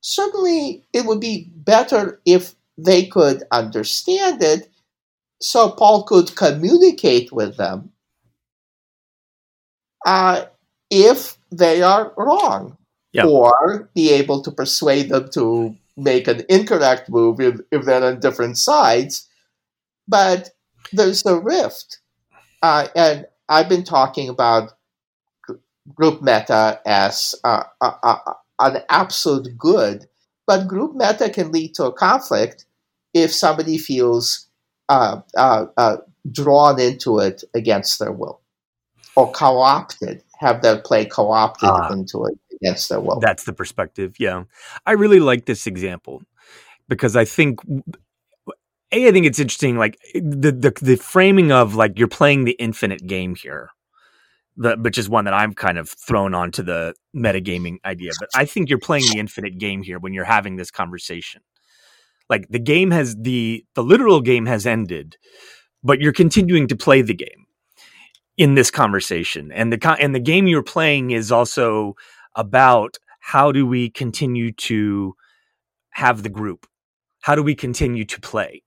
certainly it would be better if they could understand it so Paul could communicate with them uh, if they are wrong, Yeah. or be able to persuade them to make an incorrect move if, if they're on different sides. But there's a rift. Uh, and I've been talking about group meta as uh, an absolute good, but group meta can lead to a conflict if somebody feels uh, uh, uh, drawn into it against their will or co-opted, have that play co-opted Ah. into it against their will. That's the perspective. Yeah. I really like this example because I think a I think it's interesting like the the the framing of like you're playing the infinite game here. The, which is one that I'm kind of thrown onto the metagaming idea, but I think you're playing the infinite game here when you're having this conversation. Like the game has the the literal game has ended, but you're continuing to play the game in this conversation, and the con- and the game you're playing is also about how do we continue to have the group? How do we continue to play?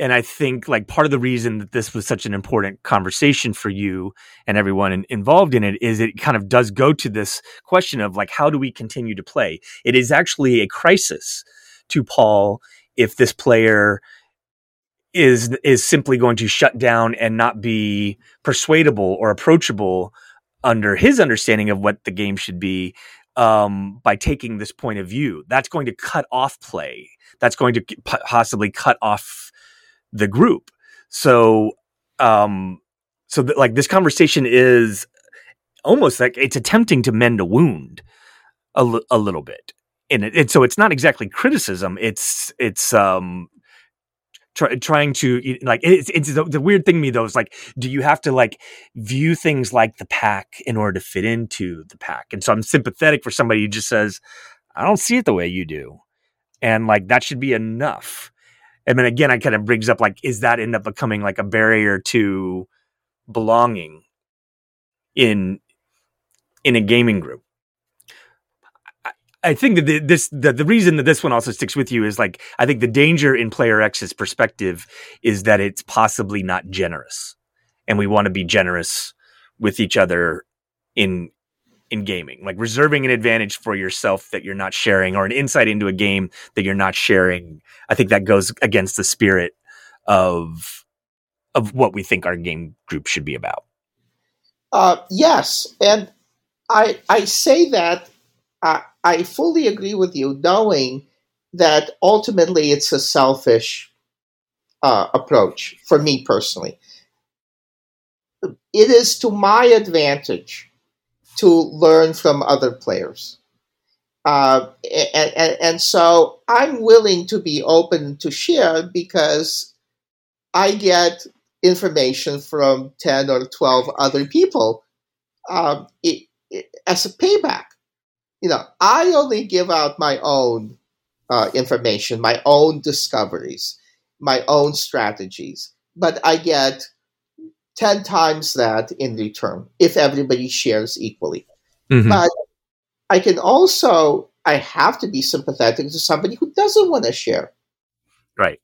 And I think like part of the reason that this was such an important conversation for you and everyone in, involved in it is it kind of does go to this question of like how do we continue to play? It is actually a crisis to Paul if this player is is simply going to shut down and not be persuadable or approachable under his understanding of what the game should be um, by taking this point of view. That's going to cut off play. That's going to possibly cut off the group. So, um, so that like this conversation is almost like it's attempting to mend a wound a, little bit. And it, so it's not exactly criticism. It's it's um try, trying to like it's it's the, the weird thing to me though is like do you have to like view things like the pack in order to fit into the pack? And so i'm sympathetic for somebody who just says i don't see it the way you do. And like that should be enough. And then again i kind of brings up like is that end up becoming like a barrier to belonging in in a gaming group I think that the, this the, the reason that this one also sticks with you is like I think the danger in player X's perspective is that it's possibly not generous, and we want to be generous with each other in in gaming, like reserving an advantage for yourself that you're not sharing, or an insight into a game that you're not sharing. I think that goes against the spirit of of what we think our game group should be about. Uh, yes, and I I say that I, I fully agree with you, knowing that ultimately it's a selfish uh, approach for me personally. It is to my advantage to learn from other players. Uh, and, and, and so I'm willing to be open to share because I get information from 10 or 12 other people um, it, it, as a payback. You know, I only give out my own uh, information, my own discoveries, my own strategies, but I get 10 times that in return if everybody shares equally. Mhm. But I can also, I have to be sympathetic to somebody who doesn't want to share Right.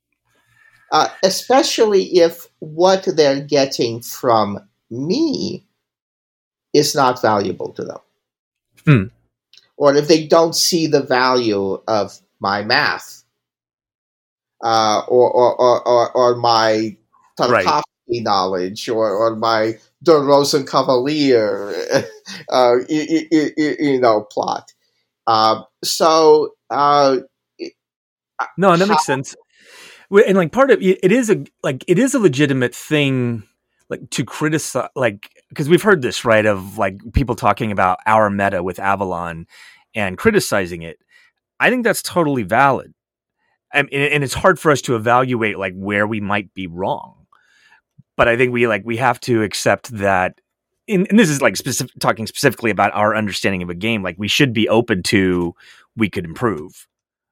uh, especially if what they're getting from me is not valuable to them. Hmm. Or if they don't see the value of my math uh, or, or, or, or, my Right. Knowledge or, or my De Rosenkavalier, [laughs] uh, you, you, you know, plot. Uh, so, uh, No, and that makes sense. And like part of it it is a like it is a legitimate thing like to criticize like because we've heard this right of like people talking about our meta with Avalon and criticizing it. I think that's totally valid. and, and it's hard for us to evaluate like where we might be wrong. But I think we like we have to accept that. And this is like specific, talking specifically about our understanding of a game. Like we should be open to we could improve.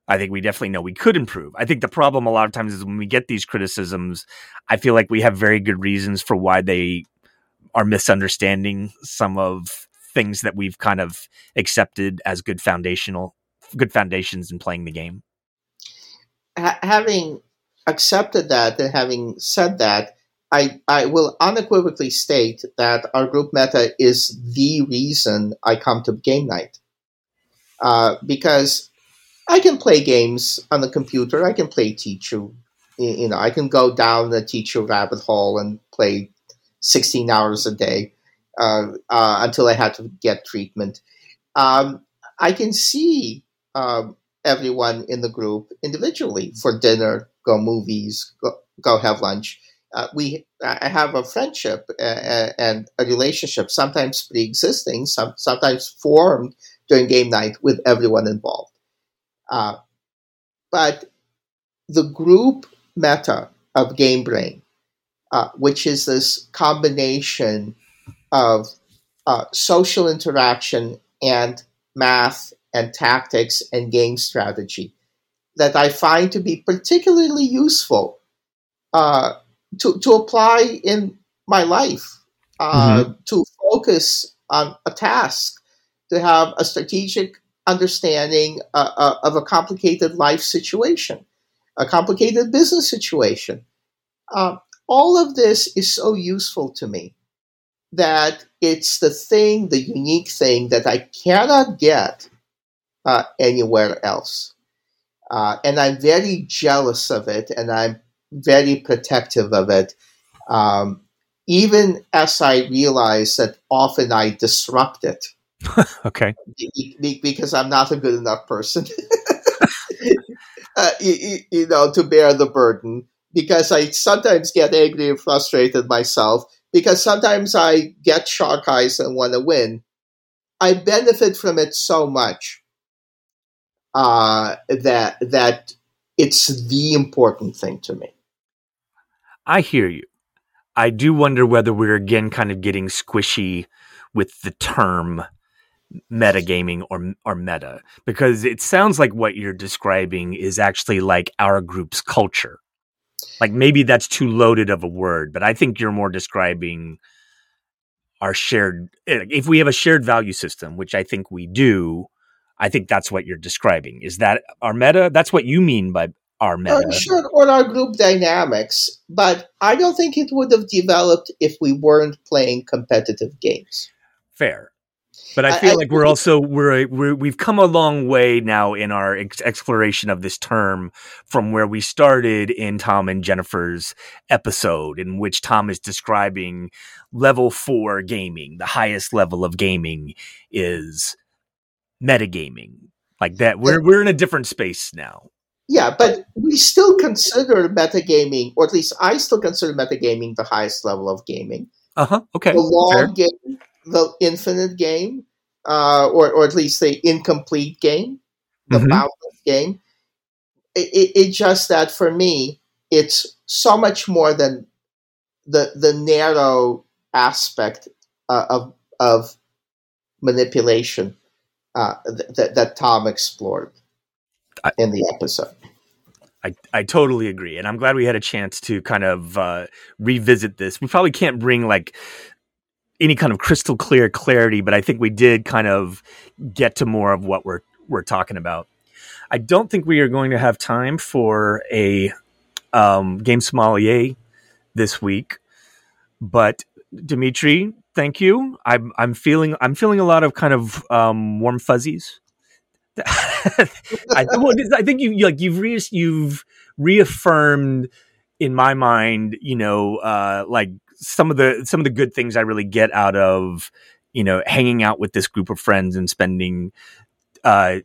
I think we definitely know we could improve. I think the problem a lot of times is when we get these criticisms, I feel like we have very good reasons for why they are misunderstanding some of things that we've kind of accepted as good foundational good foundations in playing the game. Ha- having accepted that and having said that, I, I will unequivocally state that our group meta is the reason I come to game night. Uh, because I can play games on the computer. I can play Tichu. You know, I can go down the Tichu rabbit hole and play 16 hours a day uh, uh, until I had to get treatment. Um, I can see um, everyone in the group individually for dinner, go movies, go, go have lunch. Uh, we I have a friendship and a relationship, sometimes pre-existing, some, sometimes formed during game night with everyone involved. Uh, but the group meta of Game Brain, uh, which is this combination of uh, social interaction and math and tactics and game strategy, that I find to be particularly useful uh, to, to apply in my life, uh, mm-hmm. to focus on a task, to have a strategic understanding uh, uh, of a complicated life situation, a complicated business situation. Uh, all of this is so useful to me that it's the thing, the unique thing that I cannot get uh, anywhere else. Uh, and I'm very jealous of it and I'm very protective of it. Um, even as I realize that often I disrupt it. [laughs] okay. Because I'm not a good enough person, [laughs] [laughs] uh, you, you, know, to bear the burden. Because I sometimes get angry and frustrated myself. Because sometimes I get shark eyes and want to win. I benefit from it so much uh, that that it's the important thing to me. I hear you. I do wonder whether we're again kind of getting squishy with the term metagaming or or meta because it sounds like what you're describing is actually like our group's culture. Like maybe that's too loaded of a word, but I think you're more describing our shared eh, if we have a shared value system, which I think we do, I think that's what you're describing. Is that our meta? That's what you mean by our meta. Uh, sure, or our group dynamics, but I don't think it would have developed if we weren't playing competitive games. Fair. But I feel I, like we're also we're, we're we've come a long way now in our ex- exploration of this term from where we started in Tom and Jennifer's episode, in which Tom is describing level four gaming. The highest level of gaming is metagaming, like that. We're we're in a different space now. Yeah, but we still consider metagaming, or at least I still consider metagaming the highest level of gaming. Uh huh. Okay. The long Fair. game the infinite game, uh, or or at least the incomplete game, the mm-hmm. boundless game. It, it, it, just that for me, it's so much more than the the narrow aspect uh, of of manipulation uh, that that Tom explored I, in the episode. I, I totally agree. And I'm glad we had a chance to kind of uh, revisit this. We probably can't bring like any kind of crystal clear clarity, but I think we did kind of get to more of what we're we're talking about. I don't think we are going to have time for a um, game sommelier this week, but Dimitri, thank you. I'm I'm feeling I'm feeling a lot of kind of um, warm fuzzies. [laughs] I, well, I think you like you've re- you've reaffirmed in my mind, you know, uh, like some of the some of the good things I really get out of you know hanging out with this group of friends and spending uh,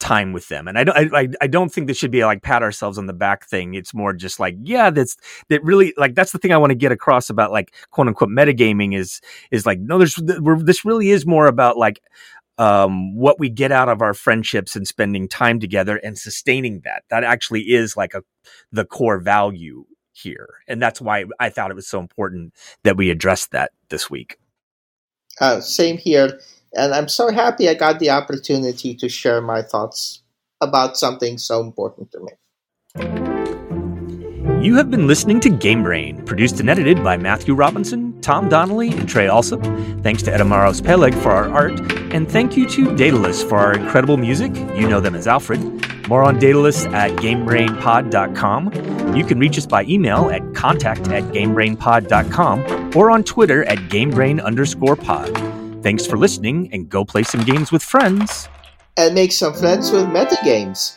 time with them. And I don't I, I don't think this should be a, like pat ourselves on the back thing. It's more just like yeah, that's that really like that's the thing I want to get across about like quote unquote metagaming is is like no, there's this really is more about like um, what we get out of our friendships and spending time together and sustaining that. That actually is like a the core value here, and that's why I thought it was so important that we addressed that this week. Uh, same here, and I'm so happy I got the opportunity to share my thoughts about something so important to me. You have been listening to Game Brain, produced and edited by Matthew Robinson, Tom Donnelly, and Trey Alsop. Thanks to Edamaros Peleg for our art, and thank you to Daedalus for our incredible music. You know them as Alfred. More on Daedalus at GameBrainPod.com. You can reach us by email at contact at GameBrainPod.com or on Twitter at GameBrain underscore pod. Thanks for listening, and go play some games with friends. And make some friends with metagames.